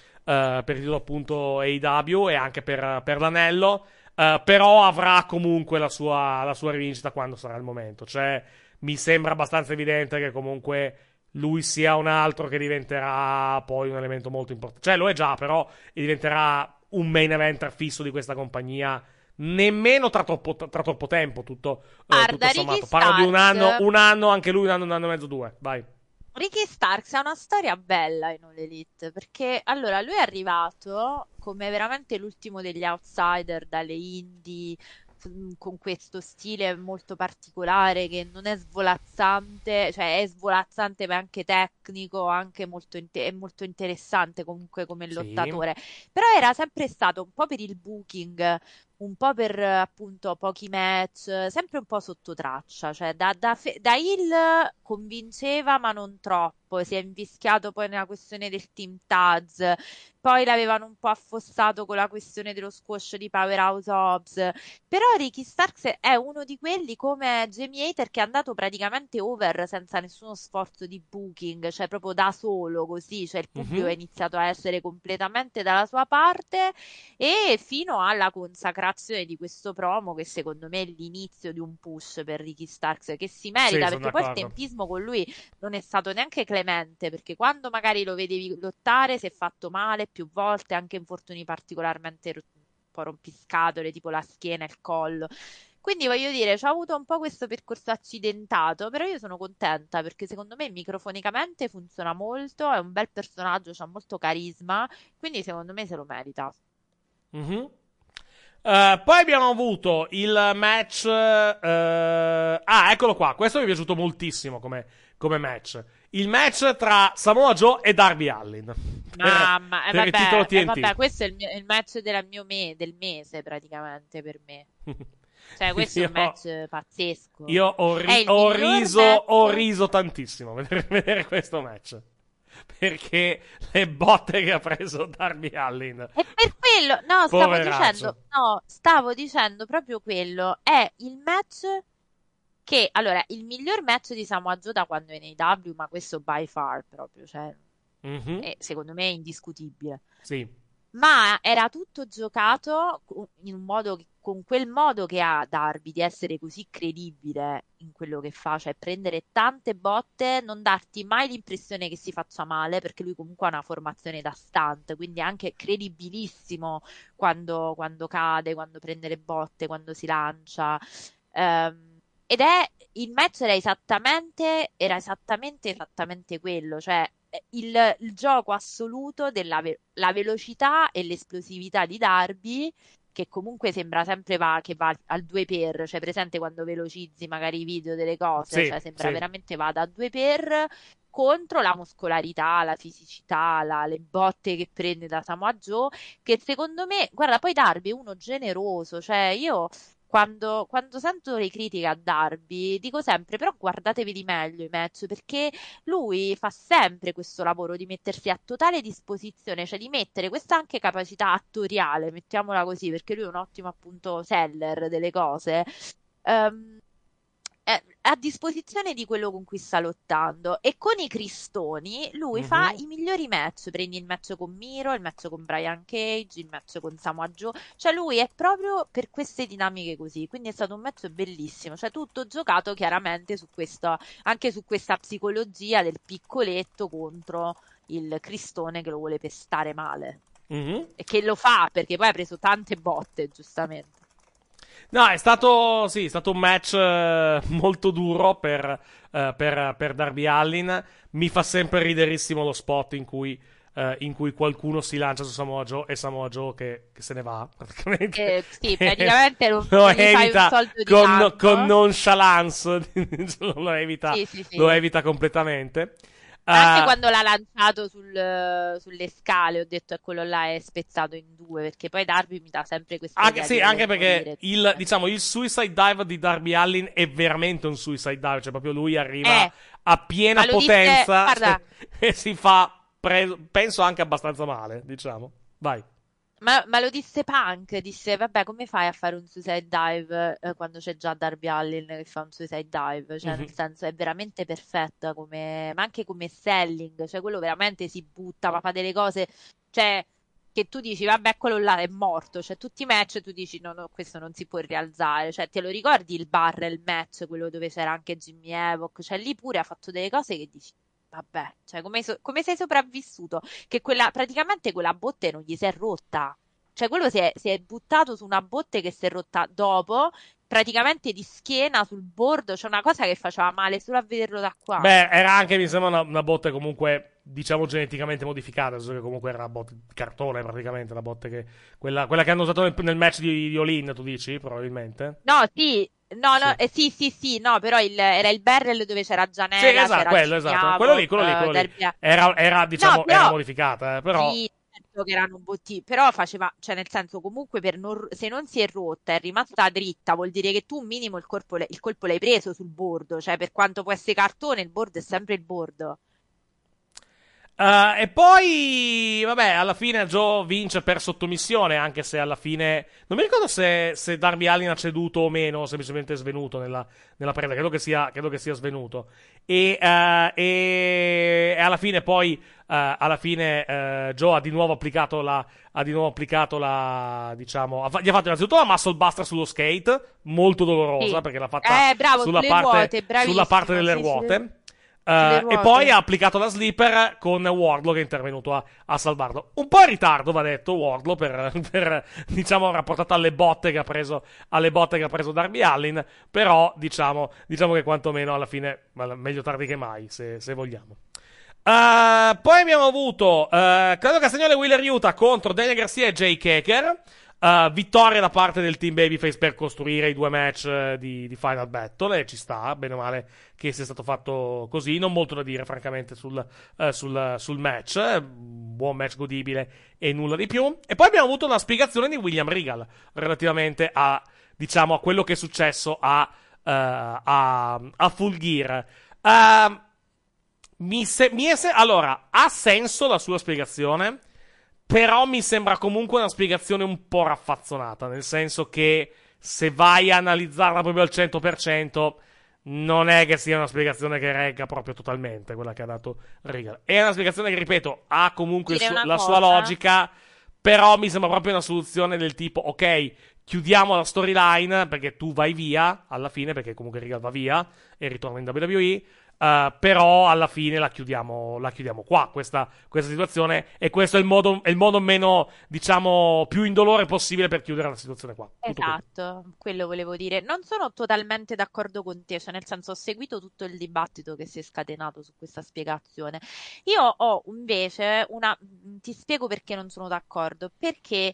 per il titolo appunto AEW e anche per, per l'anello. Eh, però avrà comunque la sua, la sua rivincita quando sarà il momento. Cioè, mi sembra abbastanza evidente che comunque lui sia un altro che diventerà poi un elemento molto importante. Cioè, lo è già, però diventerà un main eventer fisso di questa compagnia. Nemmeno tra troppo, tra troppo tempo, tutto, eh, Guarda, tutto sommato. Parlo di un anno, un anno, anche lui, un anno, un anno e mezzo, due. Vai. Ricky Starks ha una storia bella in All Elite perché allora lui è arrivato come veramente l'ultimo degli outsider dalle indie f- con questo stile molto particolare che non è svolazzante, cioè è svolazzante ma è anche tecnico, anche molto, inte- è molto interessante comunque come Sì. lottatore. Però era sempre stato un po' per il booking, un po' per appunto pochi match, sempre un po' sotto traccia, cioè da, da, da heel convinceva ma non troppo, si è invischiato poi nella questione del team Taz, poi l'avevano un po' affossato con la questione dello squash di Powerhouse Hobbs, però Ricky Starks è uno di quelli come Jamie Hater che è andato praticamente over senza nessuno sforzo di booking, cioè proprio da solo così, cioè il pubblico Mhm. è iniziato a essere completamente dalla sua parte e fino alla consacrazione di questo promo che secondo me è l'inizio di un push per Ricky Starks che si merita sono perché poi il tempismo con lui non è stato neanche clemente perché quando magari lo vedevi lottare si è fatto male più volte, anche infortuni particolarmente un po' rompiscatole, tipo la schiena, il collo. Quindi voglio dire, ci ha avuto un po' questo percorso accidentato, però io sono contenta perché secondo me microfonicamente funziona molto, è un bel personaggio, ha molto carisma, quindi secondo me se lo merita. Mhm. Eh, poi abbiamo avuto il match. eh, ah, eccolo qua. Questo mi è piaciuto moltissimo come, come match. Il match tra Samoa Joe e Darby Allin. Mamma, eh, per il titolo vabbè, eh, TNT. vabbè, questo è il, mio- il match della mio me- del mese praticamente per me. *laughs* Cioè, questo è un Io- match pazzesco. Io ho, ri- ho riso, match- ho riso tantissimo vedere, *laughs* vedere questo match. Perché le botte che ha preso Darby Allin. E per quello, no, stavo Poveraccio. dicendo, no, stavo dicendo proprio quello. È il match che, allora, il miglior match di Samoa Joe da quando è nei W, ma questo by far proprio, cioè, Mhm. è- secondo me è indiscutibile. Sì. Ma era tutto giocato in un modo che- con quel modo che ha Darby di essere così credibile in quello che fa, cioè prendere tante botte, non darti mai l'impressione che si faccia male, perché lui comunque ha una formazione da stunt, quindi è anche credibilissimo quando, quando cade, quando prende le botte, quando si lancia. Ehm, ed è il match era esattamente, era esattamente, esattamente quello, cioè eh, il, il gioco assoluto della ve- la velocità e l'esplosività di Darby, che comunque sembra sempre va, che va al 2 per, cioè presente quando velocizzi magari i video delle cose, Sì, cioè sembra sì. veramente vada a 2 per contro la muscolarità, la fisicità, la- le botte che prende da Samoa Joe, che secondo me, guarda, poi Darby è uno generoso, cioè io quando, quando sento le critiche a Darby dico sempre, però guardatevi di meglio i match, perché lui fa sempre questo lavoro di mettersi a totale disposizione, cioè di mettere questa anche capacità attoriale, mettiamola così, perché lui è un ottimo appunto seller delle cose. ehm, è a disposizione di quello con cui sta lottando. E con i cristoni lui fa Mhm. i migliori match. Prendi il match con Miro, il match con Brian Cage il match con Samoa Joe. Cioè lui è proprio per queste dinamiche così. Quindi è stato un match bellissimo. Cioè tutto giocato chiaramente su questo anche su questa psicologia del piccoletto contro il cristone che lo vuole pestare male. Mhm. e che lo fa perché poi ha preso tante botte giustamente No, è stato, sì, è stato un match eh, molto duro per, eh, per, per Darby Allin. Mi fa sempre riderissimo lo spot in cui, eh, in cui qualcuno si lancia su Samoa Joe e Samoa Joe che, che se ne va, *laughs* praticamente. Eh, sì, praticamente *laughs* lo un evita con, con nonchalance, *laughs* lo evita, Sì, sì, sì. lo evita completamente. Anche Eh, quando l'ha lanciato sul- sulle scale, ho detto che quello là è spezzato in due, perché poi Darby mi dà sempre questa Anche, idea sì, anche perché il, diciamo, il suicide dive di Darby Allin è veramente un suicide dive, cioè proprio lui arriva Eh, a piena lo disse- potenza guarda. *laughs* e si fa, pre- penso anche abbastanza male, diciamo. Vai. Ma, ma lo disse Punk, disse, vabbè, come fai a fare un suicide dive eh, quando c'è già Darby Allin che fa un suicide dive? Cioè, nel Mhm. senso, è veramente perfetta come, ma anche come selling, cioè quello veramente si butta, ma fa delle cose, cioè, che tu dici, vabbè, quello là è morto, cioè tutti i match tu dici, no, no, questo non si può rialzare, cioè, te lo ricordi il barrel match, quello dove c'era anche Jimmy Havoc, cioè lì pure ha fatto delle cose che dici, Vabbè, cioè come, so- come sei sopravvissuto? Che quella, praticamente quella botte non gli si è rotta. Cioè quello si è, si è buttato su una botte che si è rotta dopo, praticamente di schiena sul bordo. C'è una cosa che faceva male solo a vederlo da qua. Beh, era anche, mi sembra, una, una botte comunque, diciamo, geneticamente modificata, nel senso che comunque era una botte di cartone praticamente, la botte che... Quella, quella che hanno usato nel, nel match di, di Olin, tu dici, probabilmente? No, sì, no, no, eh, sì, sì, sì, no, però il- era il barrel dove c'era Gianella, Sì, esatto, quello, esatto. Gignavo, Quello lì, quello lì, eh, quello lì. Era, era, diciamo, No, però- era modificata, eh, però... Sì, certo che erano botti, però faceva, cioè nel senso comunque per non- se non si è rotta, è rimasta dritta, vuol dire che tu un minimo il l'hai- il colpo l'hai preso sul bordo, cioè per quanto può essere cartone, il bordo è sempre il bordo. Uh, e poi, vabbè, alla fine Joe vince per sottomissione, anche se alla fine. Non mi ricordo se, se Darby Allin ha ceduto o meno, semplicemente è svenuto nella, nella preda. Credo che sia, credo che sia svenuto. E, uh, e, e, alla fine, poi, uh, alla fine, Joe ha di nuovo applicato la. Ha di nuovo applicato la. Diciamo. Gli ha fatto innanzitutto la muscle buster sullo skate, molto dolorosa, Sì. perché l'ha fatta Eh, bravo, sulla, parte, ruote, sulla parte delle sì, ruote. sulle- Uh, e poi ha applicato la slipper con Wardlow che è intervenuto a, a salvarlo. Un po' in ritardo, va detto, Wardlow per, *laughs* per, diciamo, rapportato alle botte che ha preso, alle botte che ha preso Darby Allin. Però, diciamo, diciamo che quantomeno alla fine, meglio tardi che mai, se, se vogliamo. Uh, poi abbiamo avuto uh, Claudio Castagnolo e Wheeler Utah contro Daniel Garcia e Jay Keker. Uh, vittoria da parte del team Babyface per costruire i due match eh, di, di Final Battle e ci sta, bene o male che sia stato fatto così, non molto da dire francamente sul, eh, sul, sul match, buon match godibile e nulla di più. E poi abbiamo avuto una spiegazione di William Regal relativamente a, diciamo, a quello che è successo a, a, a Full Gear. Ehm, mi se- mi se- allora, ha senso la sua spiegazione? Però mi sembra comunque una spiegazione un po' raffazzonata, nel senso che se vai a analizzarla proprio al 100%, non è che sia una spiegazione che regga proprio totalmente quella che ha dato Regal. È una spiegazione che, ripeto, ha comunque una la sua cosa. logica, però mi sembra proprio una soluzione del tipo, ok, chiudiamo la storyline perché tu vai via alla fine, perché comunque Regal va via e ritorna in WWE. Eh, però alla fine la chiudiamo, la chiudiamo qua, questa, questa situazione. E questo è il modo, è il modo meno, diciamo, più indolore possibile per chiudere la situazione qua. Tutto qui. Esatto, quello volevo dire. Non sono totalmente d'accordo con te, cioè nel senso ho seguito tutto il dibattito che si è scatenato su questa spiegazione. Io ho invece una... ti spiego perché non sono d'accordo, perché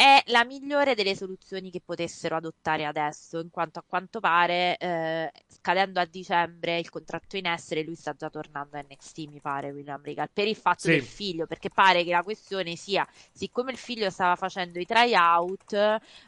è la migliore delle soluzioni che potessero adottare adesso, in quanto a quanto pare, eh, scadendo a dicembre il contratto in essere, lui sta già tornando a NXT, mi pare, William Regal, per il fatto Sì. del figlio, perché pare che la questione sia, siccome il figlio stava facendo i tryout,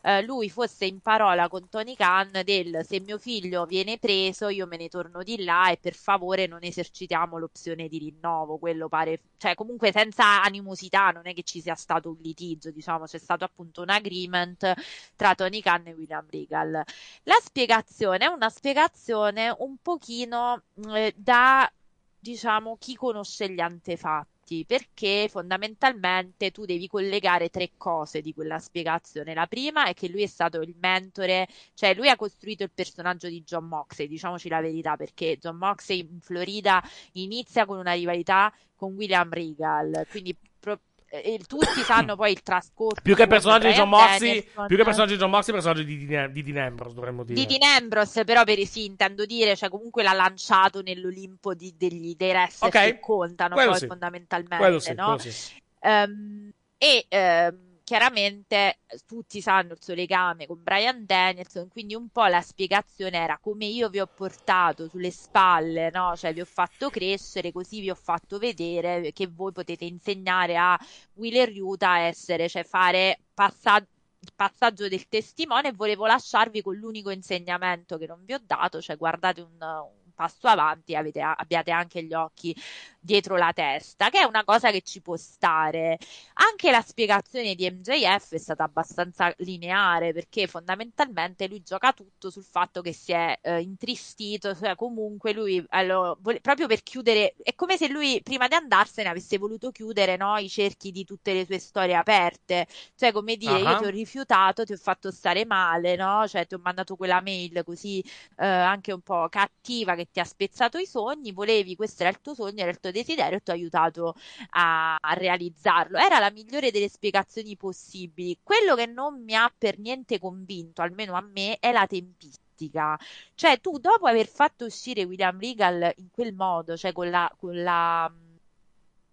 eh, lui fosse in parola con Tony Khan del se mio figlio viene preso, io me ne torno di là e per favore non esercitiamo l'opzione di rinnovo, quello pare, cioè comunque senza animosità, non è che ci sia stato un litigio, diciamo, c'è stato appunto un agreement tra Tony Khan e William Regal. La spiegazione è una spiegazione un pochino eh, da, diciamo, chi conosce gli antefatti, perché fondamentalmente tu devi collegare tre cose di quella spiegazione. La prima è che lui è stato il mentore, cioè lui ha costruito il personaggio di John Moxley, diciamoci la verità, perché John Moxley in Florida inizia con una rivalità con William Regal, quindi e tutti sanno poi il trascorso Più che personaggio di John Moxley, più che il personaggio di John Moxley, il personaggio di Dean, di Dean Ambrose, dovremmo dire. di Dean Ambrose, però per sì, intendo dire, cioè comunque l'ha lanciato nell'Olimpo di- degli, dei wrestler Ok. che contano Quello poi sì. fondamentalmente, Quello sì, no? quello sì. Ehm, e ehm, chiaramente tutti sanno il suo legame con Brian Danielson, quindi un po' la spiegazione era come io vi ho portato sulle spalle, no? Cioè vi ho fatto crescere, così vi ho fatto vedere che voi potete insegnare a Wheeler Utah a essere, cioè fare passaggio il passaggio del testimone e volevo lasciarvi con l'unico insegnamento che non vi ho dato, cioè guardate un, un passo avanti e abbiate anche gli occhi dietro la testa, che è una cosa che ci può stare. Anche la spiegazione di MJF è stata abbastanza lineare perché fondamentalmente lui gioca tutto sul fatto che si è eh, intristito, cioè comunque lui allo- vole- proprio per chiudere, è come se lui prima di andarsene avesse voluto chiudere no, i cerchi di tutte le sue storie aperte, cioè come dire io Ah. ti ho rifiutato, ti ho fatto stare male, no? Cioè ti ho mandato quella mail così eh, anche un po' cattiva che ti ha spezzato i sogni, volevi, questo era il tuo sogno, era il tuo desiderio e ti ho aiutato a, a realizzarlo. Era la migliore delle spiegazioni possibili. Quello che non mi ha per niente convinto, almeno a me, è la tempistica. Cioè, tu dopo aver fatto uscire William Regal in quel modo, cioè con la, con la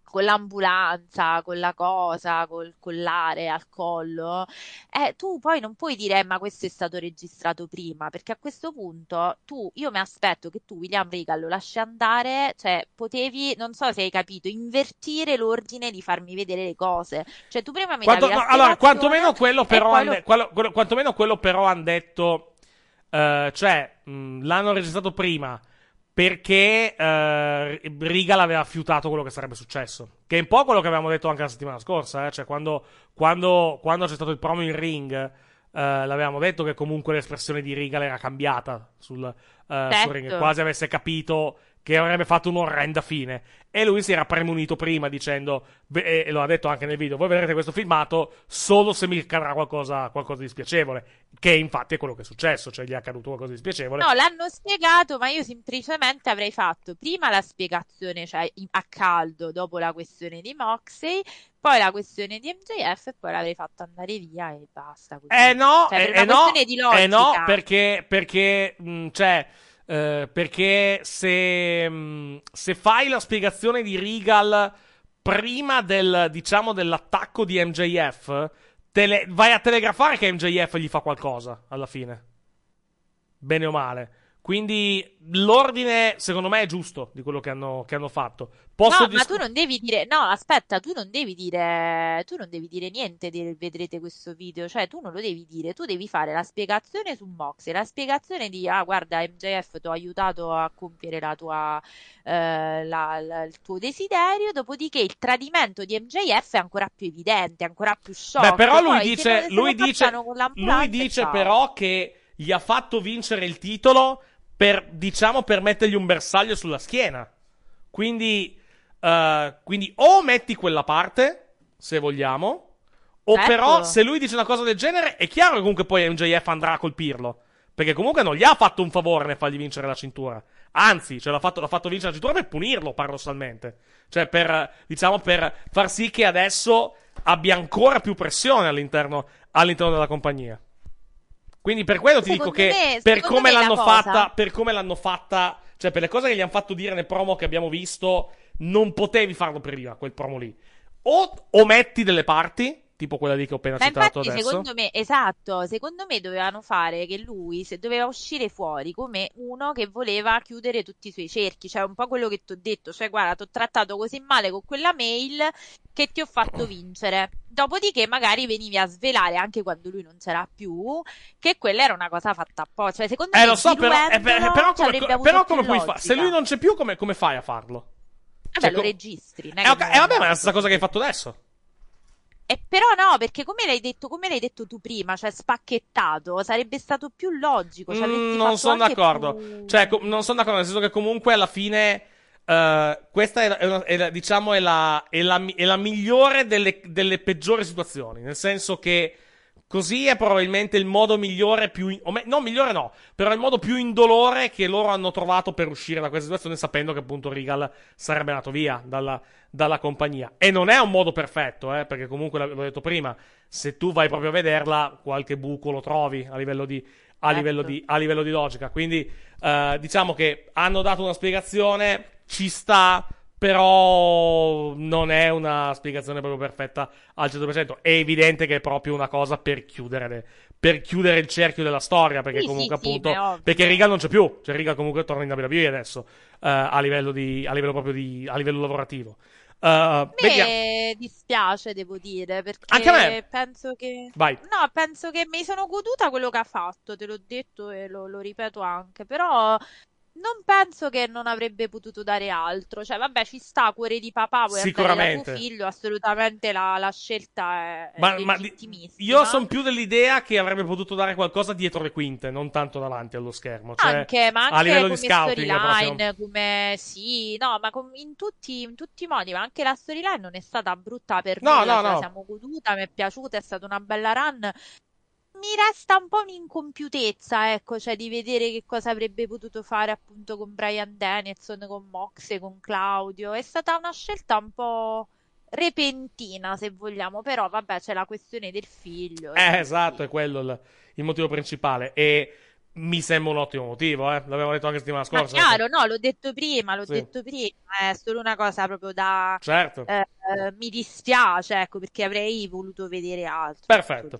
con l'ambulanza, con la cosa, col collare al collo, eh, tu poi non puoi dire, "Eh, ma questo è stato registrato prima, perché a questo punto tu, io mi aspetto che tu, William Regal, lo lasci andare, cioè potevi, non so se hai capito, invertire l'ordine di farmi vedere le cose. Cioè tu prima mi Quanto- davi no, allora, quantomeno quello però, han- lo- quello- quello- quantomeno quello però hanno detto, eh, cioè, mh, l'hanno registrato prima perché eh, Regal aveva fiutato quello che sarebbe successo. Che è un po' quello che avevamo detto anche la settimana scorsa, eh? cioè quando, quando, quando c'è stato il promo in ring, eh, l'avevamo detto che comunque l'espressione di Regal era cambiata sul, eh, sul Certo. ring, quasi avesse capito che avrebbe fatto un'orrenda fine. E lui si era premunito prima dicendo, "Beh, e lo ha detto anche nel video, voi vedrete questo filmato solo se mi accadrà qualcosa, qualcosa di spiacevole. Che infatti è quello che è successo, cioè gli è accaduto qualcosa di spiacevole. No, l'hanno spiegato, ma io semplicemente avrei fatto prima la spiegazione, cioè a caldo, dopo la questione di Moxley, poi la questione di MJF e poi l'avrei fatto andare via e basta. così. Eh no, Cioè, eh, eh no, eh no, perché, perché, mh, cioè, eh, perché se, mh, se fai la spiegazione di Regal prima del, diciamo, dell'attacco di MJF, tele- vai a telegrafare che MJF gli fa qualcosa alla fine. Bene o male. Quindi l'ordine, secondo me, è giusto di quello che hanno, che hanno fatto. Posso No, ma dis- tu non devi dire, no, aspetta, tu non devi dire, tu non devi dire niente del vedrete questo video, cioè tu non lo devi dire, tu devi fare la spiegazione su Moxie, la spiegazione di, ah, guarda, MJF ti ho aiutato a compiere la tua, eh, la- la- il tuo desiderio, dopodiché il tradimento di MJF è ancora più evidente, ancora più shock. Beh, però lui Poi dice, lui dice, lui dice però che gli ha fatto vincere il titolo per, diciamo, per mettergli un bersaglio sulla schiena. Quindi, eh, quindi o metti quella parte, se vogliamo, o Certo. però se lui dice una cosa del genere, è chiaro che comunque poi MJF andrà a colpirlo. Perché comunque non gli ha fatto un favore nel fargli vincere la cintura. Anzi, cioè l'ha fatto, l'ha fatto vincere la cintura per punirlo, paradossalmente. Cioè, per, diciamo, per far sì che adesso abbia ancora più pressione all'interno, all'interno della compagnia. Quindi per quello ti dico Secondo che me- per secondo come l'hanno cosa- fatta, per come l'hanno fatta, cioè per le cose che gli hanno fatto dire nel promo che abbiamo visto, non potevi farlo prima, quel promo lì. O ometti delle parti, tipo quella lì che ho appena Ma citato infatti, adesso. secondo me, esatto, secondo me dovevano fare che lui se doveva uscire fuori come uno che voleva chiudere tutti i suoi cerchi, cioè un po' quello che ti ho detto, cioè guarda, ti ho trattato così male con quella mail che ti ho fatto *clears throat* vincere. Dopodiché magari venivi a svelare anche quando lui non c'era più che quella era una cosa fatta apposta. Cioè, secondo Eh, me lo so, però, eh, però come, però come puoi fare? Se lui non c'è più, come, come fai a farlo? Vabbè, Cioè, lo registri, Eh, che ok, non- eh, vabbè, ma è la stessa cosa che hai fatto adesso. Eh, però no, perché come l'hai detto, come l'hai detto tu prima, cioè spacchettato, sarebbe stato più logico. Cioè, Mm, non sono d'accordo. più- Cioè, co- non sono d'accordo, nel senso che comunque alla fine. eh, questa è, la- è una- è la- diciamo, è la, è la è la migliore delle, delle peggiori situazioni. Nel senso che così è probabilmente il modo migliore, più. in- o me- no, migliore no, però il modo più indolore che loro hanno trovato per uscire da questa situazione, sapendo che appunto Regal sarebbe andato via dalla, dalla compagnia. E non è un modo perfetto, eh, perché comunque l'avevo detto prima, se tu vai proprio a vederla, qualche buco lo trovi a livello di, a Certo. livello di, a livello di logica. Quindi eh, diciamo che hanno dato una spiegazione, ci sta, però non è una spiegazione proprio perfetta al 100%. È evidente che è proprio una cosa per chiudere, le- per chiudere il cerchio della storia, perché Sì, comunque sì, sì, appunto... beh, ovvio. perché Regal non c'è più, cioè Regal comunque torna in WWE adesso, eh, a livello di, a livello proprio di, a livello lavorativo. Eh, A vediamo. me dispiace, devo dire, perché Anche a me. penso che... Vai. No, penso che mi sono goduta quello che ha fatto, te l'ho detto e lo, lo ripeto anche, però non penso che non avrebbe potuto dare altro. Cioè, vabbè, ci sta, cuore di papà, vuoi Sicuramente. tuo figlio, assolutamente la, la scelta è, è Ma, ma di- legittimissima. io sono più dell'idea che avrebbe potuto dare qualcosa dietro le quinte, non tanto davanti allo schermo. Cioè, Anche, ma a anche livello come di scouting. storyline, come sì, no, ma com- in tutti, in tutti i modi, ma anche la storyline non è stata brutta per No, nulla, no, la no. siamo goduta, mi è piaciuta, è stata una bella run. Mi resta un po' un'incompiutezza, ecco, cioè di vedere che cosa avrebbe potuto fare appunto con Brian Danielson, con Moxe, con Claudio. È stata una scelta un po' repentina, se vogliamo, però vabbè, c'è la questione del figlio. Eh, quindi- esatto, è quello il, il motivo principale. E mi sembra un ottimo motivo, eh. L'avevamo detto anche settimana Ma scorsa. chiaro, no, l'ho detto prima, l'ho Sì. detto prima, è solo una cosa proprio da... Certo. eh, eh, mi dispiace, ecco, perché avrei voluto vedere altro. Perfetto.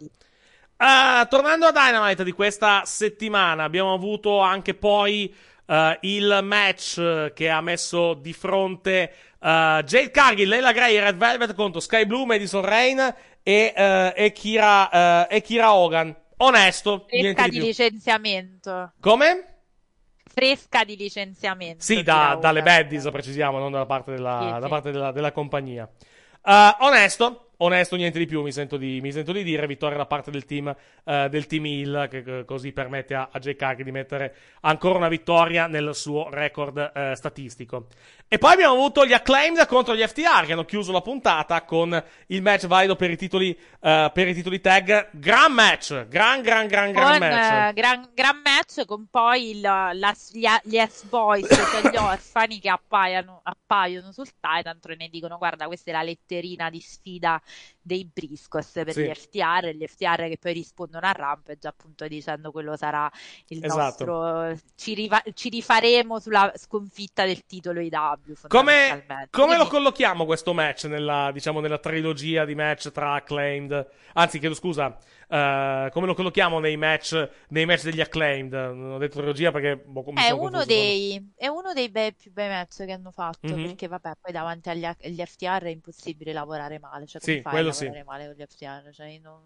Ah, tornando a Dynamite di questa settimana, abbiamo avuto anche poi eh, il match che ha messo di fronte eh, Jade Cargill, Leila Gray e Red Velvet contro Sky Blue, Madison Rain e, eh, e Kira, e Kira Hogan. Onesto, Fresca di di licenziamento. Come? fresca di licenziamento. Sì, da- dalle baddies, precisiamo, non dalla parte della, Sì, da sì. parte della, della compagnia. Onesto, onesto, niente di più, mi sento di, mi sento di dire. Vittoria da parte del team, eh, del team Hill, che, che così permette a, a Jay Cargill di mettere ancora una vittoria nel suo record eh, statistico. E poi abbiamo avuto gli acclaimed contro gli FTR, che hanno chiuso la puntata con il match valido per i titoli, eh, per i titoli tag. Gran match, gran, gran, gran, gran Con match. eh, gran, gran match con poi il- la- gli, gli S-Boys, cioè gli *laughs* orfani che appaiono, appaiono sul Titan e ne dicono guarda questa è la letterina di sfida dei Briscos per Sì. gli FTR, gli FTR che poi rispondono a Rampage appunto dicendo quello sarà il Esatto. nostro ci, riva- ci rifaremo sulla sconfitta del titolo IW Come, fondamentalmente. come lo collochiamo questo match nella, diciamo, nella trilogia di match tra Acclaimed? Anzi, chiedo scusa, eh, come lo collochiamo nei match, nei match degli Acclaimed? Non ho detto trilogia perché boh, È uno, dei, è uno dei bei- più bei match che hanno fatto Mhm. perché vabbè poi davanti agli, agli FTR è impossibile lavorare male cioè Sì, come fai a quello lavorare sì. male con gli FTR cioè io non,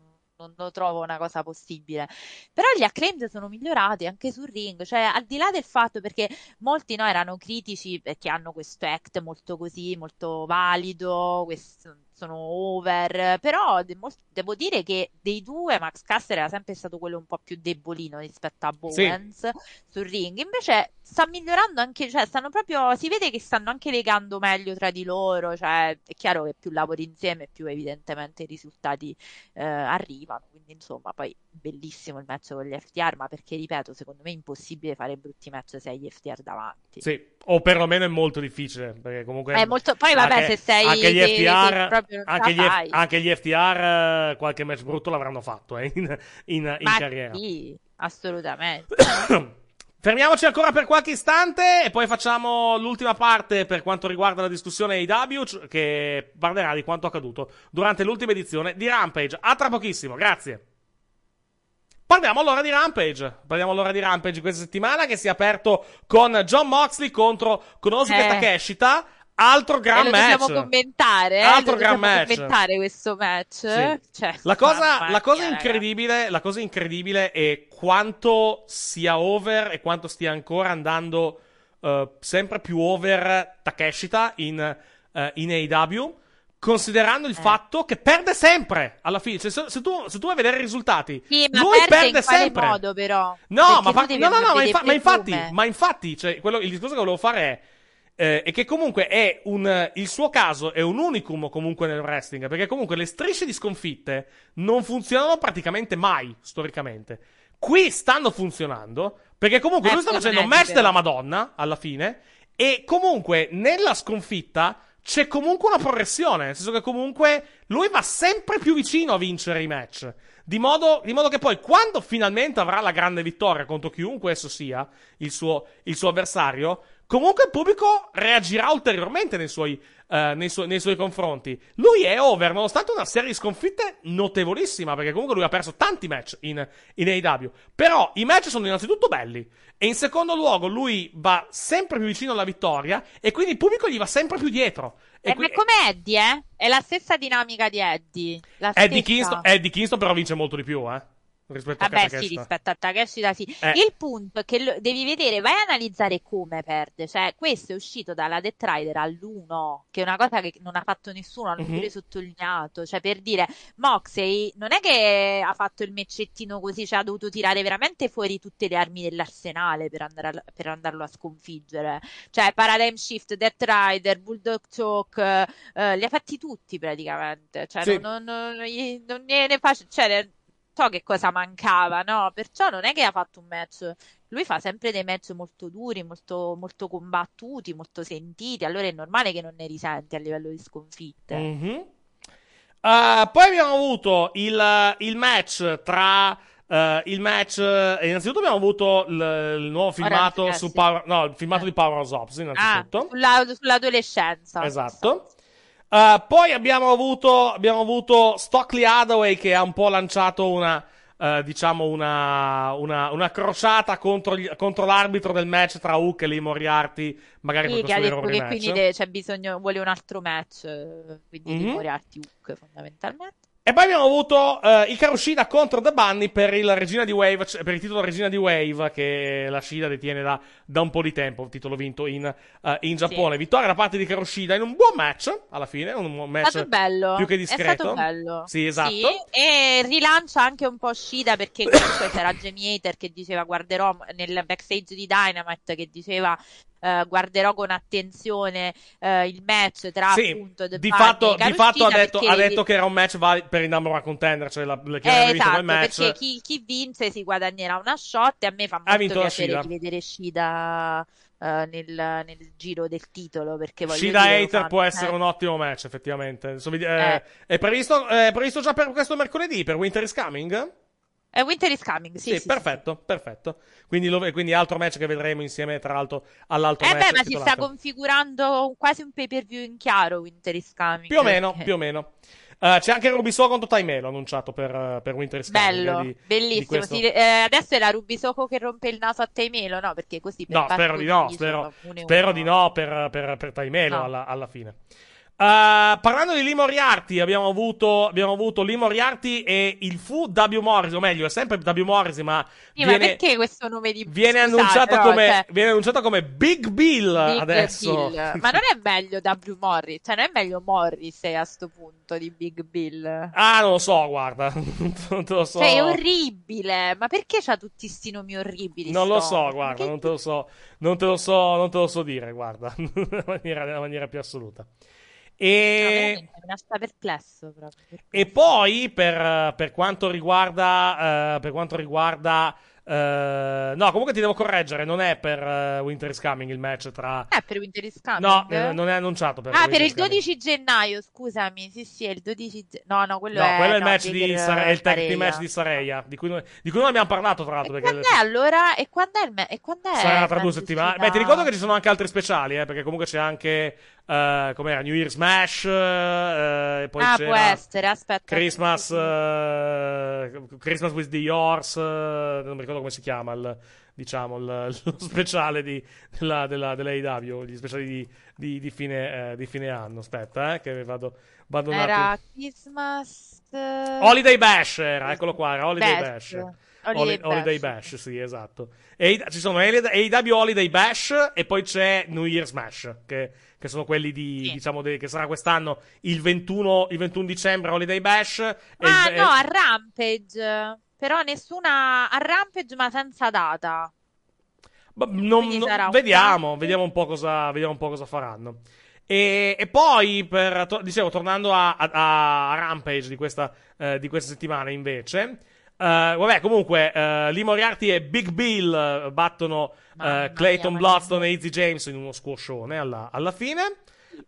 non lo trovo una cosa possibile. Però gli acclaimed sono migliorati anche sul ring cioè al di là del fatto perché molti no, erano critici perché hanno questo act molto così molto valido questo- sono over però de- devo dire che dei due Max Caster era sempre stato quello un po' più debolino rispetto a Bowens sul ring. Invece sta migliorando anche, cioè stanno proprio, si vede che stanno anche legando meglio tra di loro, cioè è chiaro che più lavori insieme più evidentemente i risultati eh, arrivano, quindi insomma poi bellissimo il match con gli FTR, ma perché ripeto, secondo me è impossibile fare brutti match se hai gli FTR davanti. Sì, o perlomeno è molto difficile. Perché comunque. È molto- poi vabbè, anche- se sei- Anche gli FTR. proprio non anche, gli, F- anche gli FTR, qualche match brutto l'avranno fatto eh, in, in- in carriera. sì, assolutamente. *coughs* Fermiamoci ancora per qualche istante e poi facciamo l'ultima parte per quanto riguarda la discussione AW che parlerà di quanto accaduto durante l'ultima edizione di Rampage. A tra pochissimo, grazie. Parliamo allora di Rampage. Parliamo allora di Rampage questa settimana che si è aperto con John Moxley contro Konosuke Eh. Takeshita. Altro gran lo match. dobbiamo commentare, eh? Altro gran match. commentare questo match. Sì. Cioè, La cosa, la cosa mia, la cosa incredibile è quanto sia over e quanto stia ancora andando eh, sempre più over Takeshita in, eh, in AEW. Considerando Eh. il fatto che perde sempre alla fine, Cioè, se, se tu, se tu vai a vedere i risultati, Sì, lui perde sempre. modo però? No, ma, fa- no, no, no, ma, infa- ma infatti, ma infatti, cioè, quello- il discorso che volevo fare è, eh, è che comunque è un, il suo caso è un unicum comunque nel wrestling, perché comunque le strisce di sconfitte non funzionano praticamente mai, storicamente. Qui stanno funzionando, perché comunque Eh, lui sta facendo un match vero. della Madonna, alla fine, e comunque nella sconfitta c'è comunque una progressione, nel senso che comunque lui va sempre più vicino a vincere i match. Di modo, di modo che poi, quando finalmente avrà la grande vittoria contro chiunque esso sia, il suo, il suo avversario, comunque il pubblico reagirà ulteriormente nei suoi, eh, nei, suoi, nei suoi confronti. Lui è over, nonostante una serie di sconfitte notevolissima, perché comunque lui ha perso tanti match in, in AEW. Però i match sono innanzitutto belli. E in secondo luogo, lui va sempre più vicino alla vittoria, e quindi il pubblico gli va sempre più dietro. E Eh, qui- come Eddie, eh? È la stessa dinamica di Eddie. La Eddie. Kingston, Eddie Kingston però vince molto di più, eh. Rispetto a Vabbè, sì, Takeshita. rispetto a Takeshita sì. Eh. Il punto è che lo- devi vedere, vai a analizzare come perde. Cioè, questo è uscito dalla Death Rider all'1, che è una cosa che non ha fatto nessuno, hanno Mhm. pure sottolineato. Cioè, per dire, Moxley non è che ha fatto il meccettino così, cioè ha dovuto tirare veramente fuori tutte le armi dell'arsenale per, andare a- per andarlo a sconfiggere. Cioè, Paradigm Shift, Death Rider, Bulldog Choke, eh, li ha fatti tutti praticamente. Cioè, Sì. non, non, non, gli- non gliene face- cioè, so che cosa mancava, no? Perciò non è che ha fatto un match. Lui fa sempre dei match molto duri, molto, molto combattuti, molto sentiti. Allora è normale che non ne risenti a livello di sconfitte. Mhm. Uh, poi abbiamo avuto il, il match tra. uh, il match. eh, innanzitutto abbiamo avuto il, il nuovo filmato su. Power. No, il filmato di Power of Ops, Ah, innanzitutto. sulla- sull'adolescenza. Esatto. Uh, poi abbiamo avuto, abbiamo avuto Stockley Hathaway che ha un po' lanciato una, uh, diciamo, una, una, una crociata contro, gli- contro l'arbitro del match tra Hook e Lee Moriarty, magari Sì, che ha detto che rematch. quindi c'è bisogno, vuole un altro match, eh, quindi di Mhm. Moriarty Hook fondamentalmente. E poi abbiamo avuto uh, Hikaru Shida contro The Bunny per il, Regina di Wave, cioè per il titolo Regina di Wave che la Shida detiene da, da un po' di tempo, titolo vinto in, uh, in Giappone. Sì. Vittoria da parte di Shida in un buon match, alla fine, un match bello. più che discreto. È stato bello. Sì, esatto. Sì, e rilancia anche un po' Shida perché comunque c'era Jamie Hater che diceva guarderò nel backstage di Dynamite che diceva Uh, guarderò con attenzione uh, il match tra sì, appunto The di fatto, di fatto ha detto, perché... ha detto, che era un match valido per il number one contender, cioè la, la, eh, avrebbe vinto esatto, match. perché chi, chi, vince si guadagnerà una shot e a me fa molto piacere di vedere Shida uh, nel, nel, giro del titolo perché voglio Shida dire, Hater può essere eh. un ottimo match effettivamente Insomma, eh, è, previsto, è previsto già per questo mercoledì per Winter is Coming? Uh, Winter is Coming, sì. Sì, sì perfetto, sì. perfetto. Quindi, lo, quindi, altro match che vedremo insieme, tra l'altro, all'altro eh match. Eh beh, ma titolato. si sta configurando quasi un pay per view in chiaro Winter is Coming. Più o meno, perché... più o meno. Uh, c'è anche Rubisoco contro Taimelo annunciato per, per Winter is Coming. Bello, bellissimo. Di sì, eh, adesso è la Rubisoco che rompe il naso a Taimelo, no? Perché così per No, spero di no, spero, spero di no per, per, per Taimelo no. alla, alla fine. Uh, parlando di Lee Moriarty, abbiamo avuto, abbiamo avuto Lee Moriarty e il fu W. Morrissey, o meglio, è sempre W. Morrissey, ma, sì, viene, ma perché questo nome di viene, annunciato, no, come, cioè... viene annunciato come Big Bill Big adesso. Bill. *laughs* Ma non è meglio W. Morris, cioè non è meglio Morrissey a sto punto di Big Bill. Ah, non lo so, guarda, *laughs* non te lo so. Cioè, è orribile, ma perché c'ha tutti sti nomi orribili? Non lo sto? so, guarda, non te lo so, non te lo so, non te lo so dire, guarda, *laughs* nella maniera, nella maniera più assoluta. E... No, lascia perplesso proprio. E poi per, per quanto riguarda, uh, per quanto riguarda Uh, no, comunque ti devo correggere. Non è per uh, Winter is Coming il match tra. È per Winter is Coming. No, eh, non è annunciato per. Ah, Winter per il is Coming. 12 gennaio. Scusami, sì, sì, è il 12. Ge... No, no, quello no, è. quello è il no, match di Sare- è il tag team match di Sareia. Di cui, noi, di cui non abbiamo parlato, tra l'altro. E perché quando è allora? E quando è il match? E quando è? Sarà tra due settimane. Beh, ti ricordo che ci sono anche altri speciali, eh, perché comunque c'è anche. Uh, com'era? New Year's Mash. Uh, poi ah, c'era può essere. Aspetta. Christmas. Uh, Christmas with the Horse. non mi ricordo come si chiama. Il, diciamo il, *laughs* lo speciale di, della, della, dell'AEW. Gli speciali di, di, di, fine, di fine anno. Aspetta, eh, che vado, vado Era. Christmas. Holiday Bash era, eccolo qua. Era Holiday Bash. Bash. Holiday, Holiday Bash. Bash, sì, esatto. E, ci sono AEW Holiday Bash e poi c'è New Year's Mash, che, che sono quelli di, Sì. diciamo, de- che sarà quest'anno il 21, il 21 dicembre Holiday Bash. e Ah, il- no, a Rampage. Però nessuna. A Rampage, ma senza data. Ma non- non- sarà un vediamo, vediamo un po' cosa, vediamo un po' cosa faranno. E, e poi, per, to- dicevo, tornando a, a- a Rampage di questa, eh, di questa settimana, invece, eh, vabbè, comunque, uh, Lee Moriarty e Big Bill eh, battono eh, Clayton Bloodstone e Izzy James in uno squoscione alla, alla fine.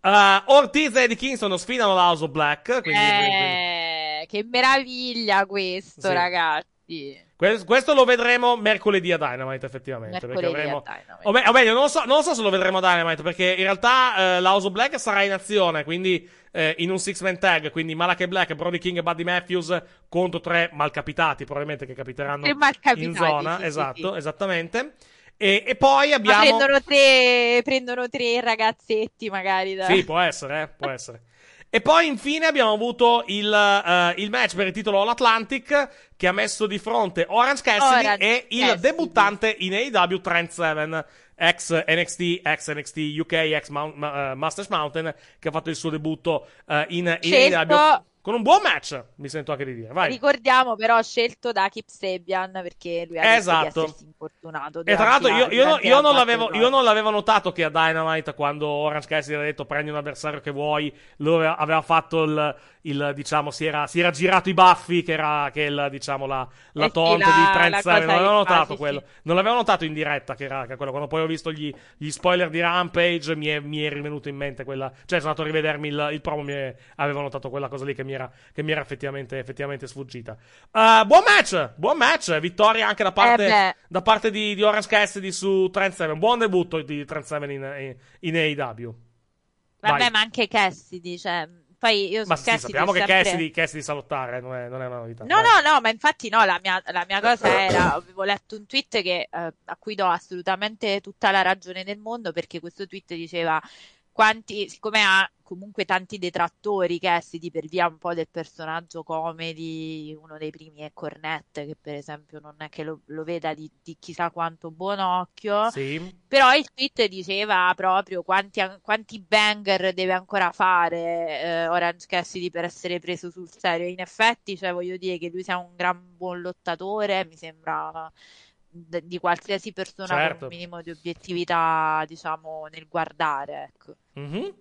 Eh, Ortiz e Eddie Kingston sfidano la House of Black. Quindi, Eh, che meraviglia questo, Sì. ragazzi. Que- Questo lo vedremo mercoledì a Dynamite, effettivamente. Mercoledì avremo... a Dynamite. O, me- o meglio, non lo, so, non so se lo vedremo a Dynamite, perché in realtà eh, la House of Black sarà in azione, quindi eh, in un six-man tag, quindi Malachi Black, Brody King e Buddy Matthews contro tre malcapitati, probabilmente che capiteranno in zona. sì, esatto, sì. esattamente. E, e poi Ma abbiamo... prendono tre, prendono tre ragazzetti, magari. Da... Sì, può essere, eh, può essere. E poi infine abbiamo avuto il, eh, il match per il titolo All Atlantic che ha messo di fronte Orange Cassidy Orange e il Cassidy. debuttante in AEW Trent Seven, ex NXT, ex NXT UK, ex Mount- ma- eh, Masters Mountain, che ha fatto il suo debutto eh, in, in AEW con un buon match, mi sento anche di dire. Vai. Ricordiamo però scelto da Kip Sabian perché lui ha Esatto. di infortunato. E tra l'altro io, io io non io non l'avevo notato che a Dynamite quando Orange Cassidy aveva detto prendi un avversario che vuoi, lui aveva, fatto il, il, diciamo, si era, si era girato i baffi che era che il, diciamo, la, la Eh sì, taunt la- di Trent Seven. Non l'avevo notato sì, quello. sì. Non l'avevo notato in diretta che era, che era quello. Quando poi ho visto gli, gli spoiler di Rampage mi è, mi è rivenuto in mente quella, cioè sono andato a rivedermi il, il promo mi è- avevo notato quella cosa lì che mi era, che mi era effettivamente, effettivamente sfuggita. Uh, buon match, buon match, vittoria anche da parte, Eh da parte di, di Orange Cassidy su Trent Seven. Buon debutto di Trent Seven in, in, in AEW. Vabbè, Vai. ma anche Cassidy, cioè, poi io Ma sì, Cassidy sappiamo che Cassidy, Cassidy sa lottare, non è, non è una novità. No, Vai. no, no, ma infatti no, la mia, la mia cosa era, avevo letto un tweet che, eh, a cui do assolutamente tutta la ragione del mondo perché questo tweet diceva quanti, siccome ha comunque tanti detrattori Cassidy per via un po' del personaggio comedy, uno dei primi è Cornette, che per esempio non è che lo, lo veda di, di chissà quanto buon occhio, Sì. però il tweet diceva proprio quanti, quanti banger deve ancora fare eh, Orange Cassidy per essere preso sul serio. In effetti, cioè, voglio dire che lui sia un gran buon lottatore, mi sembra d- di qualsiasi persona con Certo. un minimo di obiettività, diciamo, nel guardare, ecco. Mhm.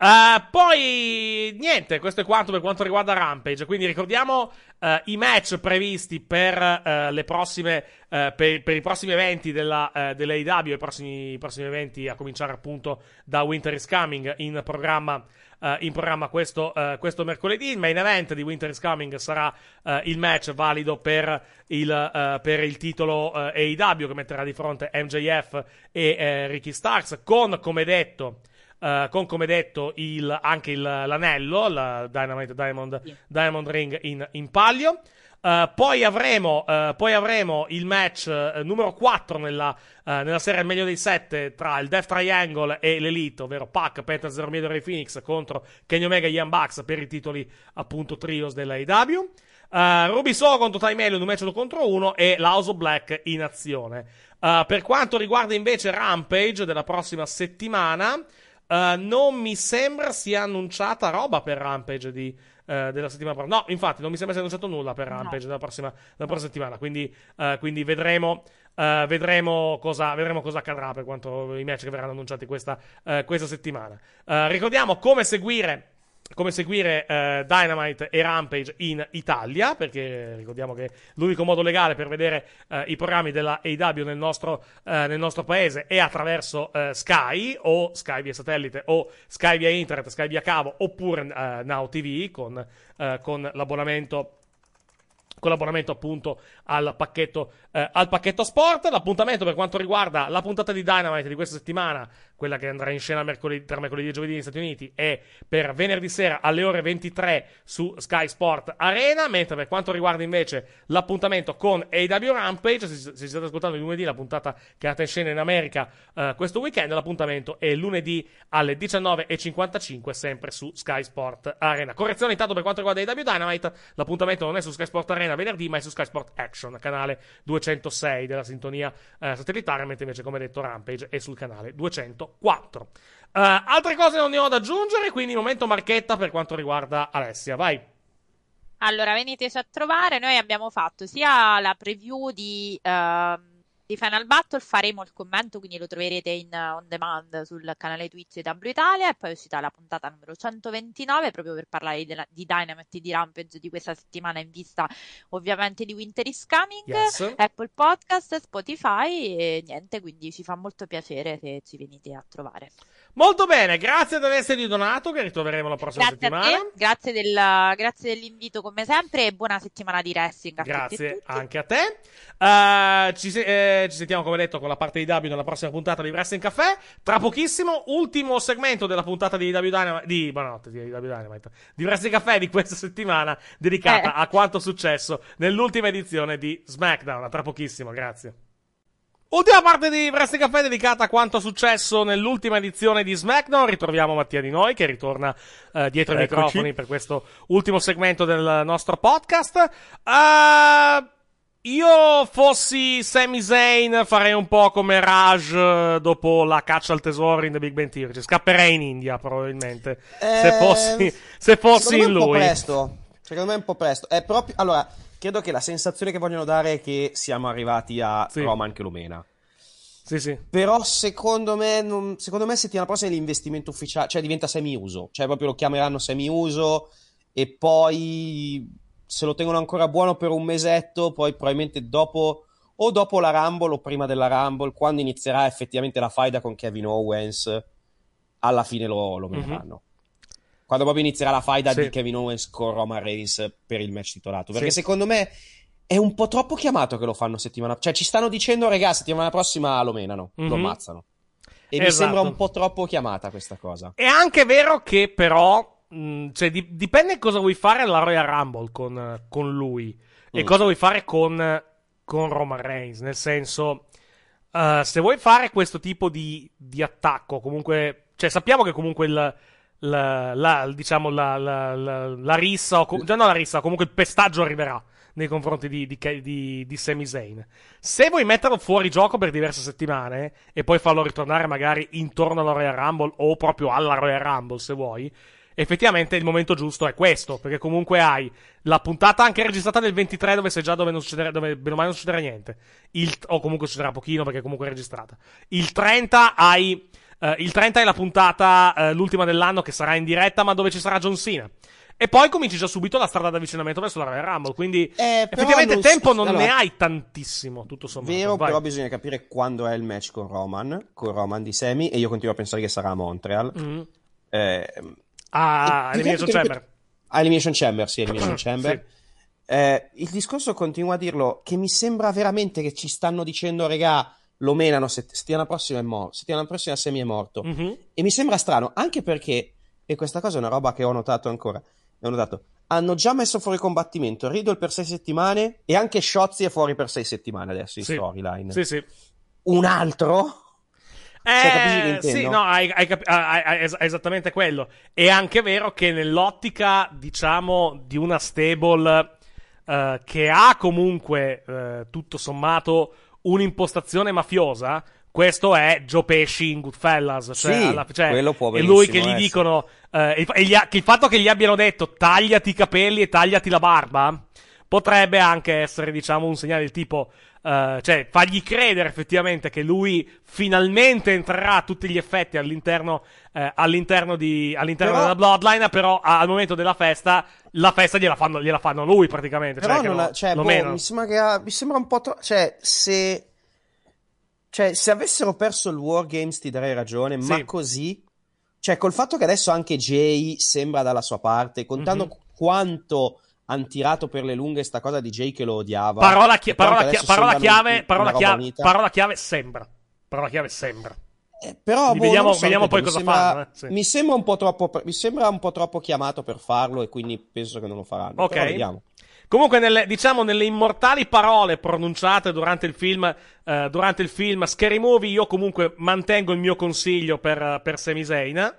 Eh, poi niente, questo è quanto per quanto riguarda Rampage. Quindi ricordiamo eh, i match previsti per, le prossime, eh, per, per i prossimi eventi della, dell'AEW, i prossimi, i prossimi eventi a cominciare appunto da Winter is Coming in programma. Eh, in programma questo, eh, questo mercoledì. Il main event di Winter is Coming sarà eh, il match valido per il, eh, per il titolo eh, AEW che metterà di fronte MJF e eh, Ricky Starks con, come detto, eh, con come detto il- anche il- l'anello, la Dynamite Diamond, Diamond Ring in, in palio. Eh, poi, avremo, eh, poi avremo il match eh, numero 4 nella, nella serie al meglio dei 7 tra il Death Triangle e l'Elite, ovvero Pac, Penta Zero Miedo e Ray Phoenix contro Kenny Omega e Ian Bucks per i titoli appunto trios della AEW. Uh, Ruby Soho contro Time Alien, un match 2 contro 1 e la House of Black in azione. Uh, per quanto riguarda invece Rampage della prossima settimana, uh, non mi sembra sia annunciata roba per Rampage di, uh, della settimana prossima. No, infatti, non mi sembra sia annunciato nulla per Rampage della prossima, della prossima settimana. Quindi, uh, quindi vedremo. uh, vedremo, cosa, vedremo cosa accadrà per quanto i match che verranno annunciati questa, uh, questa settimana. Uh, ricordiamo come seguire come seguire eh, Dynamite e Rampage in Italia, perché ricordiamo che l'unico modo legale per vedere eh, i programmi della AW nel nostro, eh, nel nostro paese è attraverso eh, Sky, o Sky via satellite, o Sky via internet, Sky via cavo, oppure eh, Now TV con, eh, con l'abbonamento con l'abbonamento appunto al pacchetto, eh, al pacchetto sport. L'appuntamento per quanto riguarda la puntata di Dynamite di questa settimana, quella che andrà in scena mercoledì, tra mercoledì e giovedì negli Stati Uniti, è per venerdì sera alle ore 23 su Sky Sport Arena. Mentre per quanto riguarda invece l'appuntamento con AW Rampage, se, se state ascoltando il lunedì, la puntata che è andata in scena in America eh, questo weekend, l'appuntamento è lunedì alle 19.55, sempre su Sky Sport Arena. Correzione intanto per quanto riguarda AW Dynamite, l'appuntamento non è su Sky Sport Arena venerdì, ma è su Sky Sport Action, canale 206 della sintonia eh, satellitare, mentre invece, come detto, Rampage è sul canale 204. Eh, altre cose non ne ho da aggiungere, quindi momento marchetta per quanto riguarda Alessia. Vai. Allora, veniteci a trovare. Noi abbiamo fatto sia la preview di, ehm, di Final Battle, faremo il commento, quindi lo troverete in eh, on demand sul canale Twitch di W Italia. E poi è uscita la puntata numero 129 proprio per parlare di, di Dynamite e di Rampage di questa settimana in vista ovviamente di Winter is Coming, Yes. Apple Podcast, Spotify e niente, quindi ci fa molto piacere se ci venite a trovare. Molto bene, grazie di aversi donato, che ritroveremo la prossima Grazie a settimana. grazie, del- grazie dell'invito come sempre e buona settimana di wrestling a Grazie tutti. anche a te. Eh, ci, se- eh, ci sentiamo, come detto, con la parte di W nella prossima puntata di Wrestling Café. Tra pochissimo, ultimo segmento della puntata di W Dynamite. Di, buonanotte, di W Dynamite. Di Wrestling Café di questa settimana, dedicata Eh. a quanto successo nell'ultima edizione di SmackDown. A Tra pochissimo, grazie. Ultima parte di Wrestling Café dedicata a quanto successo nell'ultima edizione di SmackDown. Ritroviamo Mattia Di Noi che ritorna eh, dietro i Eccoci. microfoni per questo ultimo segmento del nostro podcast. Eh, io fossi Sami Zayn farei un po' come Raj eh, dopo la caccia al tesoro in The Big Bang Theory. Scapperei in India probabilmente se Eh, fossi, se fossi secondo in me è un po' lui. presto. Secondo me è un po' presto. È proprio. Allora, credo che la sensazione che vogliono dare è che siamo arrivati a Sì. Roman che lo mena. Sì, sì. Però secondo me, non- secondo me settimana prossima è l'investimento ufficiale, cioè diventa semi-uso, cioè proprio lo chiameranno semi-uso e poi se lo tengono ancora buono per un mesetto, poi probabilmente dopo o dopo la Rumble o prima della Rumble, quando inizierà effettivamente la faida con Kevin Owens, alla fine lo, lo meneranno. Quando proprio inizierà la faida Sì. di Kevin Owens con Roman Reigns per il match titolato. Perché Sì. secondo me è un po' troppo chiamato che lo fanno settimana. Cioè, ci stanno dicendo, regà, settimana prossima lo menano, lo Mhm. ammazzano. E mi Esatto. sembra un po' troppo chiamata questa cosa. È anche vero che però, mh, cioè, di- dipende cosa vuoi fare alla Royal Rumble con, con lui e Mm. cosa vuoi fare con, con Roman Reigns. Nel senso, eh, se vuoi fare questo tipo di, di attacco, comunque cioè sappiamo che comunque il, la, la- diciamo la, la, la, la rissa, o com- già no la rissa, comunque il pestaggio arriverà nei confronti di, di, di, di Sami Zayn. Se vuoi metterlo fuori gioco per diverse settimane e poi farlo ritornare magari intorno alla Royal Rumble o proprio alla Royal Rumble se vuoi, effettivamente il momento giusto è questo, perché comunque hai la puntata anche registrata del 23 dove sei già dove non succederà, dove bene o male non succederà niente, il, o comunque succederà pochino perché comunque è registrata. Il 30 hai, eh, il 30 è la puntata, eh, l'ultima dell'anno che sarà in diretta ma dove ci sarà John Cena. E poi cominci già subito la strada d'avvicinamento verso la Royal Rumble, quindi effettivamente non- tempo non allora- ne hai tantissimo, tutto sommato. Vero, Vai. però bisogna capire quando è il match con Roman, con Roman di Semi, e io continuo a pensare che sarà a Montreal. Mm. Eh, Ah, e- Elimination Chamber. Ah, Elimination Chamber, sì, Elimination *coughs* Chamber. Sì. Eh, il discorso continua a dirlo che mi sembra veramente che ci stanno dicendo, regà, lo menano, set- settimana prossima è morto, settimana prossima Semi è morto. Mhm. E mi sembra strano, anche perché, e questa cosa è una roba che ho notato ancora, ho notato, hanno già messo fuori combattimento Riddle per sei settimane e anche Shotzi è fuori per sei settimane adesso in Sì. storyline. Sì, sì. Un altro? Cioè, Eh, intendo? sì, no, hai, hai capi- hai- hai- esattamente quello. È anche vero che nell'ottica, diciamo, di una stable eh, che ha comunque, eh, tutto sommato, un'impostazione mafiosa, questo è Joe Pesci in Goodfellas. Cioè, Sì, alla- cioè, quello può è lui che gli essere. dicono, eh, il, e gli ha- che il fatto che gli abbiano detto tagliati i capelli e tagliati la barba, potrebbe anche essere, diciamo, un segnale del tipo, eh, cioè, fargli credere effettivamente che lui finalmente entrerà a tutti gli effetti all'interno, eh, all'interno, di, all'interno Però- della Bloodline, però al momento della festa, la festa gliela fanno, gliela fanno lui praticamente. Però cioè, non lo- cioè, lo boh, mi sembra che ha- mi sembra un po' troppo. Cioè, se. Cioè, se avessero perso il Wargames ti darei ragione, ma Sì. così. Cioè, col fatto che adesso anche Jay sembra dalla sua parte, contando Mhm. quanto hanno tirato per le lunghe sta cosa di Jay che lo odiava. Parola, chi- parola, chi- parola chiave, parola, chiave, parola chiave sembra. Parola chiave sembra. Però, Quindi boh, vediamo, so, vediamo poi mi cosa sembra- fanno. eh, sì. Mi sembra un po' troppo. Mi sembra un po' troppo chiamato per farlo, e quindi penso che non lo faranno. Ok. Però vediamo. Comunque, nelle, diciamo, nelle immortali parole pronunciate durante il film, eh, durante il film Scary Movie, io comunque mantengo il mio consiglio per, per Sami Zayn.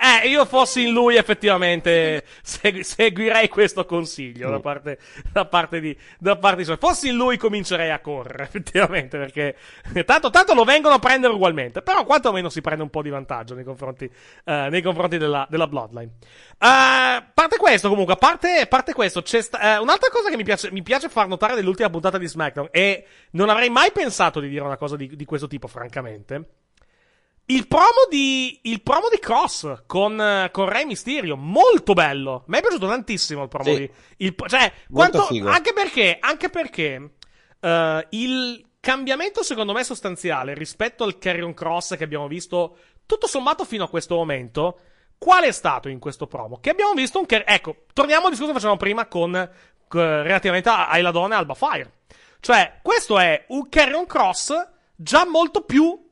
Eh, io fossi in lui, effettivamente, segu- seguirei questo consiglio da parte, da parte di, da parte di suoi. Fossi in lui, comincerei a correre, *laughs* effettivamente, perché tanto, tanto lo vengono a prendere ugualmente. Però, quantomeno si prende un po' di vantaggio nei confronti, eh, nei confronti della, della Bloodline. Eh, a parte questo, comunque, a parte, a parte questo, c'è sta- eh, un'altra cosa che mi piace, mi piace far notare dell'ultima puntata di SmackDown, e non avrei mai pensato di dire una cosa di, di questo tipo, francamente. Il promo di, il promo di Cross con, con Rey Mysterio, molto bello. Mi è piaciuto tantissimo il promo Sì. di. Il, cioè, quanto, anche perché, anche perché eh, il cambiamento, secondo me, sostanziale rispetto al Carrion Cross che abbiamo visto tutto sommato fino a questo momento. Qual è stato in questo promo? Che abbiamo visto un. car- Ecco, torniamo al discorso che facevamo prima con. con- relativamente a Ayla e Alba Fire. Cioè, questo è un Carrion Cross già molto più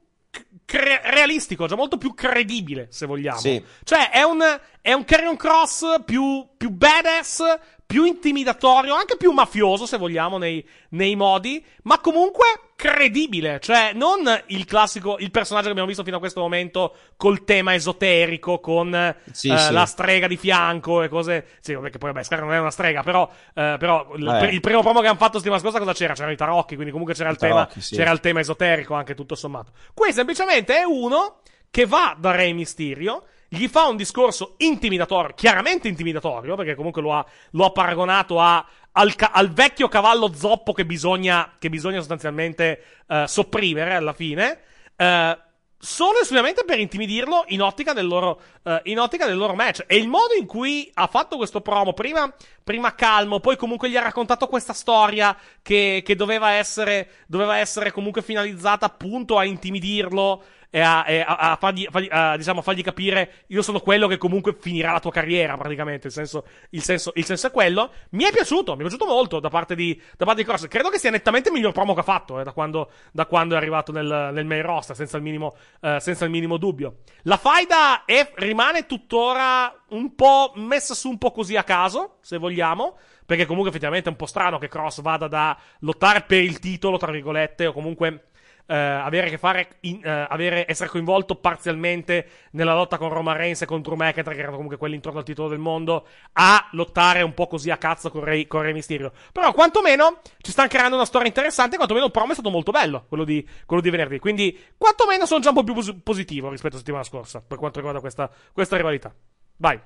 cre- realistico, già molto più credibile, se vogliamo. Sì. Cioè, è un, è un carrion cross più, più badass, più intimidatorio, anche più mafioso, se vogliamo, nei, nei modi, ma comunque credibile. Cioè, non il classico, il personaggio che abbiamo visto fino a questo momento col tema esoterico, con Sì, eh, sì. la strega di fianco e cose. Sì, che poi, vabbè, Scar non è una strega, però, eh, però il, il primo promo che hanno fatto settimana scorsa cosa c'era? C'erano i tarocchi, quindi comunque c'era il, I tema, tarocchi, sì. c'era il tema esoterico anche tutto sommato. Qui semplicemente è uno che va da Re Mysterio, gli fa un discorso intimidatorio, chiaramente intimidatorio, perché comunque lo ha, lo ha paragonato a- al, ca- al vecchio cavallo zoppo che bisogna, che bisogna sostanzialmente eh, sopprimere alla fine. Eh, solo e esclusivamente per intimidirlo in ottica del loro, eh, in ottica del loro match. E il modo in cui ha fatto questo promo, prima, prima calmo, poi comunque gli ha raccontato questa storia che, che doveva essere, doveva essere comunque finalizzata appunto a intimidirlo e a, e a- a fargli, fargli- a, diciamo, fargli capire io sono quello che comunque finirà la tua carriera, praticamente. Il senso, il senso, il senso è quello. Mi è piaciuto, mi è piaciuto molto da parte di, da parte di Cross. Credo che sia nettamente il miglior promo che ha fatto, eh, da quando, da quando è arrivato nel, nel main roster, senza il minimo, eh, senza il minimo dubbio. La faida è, rimane tuttora un po' messa su un po' così a caso, se vogliamo. Perché comunque effettivamente è un po' strano che Cross vada da lottare per il titolo, tra virgolette, o comunque eh, avere a che fare, in, eh, avere, essere coinvolto parzialmente nella lotta con Roman Reigns e con Drew McIntyre, che erano comunque quelli intorno al titolo del mondo, a lottare un po' così a cazzo con Re, con Re Mysterio. Però, quantomeno, ci stanno creando una storia interessante, quantomeno il promo è stato molto bello, quello di, quello di venerdì. Quindi, quantomeno sono già un po' più pos- positivo rispetto alla settimana scorsa, per quanto riguarda questa, questa rivalità. Vai.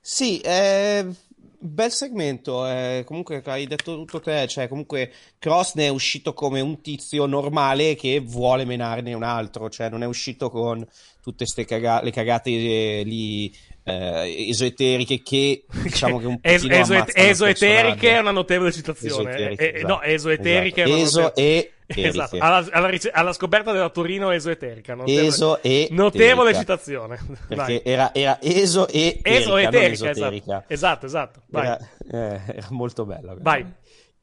Sì, eh, bel segmento. eh, comunque hai detto tutto te. Cioè, comunque Cross ne è uscito come un tizio normale che vuole menarne un altro. Cioè, non è uscito con tutte ste caga- le cagate eh, lì eh, esoteriche che *laughs* diciamo che un Es- pochino eso- ammazzano il esoteriche è una notevole citazione. Esoteriche, Eh, eh, esatto, no, esoteriche esatto. è una Eso notevole- e Esatto, alla, alla alla scoperta della Torino esoterica. Notevole, Eso e notevole. Perché citazione. Vai. era, era eso e Eso e terica, non terica, esoterica. esatto, esatto, esatto. Era, eh, era molto bello. Vai.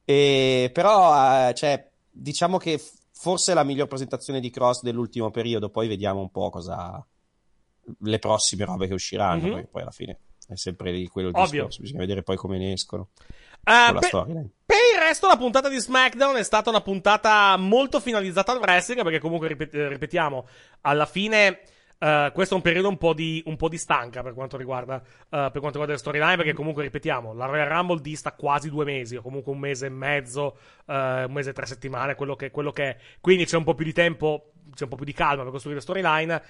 E, però, eh, cioè, diciamo che forse è la miglior presentazione di Cross dell'ultimo periodo. Poi vediamo un po' cosa. le prossime robe che usciranno. Mhm. Perché poi alla fine è sempre di quello il Ovvio. discorso. Bisogna vedere poi come ne escono. Con la per-. Per il resto, la puntata di SmackDown è stata una puntata molto finalizzata al wrestling, perché comunque, ripet- eh, ripetiamo, alla fine. eh, questo è un periodo un po' di, un po' di stanca per quanto riguarda, eh, per quanto riguarda le storyline, perché comunque, ripetiamo, la Royal Rumble dista quasi due mesi, o comunque un mese e mezzo, eh, un mese e tre settimane, quello che, quello che è. Quindi c'è un po' più di tempo, c'è un po' più di calma per costruire storyline.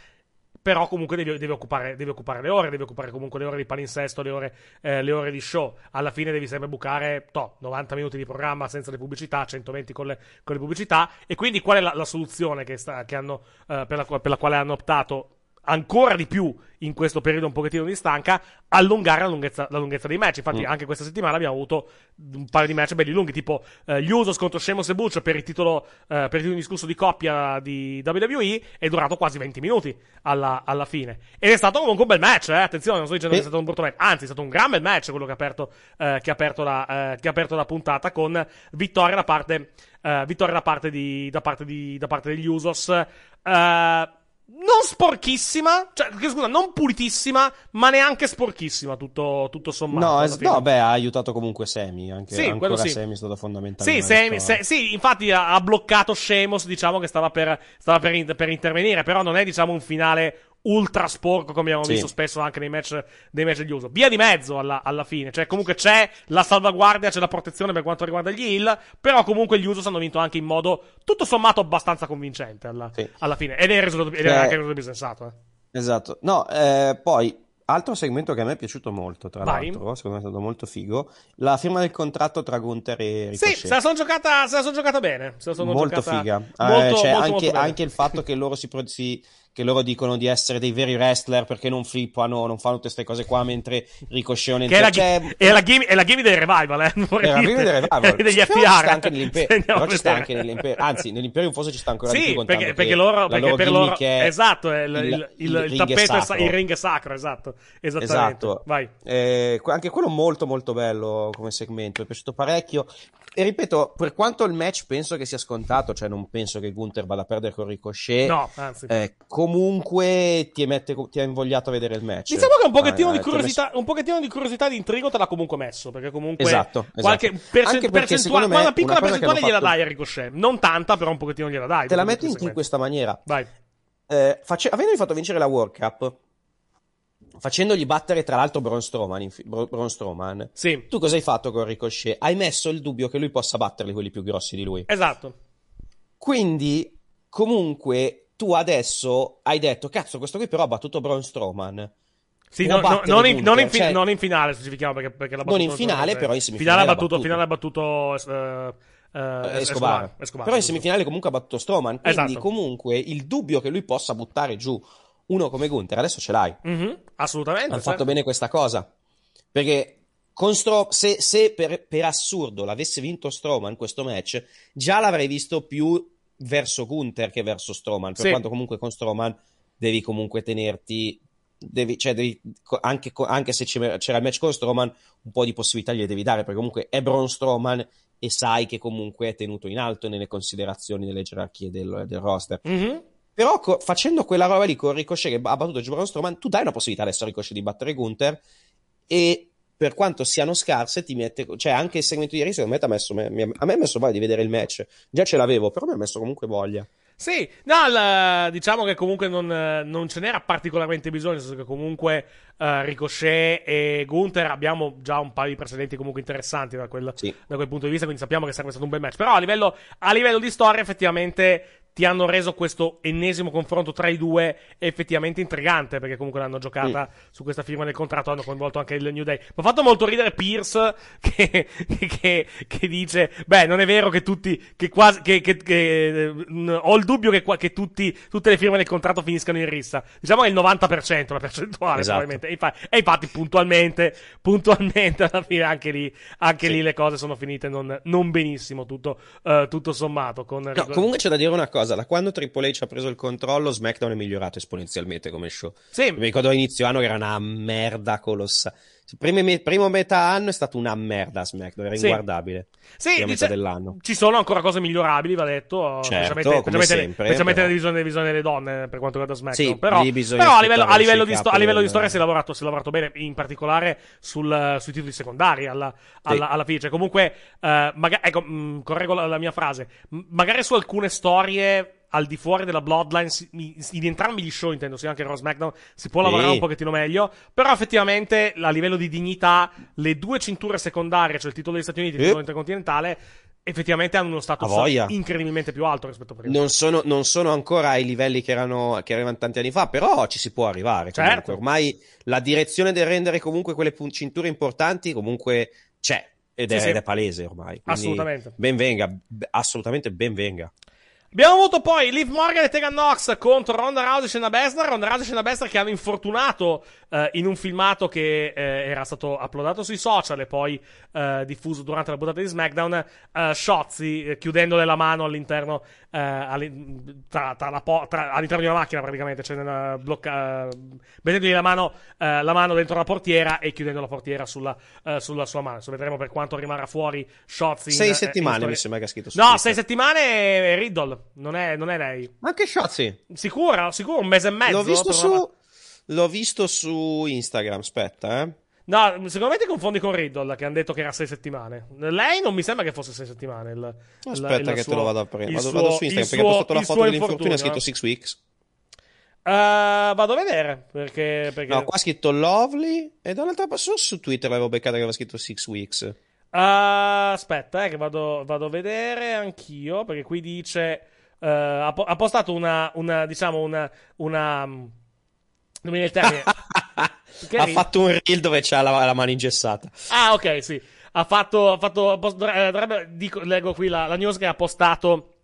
Però comunque devi, devi occupare, devi occupare le ore, devi occupare comunque le ore di palinsesto, le ore, eh, le ore di show. Alla fine devi sempre bucare toh, 90 minuti di programma senza le pubblicità, 120 con le, con le pubblicità. E quindi qual è la, la soluzione che sta, che hanno, eh, per, la, per la quale hanno optato ancora di più in questo periodo un pochettino di stanca, allungare la lunghezza, la lunghezza dei match. Infatti, Mm. anche questa settimana abbiamo avuto un paio di match belli lunghi, tipo eh, gli Usos contro Sheamus e Butch per il titolo, eh, per il titolo indiscusso di coppia di WWE, è durato quasi 20 minuti alla, alla fine. Ed è stato comunque un bel match, eh? attenzione, non sto dicendo che è stato un brutto match, anzi, è stato un gran bel match quello che ha aperto, eh, che ha aperto, la, eh, che ha aperto la puntata con vittoria da parte, eh, vittoria da parte, di, da parte, di, da parte degli Usos. Eh, non sporchissima, cioè, scusa, non pulitissima, ma neanche sporchissima, tutto, tutto sommato. No, es- no, beh, ha aiutato comunque Semi. Anche, Sì, ancora sì. Semi è stato fondamentale. Sì, storia. se- sì, infatti ha, ha bloccato Sheamus, diciamo che stava per, stava per, in- per intervenire, però non è, diciamo, un finale ultra sporco come abbiamo Sì. visto spesso anche nei match, nei match di uso. Via di mezzo alla, alla fine, cioè comunque c'è la salvaguardia, c'è la protezione per quanto riguarda gli heal, però comunque gli Usos hanno vinto anche in modo tutto sommato abbastanza convincente alla, alla fine. Ed è risultato, ed è Cioè- anche il risultato più sensato. eh. Esatto. No, eh, poi, altro segmento che a me è piaciuto molto, tra Vai. l'altro, secondo me è stato molto figo, la firma del contratto tra Gunther e Sì, Ricochet. se la sono giocata, se la sono giocata bene. Se la sono molto giocata figa. Molto, Eh, molto, cioè, molto, anche, bene. anche il fatto che loro si, si- che loro dicono di essere dei veri wrestler perché non flippano, non fanno tutte queste cose qua mentre Ricochet non la, cioè, è la game, è la game del revival, eh. Era prima del revival. *laughs* degli Però ci FTR. sta anche nell'Imper- *laughs* Se andiamo però a ci sta anche nell'Imperium. Anzi, nell'Imperium forse ci sta ancora di Sì, più contando perché, perché loro, perché loro per loro, esatto, il, il, il- il, il tappeto, è sa- sacro. il ring è sacro, esatto, esattamente. Esatto. Vai. Eh, anche quello molto molto bello come segmento, mi è piaciuto parecchio. E ripeto, per quanto il match penso che sia scontato, cioè non penso che Gunther vada a perdere con Ricochet. No, anzi. eh, comunque ti, mette- ti ha invogliato a vedere il match. Diciamo che un pochettino, Eh, di ha curiosità, un pochettino di curiosità di intrigo te l'ha comunque messo, perché comunque Esatto, qualche esatto. perché percentuale, me una piccola una percentuale gliela fatto- dai a Ricochet. Non tanta, però un pochettino gliela dai. Te la metto in, in questa maniera. Vai. Eh, face- avendogli fatto vincere la World Cup, facendogli battere tra l'altro Braun Strowman, in fi- Bro- Braun Strowman, Sì. tu cosa hai fatto con Ricochet? Hai messo il dubbio che lui possa batterli quelli più grossi di lui. Esatto. Quindi, comunque, tu adesso hai detto, cazzo, questo qui però ha battuto Braun Strowman. Sì, no, no, non, in, non in fi- cioè- non in finale, specifichiamo perché, perché l'ha Non battuto in finale, eh, però in semifinale Finale ha battuto, finale ha battuto eh, eh, Escobar. Escobar, Escobar, Però in semifinale comunque ha battuto Strowman. Quindi Esatto. comunque il dubbio che lui possa buttare giù uno come Gunther adesso ce l'hai. Mhm, assolutamente. Hanno certo. fatto bene questa cosa. Perché con Stro- se, se per, per assurdo l'avesse vinto Strowman questo match, già l'avrei visto più verso Gunther che verso Strowman. Per Sì. quanto comunque con Strowman devi comunque tenerti. Devi, cioè devi- anche, anche se c'era il match con Strowman, un po' di possibilità gli devi dare. Perché comunque è Braun Strowman e sai che comunque è tenuto in alto nelle considerazioni, nelle gerarchie del, del roster. Mhm. Però co- facendo quella roba lì con Ricochet che ha battuto Braun Strowman, tu dai una possibilità adesso a Ricochet di battere Gunther e per quanto siano scarse ti mette, cioè anche il segmento di ieri secondo me ti ha messo, mi- a me ha messo voglia di vedere il match. Già ce l'avevo, però mi ha messo comunque voglia. Sì, no, il- diciamo che comunque non, non ce n'era particolarmente bisogno, nel senso che comunque eh, Ricochet e Gunther abbiamo già un paio di precedenti comunque interessanti da quel, da quel punto di vista, quindi sappiamo che sarebbe stato un bel match. Però a livello, a livello di storia effettivamente ti hanno reso questo ennesimo confronto tra i due effettivamente intrigante, perché comunque l'hanno giocata su questa firma del contratto, hanno coinvolto anche il New Day. Mi ha fatto molto ridere Pierce *laughs* che, che, che dice, beh, non è vero che tutti, che quasi, che, che- mh, ho il dubbio che, che tutti, tutte le firme del contratto finiscano in rissa. Diciamo che è il 90% la percentuale, Esatto. probabilmente. E infa- e infatti, puntualmente, puntualmente alla fine anche lì, anche lì le cose sono finite non, non benissimo, tutto, eh, tutto sommato. Con No, comunque c'è da dire una cosa, da quando Triple H ha preso il controllo SmackDown è migliorato esponenzialmente come show. Sì. Mi ricordo all'inizio anno che era una merda colossale. Primo, me- primo metà anno è stato una merda SmackDown, era Sì. inguardabile. Sì, dice- metà dell'anno. ci sono ancora cose migliorabili, va detto. Certo, specialmente, come specialmente- sempre, specialmente però. nella divisione, delle donne per quanto riguarda SmackDown. Sì, però, però a livello, a livello sto- a livello di storia si è lavorato, si è lavorato bene, in particolare sul- sui titoli secondari alla, alla, alla fine. Cioè, comunque, eh, maga- ecco, mh, correggo la, la mia frase. M- magari su alcune storie. Al di fuori della Bloodline, in entrambi gli show, intendo, sia anche Raw SmackDown, si può Sì. lavorare un pochettino meglio. Però, effettivamente, a livello di dignità, le due cinture secondarie, cioè il titolo degli Stati Uniti e il titolo intercontinentale, effettivamente hanno uno status incredibilmente più alto rispetto a prima. Non sono, non sono ancora ai livelli che erano, che erano tanti anni fa, però ci si può arrivare. comunque. Certo. Ormai la direzione del rendere comunque quelle cinture importanti comunque c'è ed è, Sì, sì. ed è palese ormai. Quindi Assolutamente. Ben venga, assolutamente ben venga. Abbiamo avuto poi Liv Morgan e Tegan Nox contro Ronda Rousey e Shayna Baszler. Ronda Rousey e Shayna Baszler che hanno infortunato eh, in un filmato che eh, era stato uploadato sui social e poi eh, diffuso durante la puntata di SmackDown. Eh, Shotzi eh, chiudendole la mano all'interno, eh, all'in- tra- tra la po- tra- all'interno di una macchina praticamente, cioè nella blocca, mettendogli la mano, la mano dentro la portiera e chiudendo la portiera sulla, sulla sua mano. Adesso vedremo per quanto rimarrà fuori Shotzi. in- Sei eh, settimane in mi sembra che ha scritto su No, Twitter. sei settimane è Riddle, non è, non è lei. Anche Shotzi. Sicuro, sicuro, un mese e mezzo. L'ho visto, su, l'ho visto su Instagram, aspetta, eh. No, secondo me ti confondi con Riddle, che hanno detto che era sei settimane. Lei non mi sembra che fosse sei settimane. Il, Aspetta il- il che suo- te lo vado a prendere. Vado, vado su Instagram perché suo- ha postato la foto dell'infortunio e ha scritto. Six Weeks. Eh, vado a vedere, perché... perché... No, qua ha scritto Lovely e da un'altra parte su Twitter l'avevo beccata che aveva scritto Six Weeks. Eh, aspetta, eh, che vado, vado a vedere anch'io, perché qui dice... eh, ha, po- ha postato una, una, diciamo, una... una non mi viene il termine. Che ha fatto un reel dove c'ha la, la mano ingessata. Ah, ok, sì. Ha fatto. Ha fatto eh, dovrebbe- dico- leggo qui la, la news che ha postato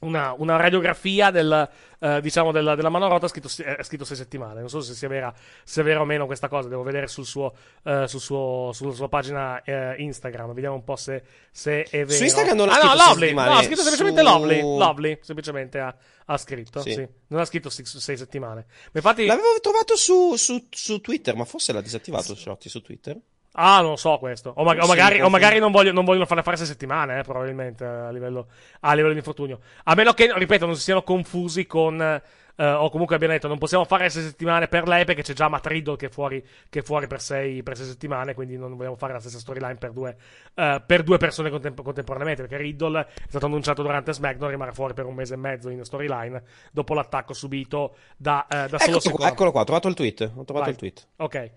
una, una radiografia del, eh, diciamo della, della mano rotta. Ha scritto, eh, scritto sei settimane. Non so se sia vera, se è vera o meno questa cosa. Devo vedere sul suo, eh, sul suo, sulla sua pagina eh, Instagram. Vediamo un po' se, se è vero. Su Instagram non ha ah, scritto no, sei Lovely. settimane, No, ha scritto semplicemente su- Lovely. Lovely. Semplicemente ha, ha scritto. Sì. Sì. Non ha scritto sei settimane. Ma infatti. L'avevo trovato su, su, su Twitter, ma forse l'ha disattivato Shorty su Twitter. Ah, non so questo. O, ma- o magari, o magari non, voglio- non vogliono farle fare sei settimane, eh, probabilmente, a livello, a livello di infortunio. A meno che, ripeto, non si siano confusi con... eh, o comunque abbiano detto non possiamo fare sei settimane per lei perché c'è già Matt Riddle che è fuori, che è fuori per, sei, per sei settimane, quindi non vogliamo fare la stessa storyline per due, eh, per due persone contem- contemporaneamente, perché Riddle è stato annunciato durante SmackDown, rimarrà fuori per un mese e mezzo in storyline dopo l'attacco subito da, eh, da solo Eccolo qua, eccolo qua, ho trovato il tweet. Ho trovato Vai. il tweet. Ok.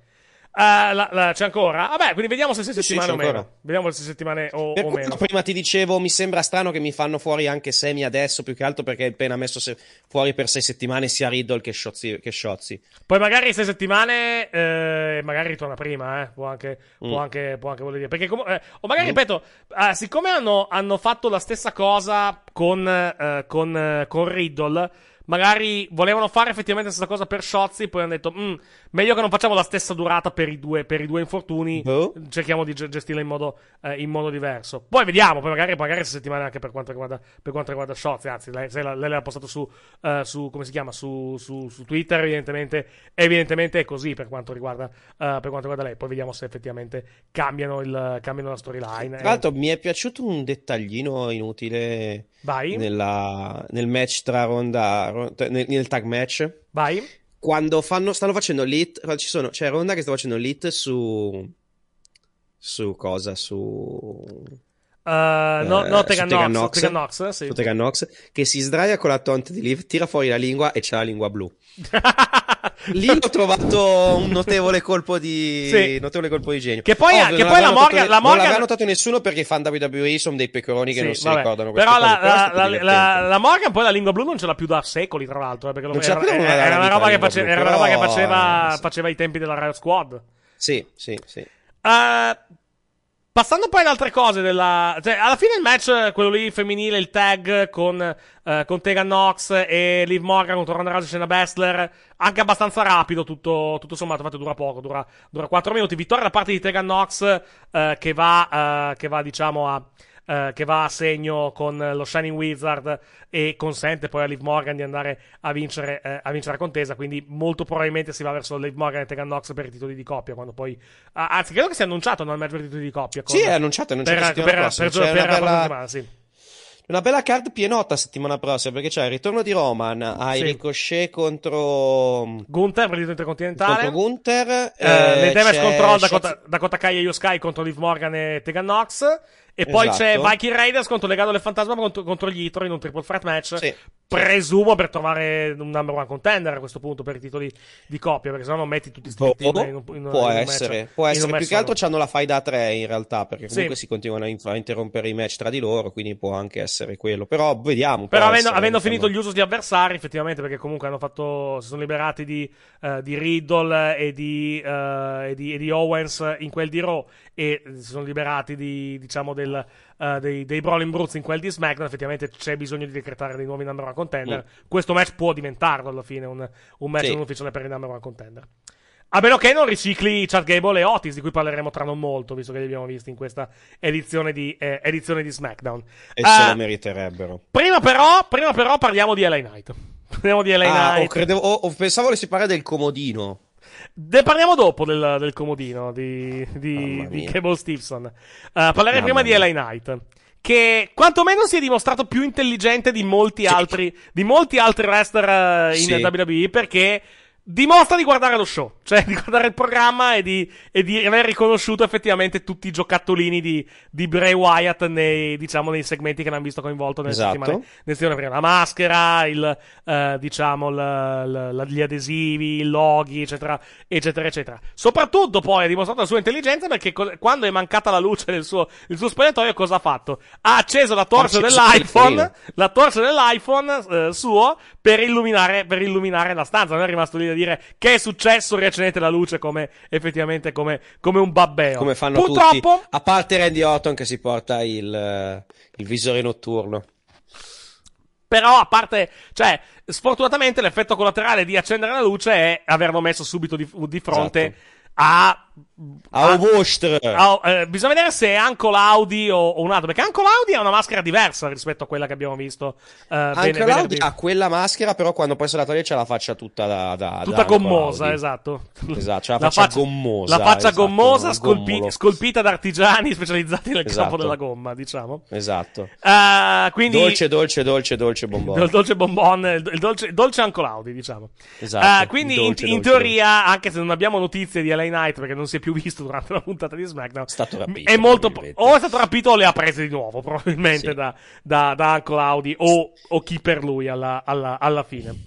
Eh, la- la- c'è ancora? Vabbè, quindi vediamo se sei Sì, sì, settimane c'è o meno. ancora. Vediamo se settimane o, o meno. prima ti dicevo, mi sembra strano che mi fanno fuori anche Semi adesso, più che altro perché hai appena messo se- fuori per sei settimane sia Riddle che Shotzi. Che Shotzi. Poi magari sei settimane, eh, magari ritorna prima, eh. Può anche, Mm. può anche, può anche voler dire. Perché comu- eh, o magari, ripeto, eh, siccome hanno, hanno fatto la stessa cosa con, eh, con, eh, con Riddle, magari volevano fare effettivamente la stessa cosa per Shotzi, poi hanno detto, "Mm, meglio che non facciamo la stessa durata per i due, per i due infortuni, Boh. cerchiamo di ge- gestirla in modo, eh, in modo diverso. Poi vediamo, poi magari, magari sei settimane anche per quanto riguarda, per quanto riguarda Shotzi, anzi, lei, lei l'ha postato su, eh, su, come si chiama, su, su, su Twitter, evidentemente, evidentemente è così per quanto riguarda, eh, per quanto riguarda lei. Poi vediamo se effettivamente cambiano, il, cambiano la storyline. Tra l'altro, mi è piaciuto un dettaglino inutile nella- nel match tra Ronda, Ron- nel, nel tag match. Vai. Quando fanno, stanno facendo l'hit, ci sono, c'è Ronda che sta facendo l'hit su. Su cosa? Su. Uh, no, no, eh, Tegan su Nox, Tegan Nox, Tegan Nox, eh, sì. che si sdraia con la taunt di Liv, tira fuori la lingua e c'ha la lingua blu. *laughs* Lì ho trovato un notevole colpo di Sì. notevole colpo di genio. Che poi- Ovvio, che non poi la Morgan- notato- la Morgan- non l'aveva notato nessuno perché i fan WWE sono dei pecoroni che Sì, non si vabbè. ricordano Però la, la, la, Morgan poi la lingua blu non ce l'ha più da secoli, tra l'altro. eh, perché Non era, era- era una roba che, face- blu, era una roba che faceva, faceva ai tempi della Riot Squad. Sì, sì, sì. Eh, passando poi ad altre cose, della, cioè, alla fine il match, quello lì femminile, il tag con, eh, con Tegan Nox e Liv Morgan contro Ronda Rousey e Shayna Baszler, anche abbastanza rapido, tutto, tutto sommato, infatti dura poco, dura, dura 4 minuti. Vittoria da parte di Tegan Nox eh, che va, eh, che va, diciamo, a. eh, che va a segno con lo Shining Wizard e consente poi a Liv Morgan di andare a vincere, eh, a vincere la contesa. Quindi, molto probabilmente si va verso Liv Morgan e Tegan Nox per i titoli di coppia. Quando poi, ah, anzi, credo che sia annunciato no, il match per i titoli di coppia. con- Sì, è annunciato, è annunciato per, per, prossima. per, C'è per una la bella- settimana, sì. Una bella card pienota settimana prossima perché c'è il ritorno di Roman, hai Sì. Ricochet contro Gunther per il intercontinentale. contro Gunther, Eh, le Damage Control Shotzi- Dakota, Dakota Kai e Io Sky contro Liv Morgan e Tegan Nox. E poi Esatto. c'è Viking Raiders contro Legado del Fantasma contro, contro gli Hitler in un triple threat match. Sì. Presumo per trovare un number one contender a questo punto per i titoli di coppia, perché sennò non metti tutti sti Boh, team in un, in può in essere, match- può in essere. Più che altro hanno la fai da tre in realtà, perché comunque Sì. si continuano a, inf- a interrompere i match tra di loro, quindi può anche essere quello. Però vediamo. Però avendo, essere, avendo finito gli usos di avversari, effettivamente, perché comunque hanno fatto. Si sono liberati di, eh, di Riddle e di, eh, e di, e di Owens in quel di Raw. E si sono liberati di, diciamo, del, eh, dei, dei Brawling Brutes in quel di SmackDown. Effettivamente c'è bisogno di decretare dei nuovi number one contender. Questo match può diventarlo alla fine, un, un match Sì. non ufficiale per il number one contender. A meno che non ricicli Chad Gable e Otis, di cui parleremo tra non molto, visto che li abbiamo visti in questa edizione di, eh, edizione di SmackDown. E se Eh, lo meriterebbero. Prima però, prima però parliamo di LA Knight. *laughs* Parliamo di LA Ah, Knight. oh, credevo, oh, oh, pensavo volessi parlare del comodino. Ne parliamo dopo del, del comodino di, di, di mia. Cable Stevenson. Uh, parlerei Mamma prima di LA Knight. Che quantomeno si è dimostrato più intelligente di molti altri, di molti altri wrestler eh, in Sì. WWE perché dimostra di guardare lo show, cioè *laughs* di guardare il programma e di, e di aver riconosciuto effettivamente tutti i giocattolini di, di Bray Wyatt nei, diciamo, nei segmenti che l'hanno visto coinvolto nelle Esatto. settimane, nelle settimane prima. La maschera, il, eh, diciamo, la- la- gli adesivi, i loghi, eccetera, eccetera, eccetera. Soprattutto poi ha dimostrato la sua intelligenza perché co- quando è mancata la luce del suo, suo spogliatoio cosa ha fatto? Ha acceso la torcia il dell'iPhone, la torcia dell'iPhone eh, suo per illuminare, per illuminare la stanza. Non è rimasto lì a dire che è successo, riaccendete la luce come effettivamente come, come un babbeo. Come fanno Purtroppo, tutti. A parte Randy Orton che si porta il, il visore notturno. Però, a parte, cioè, sfortunatamente l'effetto collaterale di accendere la luce è averlo messo subito di, di fronte Esatto. a. A Vostre. a- eh, bisogna vedere se è Uncle Audi o, o un altro. Perché Uncle Audi ha una maschera diversa rispetto a quella che abbiamo visto. Anche bene- Laudi ha quella maschera, però quando poi se la toglie c'ha la faccia tutta da. da Tutta da gommosa, esatto. Esatto, c'ha la faccia gommosa, La faccia esatto, gommosa, scolpi- scolpita da artigiani *laughs* specializzati nel Esatto. campo della gomma, diciamo. Esatto. Eh, quindi. Dolce, dolce, dolce, dolce bombone. Il dolce bonbon, il dolce, dolce Uncle Audi, diciamo. Esatto, Eh, quindi, dolce, in, in dolce, teoria, anche se non abbiamo notizie di LA Knight, perché non si è più visto durante la puntata di SmackDown, È stato rapito. è molto. O è stato rapito o le ha prese di nuovo, probabilmente, Sì. da, da, da Uncle Audi o, o chi per lui alla, alla, alla fine.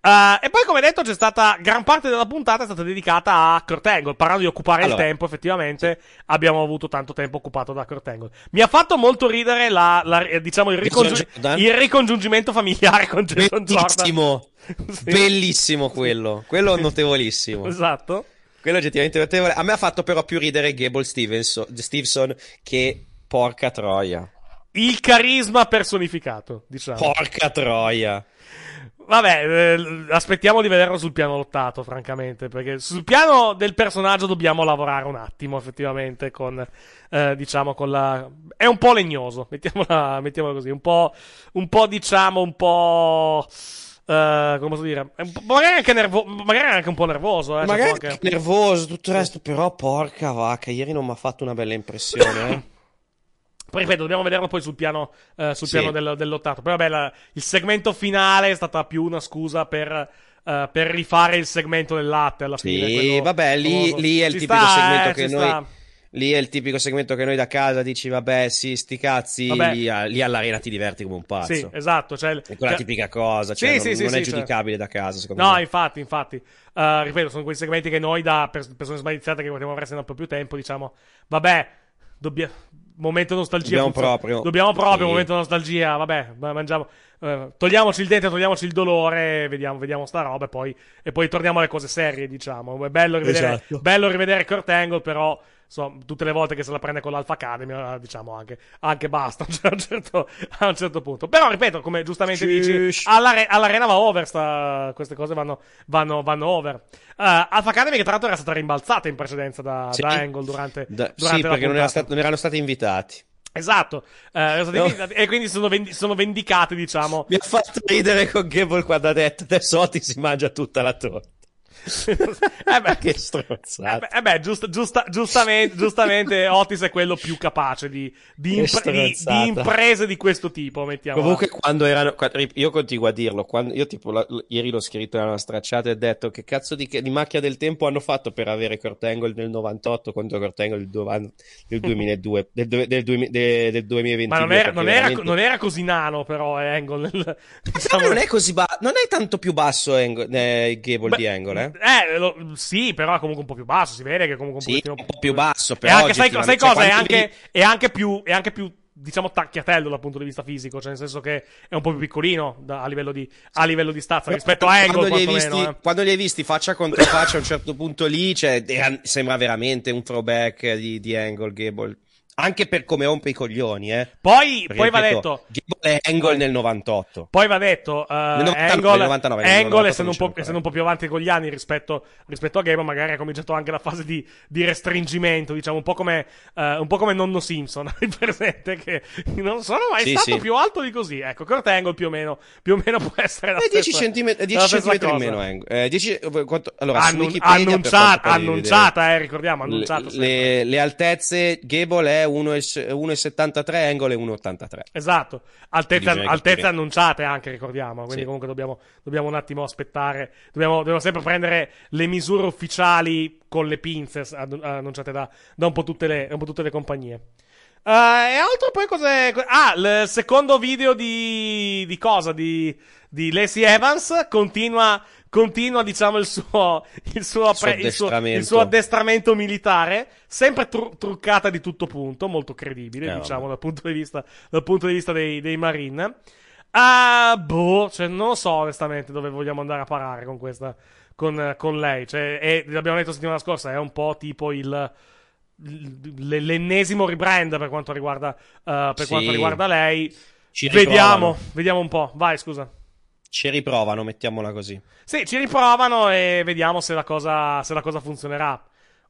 Eh, e poi, come detto, c'è stata gran parte della puntata è stata dedicata a Kurt Angle. Parlando di occupare Allora. il tempo, effettivamente abbiamo avuto tanto tempo occupato da Kurt Angle. Mi ha fatto molto ridere la, la- eh, diciamo, il, ricongiu- Jason Jordan? il ricongiungimento familiare con Jason Jordan. Bellissimo. *laughs* Bellissimo quello. Quello notevolissimo. Esatto. Quello oggettivamente notevole. A me ha fatto però più ridere Gable Stevenson, Stevenson che porca troia. Il carisma personificato, diciamo. Porca troia. Vabbè, eh, aspettiamo di vederlo sul piano lottato, francamente, perché sul piano del personaggio dobbiamo lavorare un attimo, effettivamente, con, eh, diciamo, con la... È un po' legnoso, mettiamola, mettiamola così, un po', un po', diciamo, un po'... eh, come posso dire? Magari, anche nervo- magari anche un po' nervoso, eh, Magari anche- nervoso, tutto il resto, però porca vacca, ieri non mi ha fatto una bella impressione, eh. *coughs* Poi ripeto, dobbiamo vederlo poi sul piano, eh, sul Sì. piano del, del lottato. Poi vabbè, la- il segmento finale è stata più una scusa per, eh, per rifare il segmento del latte alla fine. Sì, quello vabbè, lì, lì è il Ci tipico sta, segmento eh, che noi. sta. Lì è il tipico segmento che noi da casa dici, vabbè, sì, sti cazzi, Vabbè. lì, a- lì all'arena ti diverti come un pazzo. Sì, esatto. Cioè, È quella cioè- tipica cosa, cioè Sì, non, sì, sì, non è sì, giudicabile da casa, secondo No, me. infatti, infatti. Eh, ripeto, sono quei segmenti che noi, da pers- persone smaliziate che guardiamo wrestling da un po' più tempo, diciamo, vabbè, dobbiamo. Momento nostalgia. Dobbiamo funziona- proprio. Dobbiamo proprio, Sì. momento nostalgia. Vabbè, ma- mangiamo. eh, togliamoci il dente, togliamoci il dolore, vediamo, vediamo sta roba e poi, e poi torniamo alle cose serie, diciamo. È bello rivedere, Esatto. bello rivedere Kurt Angle, però. Insomma, tutte le volte che se la prende con l'Alpha Academy, eh, diciamo anche, anche basta *laughs* a un, certo, a un certo punto. Però, ripeto, come giustamente dici, all'are- all'arena va over, sta- queste cose vanno, vanno, vanno over. Eh, Alpha Academy, che tra l'altro era stata rimbalzata in precedenza da, Sì. da Angle durante, Da- durante sì, perché non, era stato- non erano stati invitati. Esatto, eh, No. e quindi sono, vendi- sono vendicati, diciamo. Mi ha fatto ridere con Gable quando ha detto adesso Otis si mangia tutta la torta. *laughs* eh beh, che stronzata. Eh beh, eh beh, giust- giusta- giustamente, giustamente Otis è quello più capace di, di, impre- di- di imprese di questo tipo, mettiamo. Comunque, quando erano. Io continuo a dirlo. Quando, io, tipo, la- ieri l'ho scritto nella nostra chat e ho detto che cazzo di, di macchia del tempo hanno fatto per avere Kurt Angle nel 98 contro Kurt Angle del, duvan- del 2002, del, del, duemi- de- del 2022. Ma non era, non, era, veramente- non era così nano, però, eh, Angle. Nel, Però non è così basso. Non è tanto più basso Angle, eh, Gable Beh, di Angle, eh? Eh, lo- sì, però è comunque un po' più basso. Si vede che è comunque un Sì, un po' più basso, E però. anche, sai, sai cosa? è, anche, è anche più, è anche più, diciamo, tacchiatello dal punto di vista fisico. Cioè, nel senso che è un po' più piccolino da- a, livello di, a livello di stazza rispetto a Angle, quando, li hai visti, eh. quando li hai visti faccia contro faccia a un certo punto lì, cioè, era- sembra veramente un throwback di, di Angle Gable. Anche per come rompe i coglioni, eh. Poi, Perché, poi va detto. Gable è Angle nel 98. Poi va detto, eh, Nel 99, Angle, nel 99, nel Angle 98 essendo, un po', essendo un po' più avanti con gli anni rispetto, rispetto a Gable, magari ha cominciato anche la fase di, di restringimento, diciamo, un po' come, eh, un po' come nonno Simpson, *laughs* hai presente che non sono mai Sì, stato sì. più alto di così. Ecco, Kurt Angle più o meno, più o meno *laughs* può essere la Eh, 10 stessa, centimetri, la 10 stessa centimetri in meno Angle. Eh, 10 eh, quanto- allora, Annun- annunciata, annunciata, eh, ricordiamo, annunciata. sempre. le, le altezze, Gable è 1,73, 1,73, Angle è 1,83. Esatto, altezze capire. annunciate anche, ricordiamo. Quindi Sì. comunque dobbiamo, dobbiamo un attimo aspettare. Dobbiamo, dobbiamo sempre prendere le misure ufficiali con le pinze annu- annunciate da, da un, po tutte le, un po' tutte le compagnie. Eh, e altro poi cos'è? Ah, il secondo video di, di cosa? Di, di Lacey Evans continua, continua diciamo, il suo, il suo, suo pre- il suo- il addestramento. suo addestramento militare, sempre tru- truccata di tutto punto, molto credibile, Eh, diciamo, dal punto di vista, dal punto di vista dei, dei Marine. Ah, boh, cioè, non lo so onestamente dove vogliamo andare a parare con questa, con, con lei. Cioè, è, l'abbiamo detto settimana scorsa, è un po' tipo il, l'ennesimo rebrand per quanto riguarda, eh, per Sì. quanto riguarda lei. Ci vediamo, vediamo un po'. Vai, scusa. Ci riprovano, mettiamola così. Sì, ci riprovano e vediamo se la cosa, se la cosa funzionerà.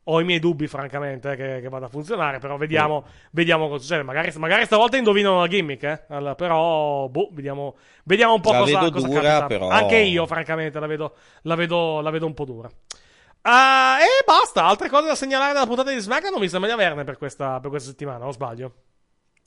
Ho i miei dubbi, francamente, eh, che, che vada a funzionare, però vediamo, vediamo cosa succede. Magari, magari stavolta indovinano la gimmick, eh? Allora, però, boh, vediamo, vediamo un po' La cosa, vedo cosa dura, capita. però- Anche io, francamente, la vedo, la vedo, la vedo un po' dura. Ah, e basta, altre cose da segnalare dalla puntata di SmackDown non mi sembra di averne per questa, per questa settimana, o sbaglio?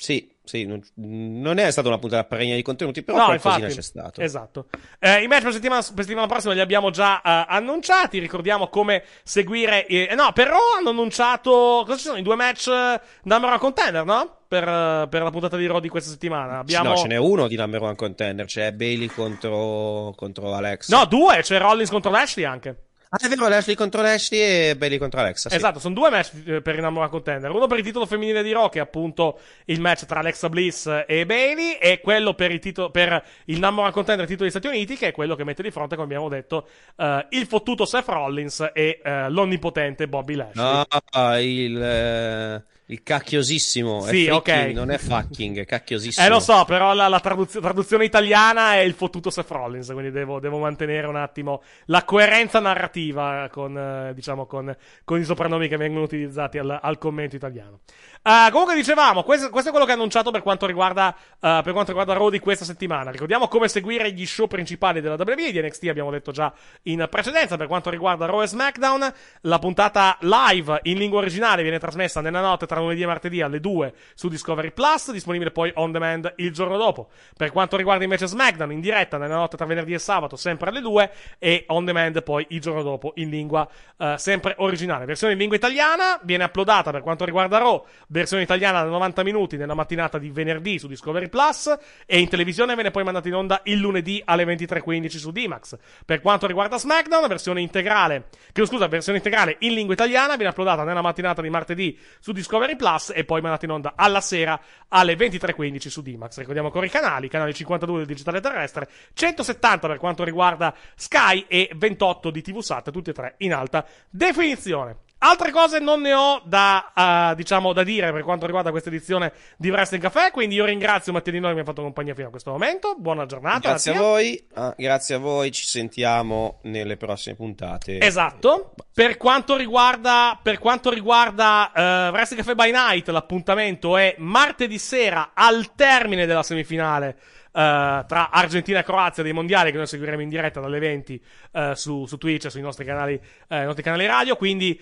Sì, sì, non, non è stata una puntata pregna di contenuti, però No, qualcosina infatti. c'è stato. Esatto. Eh, I match per settimana, per settimana prossima li abbiamo già eh, annunciati. Ricordiamo come seguire. eh, no, per Raw hanno annunciato. Cosa ci sono? I due match eh, number one contender, no? Per, eh, per la puntata di Raw di questa settimana. Abbiamo. No, ce n'è uno di number one contender, c'è Bailey contro, contro Alex. No, due. C'è Rollins contro Lashley anche. Ah, è vero, Lashley contro Lashley e Bailey contro Alexa. Sì. Esatto, sono due match eh, per il number one contender. Uno per il titolo femminile di Raw, che è appunto il match tra Alexa Bliss e Bailey, e quello per il, titolo, per il number one contender titolo degli Stati Uniti, che è quello che mette di fronte, come abbiamo detto, eh, il fottuto Seth Rollins e eh, l'onnipotente Bobby Lashley. No, il, eh, il cacchiosissimo. Sì, è freaking, ok. Non è fucking, è cacchiosissimo. Eh, lo so, però la, la traduzio- traduzione italiana è il fottuto Seth Rollins, quindi devo, devo mantenere un attimo la coerenza narrativa con, eh, diciamo, con, con i soprannomi che vengono utilizzati al, al commento italiano. Ah, comunque dicevamo, questo, questo è quello che ha annunciato per quanto riguarda, eh, per quanto riguarda Raw di questa settimana. Ricordiamo come seguire gli show principali della WWE, di NXT abbiamo detto già in precedenza, per quanto riguarda Raw e SmackDown, la puntata live in lingua originale viene trasmessa nella notte tra lunedì e martedì alle 2 su Discovery Plus, disponibile poi on demand il giorno dopo. Per quanto riguarda invece SmackDown, in diretta nella notte tra venerdì e sabato, sempre alle 2, e on demand poi il giorno dopo in lingua eh, sempre originale. Versione in lingua italiana viene uploadata per quanto riguarda Raw, versione italiana da 90 minuti nella mattinata di venerdì su Discovery Plus, e in televisione viene poi mandata in onda il lunedì alle 23.15 su D-Max. Per quanto riguarda SmackDown, versione integrale, che scusa, versione integrale in lingua italiana viene uploadata nella mattinata di martedì su Discovery Plus e poi mandata in onda alla sera alle 23.15 su D-Max. Ricordiamo ancora i canali, canale 52 del digitale terrestre, 170 per quanto riguarda Sky e 28 di TV Sat, tutti e tre in alta definizione. Altre cose non ne ho da, uh, diciamo, da dire per quanto riguarda questa edizione di Wrestling Café. Quindi io ringrazio Mattia Di Noi che mi ha fatto compagnia fino a questo momento. Buona giornata. Grazie a voi. Ah, grazie a voi. Ci sentiamo nelle prossime puntate. Esatto. Per quanto riguarda, per quanto riguarda uh, Wrestling Café by Night, l'appuntamento è martedì sera al termine della semifinale. Uh, tra Argentina e Croazia dei mondiali che noi seguiremo in diretta dalle 20 uh, su, su, Twitch e sui nostri canali, uh, nostri canali radio. Quindi,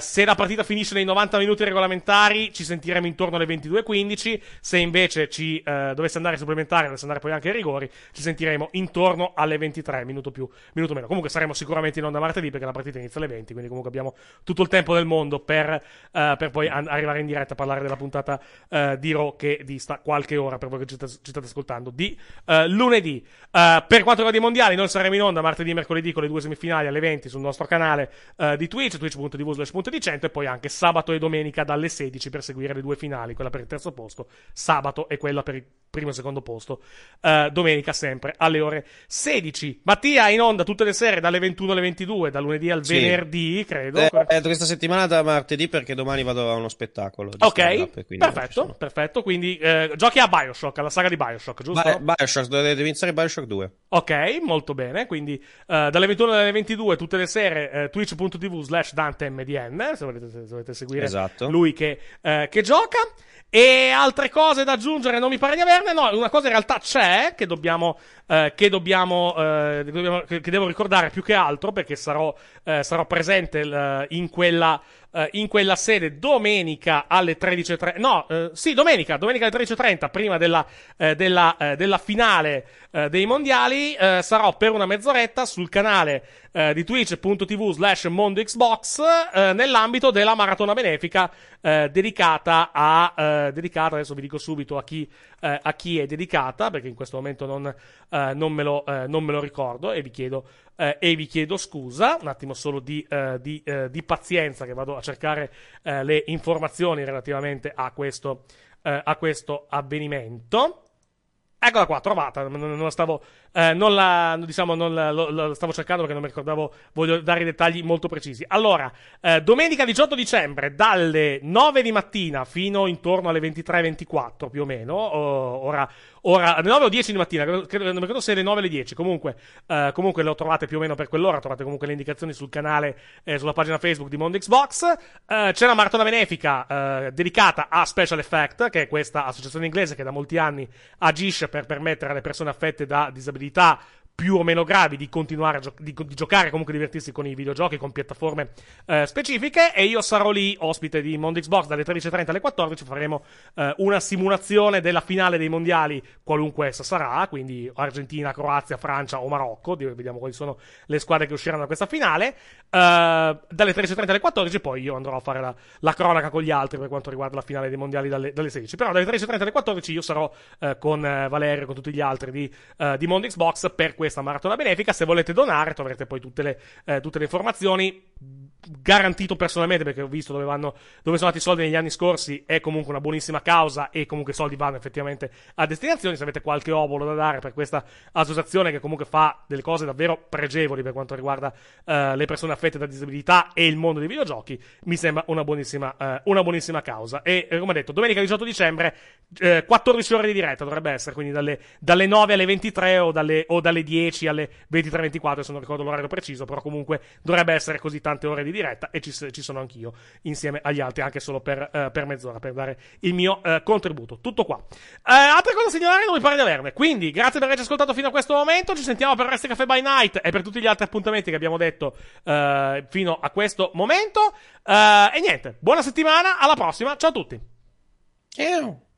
se la partita finisce nei 90 minuti regolamentari, ci sentiremo intorno alle 22.15. Se invece ci dovesse andare supplementare, dovesse andare poi anche ai rigori, ci sentiremo intorno alle 23, minuto più, minuto meno. Comunque saremo sicuramente in onda martedì perché la partita inizia alle 20. Quindi, comunque abbiamo tutto il tempo del mondo per, per poi an- arrivare in diretta a parlare della puntata di Raw che dista qualche ora per voi che ci, t- ci state ascoltando. Di Uh, lunedì. Uh, per quanto riguarda i mondiali, noi saremo in onda martedì e mercoledì con le due semifinali alle 20 sul nostro canale uh, di Twitch, twitch.tv slash e poi anche sabato e domenica dalle 16 per seguire le due finali, quella per il terzo posto, sabato e quella per il primo e secondo posto, domenica sempre alle ore 16. Mattia in onda tutte le sere dalle 21 alle 22, da lunedì al Sì. venerdì, credo. Eh, eh, questa settimana da martedì perché domani vado a uno spettacolo. Ok, perfetto, perfetto. Quindi eh, giochi a Bioshock, alla saga di Bioshock, giusto? Bi- Bioshock, dovete iniziare Bioshock 2. Ok, molto bene. Quindi eh, dalle 21 alle 22 tutte le sere eh, twitch.tv slash DanteMDN se volete, se volete seguire Esatto. lui che, eh, che gioca. E altre cose da aggiungere non mi pare di averne. No, una cosa in realtà c'è che dobbiamo, eh, che, dobbiamo, eh, dobbiamo- che- devo ricordare più che altro perché sarò, eh, sarò presente eh, in quella. eh, in quella sede domenica alle 13.30 no sì domenica domenica alle 13.30 prima della, della, della finale eh, dei mondiali eh, sarò per una mezz'oretta sul canale eh, di twitch.tv slash mondo xbox eh, nell'ambito della maratona benefica eh, dedicata a dedicata adesso vi dico subito a chi, a chi è dedicata perché in questo momento non, non, me, lo, non me lo ricordo e vi chiedo e vi chiedo scusa, un attimo solo di, di, di pazienza che vado a cercare le informazioni relativamente a questo, a questo avvenimento. Eccola qua, trovata. Non, la stavo, eh, non la, diciamo, non la, lo, lo stavo cercando perché non mi ricordavo. Voglio dare i dettagli molto precisi. Allora, eh, domenica 18 dicembre, dalle 9 di mattina fino intorno alle 23.24 più o meno. o- ora, ora, alle 9 o 10 di mattina, credo, credo- non mi ricordo se alle 9 o alle 10. Comunque, eh, comunque lo trovate più o meno per quell'ora. Trovate comunque le indicazioni sul canale, eh, sulla pagina Facebook di Mondo Xbox. Eh, c'è una maratona benefica eh, dedicata a Special Effect, che è questa associazione inglese che da molti anni agisce per permettere alle persone affette da disabilità responsabilità più o meno gravi di continuare a gio- di, di giocare comunque divertirsi con i videogiochi con piattaforme eh, specifiche e io sarò lì ospite di Mondo Xbox dalle 13.30 alle 14 faremo eh, una simulazione della finale dei mondiali qualunque essa sarà quindi Argentina, Croazia, Francia o Marocco di- vediamo quali sono le squadre che usciranno da questa finale Eh, dalle 13.30 alle 14 poi io andrò a fare la, la cronaca con gli altri per quanto riguarda la finale dei mondiali dalle, dalle 16 però dalle 13.30 alle 14 io sarò eh, con eh, Valerio e con tutti gli altri di, eh, di Mondo Xbox per questa maratona benefica se volete donare troverete poi tutte le, eh, tutte le informazioni. Garantito personalmente perché ho visto dove vanno dove sono andati i soldi negli anni scorsi è comunque una buonissima causa e comunque i soldi vanno effettivamente a destinazioni se avete qualche obolo da dare per questa associazione che comunque fa delle cose davvero pregevoli per quanto riguarda eh, le persone affette da disabilità e il mondo dei videogiochi mi sembra una buonissima, eh, una buonissima causa. E eh, come detto domenica 18 dicembre eh, 14 ore di diretta dovrebbe essere quindi dalle, dalle 9 alle 23 o dalle, o dalle 10 alle 23.24, se non ricordo l'orario preciso, però comunque dovrebbe essere così tante ore di diretta e ci, ci sono anch'io insieme agli altri, anche solo per, eh, per mezz'ora, per dare il mio eh, contributo. Tutto qua. Eh, altre cose da segnalare non mi pare di averne, quindi grazie per averci ascoltato fino a questo momento, ci sentiamo per Resti Caffè by Night e per tutti gli altri appuntamenti che abbiamo detto fino a questo momento. E niente, buona settimana, alla prossima, ciao a tutti. Ciao.